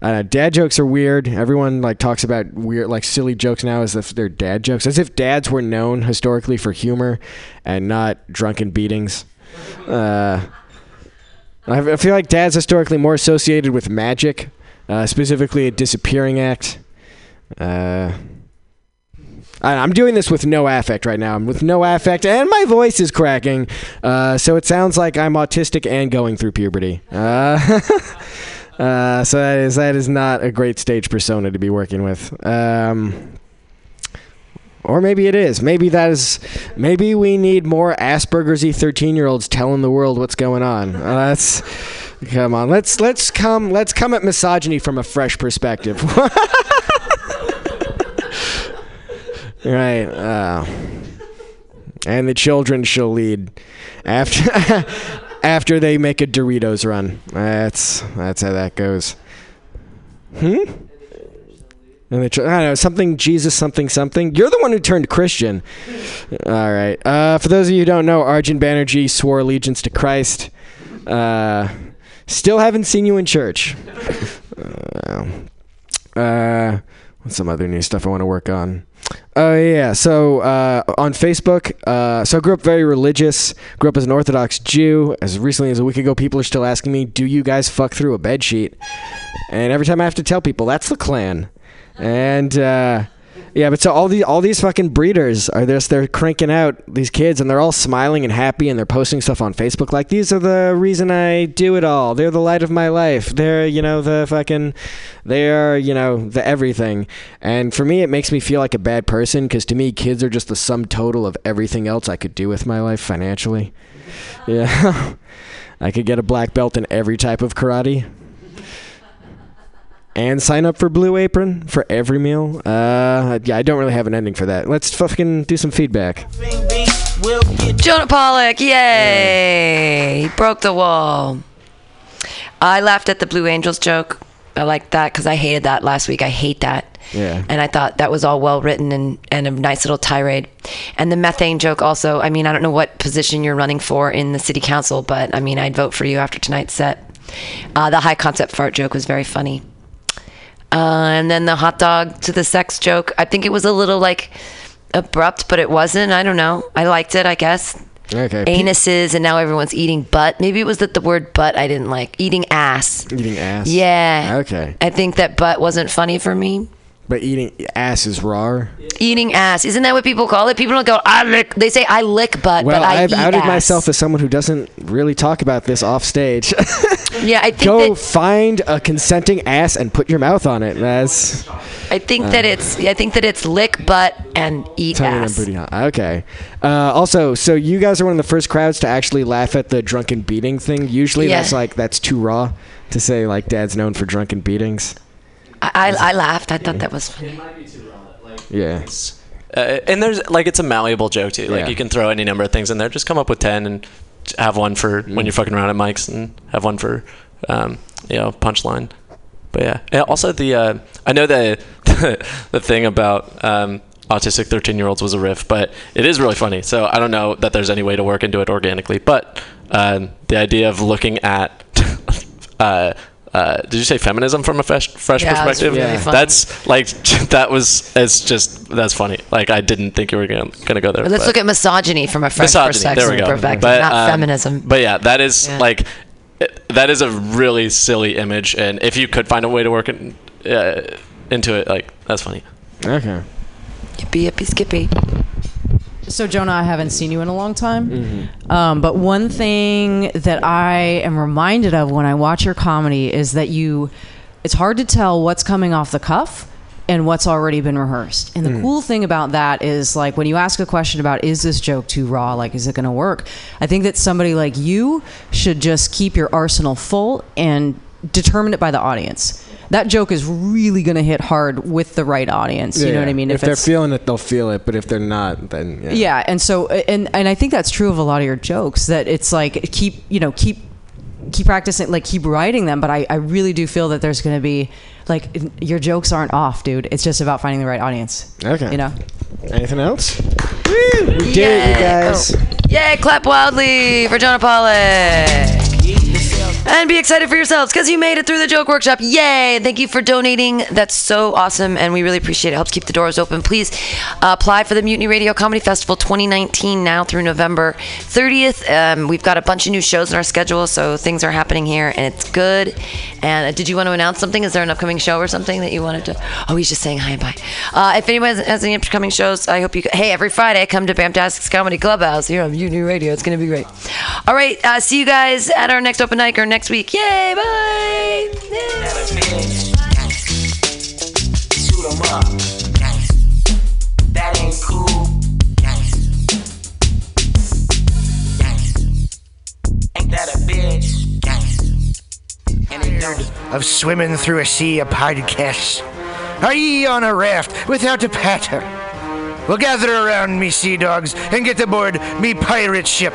dad jokes are weird. Everyone like talks about weird, like silly jokes now as if they're dad jokes, as if dads were known historically for humor and not drunken beatings. Uh, I feel like dad's historically more associated with magic, uh, specifically a disappearing act. I'm doing this with no affect right now. I'm with no affect, and my voice is cracking, uh, so it sounds like I'm autistic and going through puberty. Uh, [LAUGHS] uh, so that is that is not a great stage persona to be working with. Um, or maybe it is. Maybe that is. Maybe we need more Asperger's-y thirteen-year-olds telling the world what's going on. Uh, that's. Come on, let's let's come let's come at misogyny from a fresh perspective. [LAUGHS] right. Uh, and the children shall lead after [LAUGHS] after they make a Doritos run. That's that's how that goes. Hmm. And the I don't know something Jesus something something. You're the one who turned Christian. All right. Uh, for those of you who don't know, Arjun Banerjee swore allegiance to Christ. Uh, still haven't seen you in church. [LAUGHS] Uh, uh, some other new stuff I want to work on? Oh yeah, so uh, on Facebook, uh, so I grew up very religious. Grew up as an Orthodox Jew. As recently as a week ago, people are still asking me, "Do you guys fuck through a bed sheet?" And every time I have to tell people, that's the Klan. And uh, yeah, but so all these all these fucking breeders are just they're cranking out these kids, and they're all smiling and happy, and they're posting stuff on Facebook like these are the reason I do it all. They're the light of my life. They're you know the fucking they are you know the everything. And for me, it makes me feel like a bad person because to me, kids are just the sum total of everything else I could do with my life financially. Yeah, [LAUGHS] I could get a black belt in every type of karate and sign up for Blue Apron for every meal. Uh, yeah, I don't really have an ending for that. Let's fucking do some feedback. Jonah Pollock, yay! He broke the wall. I laughed at the Blue Angels joke. I liked that because I hated that last week. I hate that. Yeah. And I thought that was all well written and, and a nice little tirade. And the methane joke also, I mean, I don't know what position you're running for in the city council, but I mean, I'd vote for you after tonight's set. Uh, the high concept fart joke was very funny. Uh, and then the hot dog to the sex joke, I think it was a little like abrupt, but it wasn't. I don't know. I liked it, I guess. Okay. Anuses, and now everyone's eating butt. Maybe it was that the word butt I didn't like. Eating ass. Eating ass. Yeah. Okay. I think that butt wasn't funny for me. But eating ass is raw. Eating ass. Isn't that what people call it? People don't go, I lick. They say, I lick butt, Well, but I I've eat outed ass. myself as someone who doesn't really talk about this off stage. [LAUGHS] Yeah, I think Go that find a consenting ass and put your mouth on it. That's I think that it's I think that it's lick butt and eat tongue and ass. booty. hole. Okay. Uh, also, so you guys are one of the first crowds to actually laugh at the drunken beating thing. Usually, Yeah. that's like that's too raw to say. Like, Dad's known for drunken beatings. I, I, I laughed. I thought that was funny. Yeah. Uh, and there's like it's a malleable joke too. Like Yeah. you can throw any number of things in there. Just come up with ten and have one for when you're fucking around at mics, and have one for um, you know punchline. But yeah, and also the uh, I know the [LAUGHS] the thing about um, autistic 13 year olds was a riff, but it is really funny. So I don't know that there's any way to work into it organically. But um, the idea of looking at [LAUGHS] uh, uh, did you say feminism from a fresh, fresh Yeah, that's perspective? really funny. That's like [LAUGHS] that was it's just that's funny. Like I didn't think you were gonna, gonna go there. Let's but- look at misogyny from a fresh misogyny. perspective, There we go. perspective, But, not um, feminism. But yeah, that is Yeah. like it- that is a really silly image, and if you could find a way to work in, uh, into it, like that's funny. Okay. Yippee yippee skippy. So Jonah, I haven't seen you in a long time. Mm-hmm. Um, but one thing that I am reminded of when I watch your comedy is that you, it's hard to tell what's coming off the cuff and what's already been rehearsed. And the Mm. cool thing about that is like when you ask a question about is this joke too raw, like is it going to work? I think that somebody like you should just keep your arsenal full and determine it by the audience. That joke is really going to hit hard with the right audience. You know what I mean? If, they're feeling it, they'll feel it. But if they're not, then yeah. yeah and so and and i think that's true of a lot of your jokes that it's like keep you know keep keep practicing like keep writing them but i i really do feel that there's going to be like your jokes aren't off dude it's just about finding the right audience Okay. you know Anything else? Woo! We did it, you guys. Oh. Yay, clap wildly for Jonah Pollock. And be excited for yourselves because you made it through the joke workshop. Yay! Thank you for donating. That's so awesome, and we really appreciate it. Helps keep the doors open. Please uh, apply for the Mutiny Radio Comedy Festival 2019 now through November 30th. Um, we've got a bunch of new shows in our schedule, so things are happening here, and it's good. And uh, did you want to announce something? Is there an upcoming show or something that you wanted to? Oh, he's just saying hi and bye. Uh, if anyone has, has any upcoming shows, I hope you. Hey, every Friday, come to Bamtastic's Comedy Clubhouse here on Mutiny Radio. It's going to be great. All right, uh, see you guys at our next open next week. Yay! Bye. Of swimming through a sea of podcasts. Are ye on a raft without a paddle? Well, gather around me, sea dogs, and get aboard me pirate ship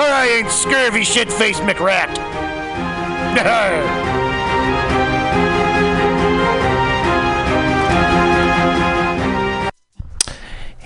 I ain't scurvy shit faced McRat. [LAUGHS]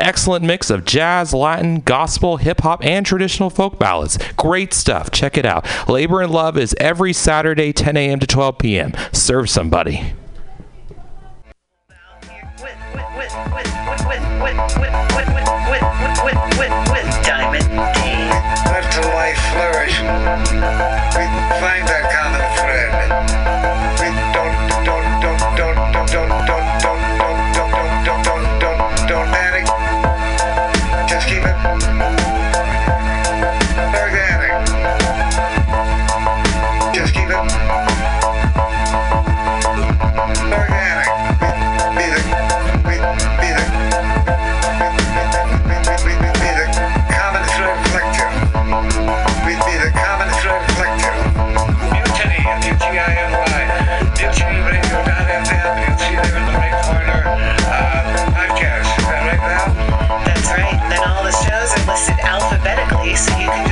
excellent mix of jazz, Latin, gospel, hip hop, and traditional folk ballads. Great stuff. Check it out. Labor and Love is every Saturday, 10 a.m. to 12 p.m. Serve somebody. Música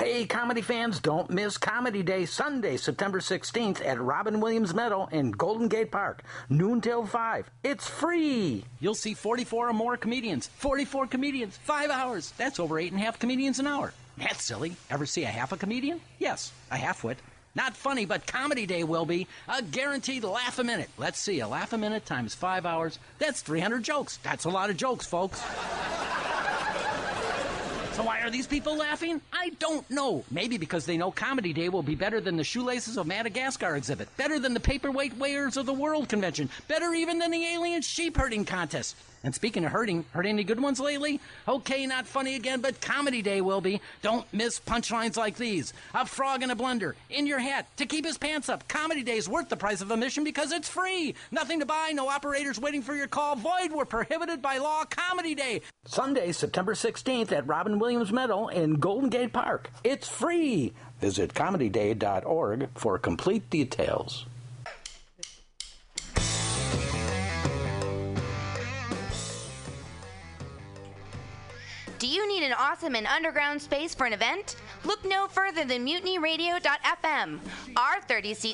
Hey, comedy fans, don't miss Comedy Day Sunday, September 16th at Robin Williams Meadow in Golden Gate Park, noon till 5. It's free! You'll see 44 or more comedians. 44 comedians, 5 hours. That's over 8.5 comedians an hour. That's silly. Ever see a half a comedian? Yes, a half-wit. Not funny, but Comedy Day will be. A guaranteed laugh a minute. Let's see, a laugh a minute times 5 hours. That's 300 jokes. That's a lot of jokes, folks. So why are these people laughing? I don't know. Maybe because they know Comedy Day will be better than the Shoelaces of Madagascar exhibit, better than the Paperweight Weighers of the World convention, better even than the Alien Sheep Herding Contest. And speaking of hurting, heard any good ones lately? Okay, not funny again, but Comedy Day will be. Don't miss punchlines like these. A frog in a blender, in your hat, to keep his pants up. Comedy Day's worth the price of admission because it's free. Nothing to buy, no operators waiting for your call. Void were prohibited by law. Comedy Day. Sunday, September 16th at Robin Williams Meadow in Golden Gate Park. It's free. Visit comedyday.org for complete details. Do you need an awesome and underground space for an event? Look no further than mutinyradio.fm. Our 30 seat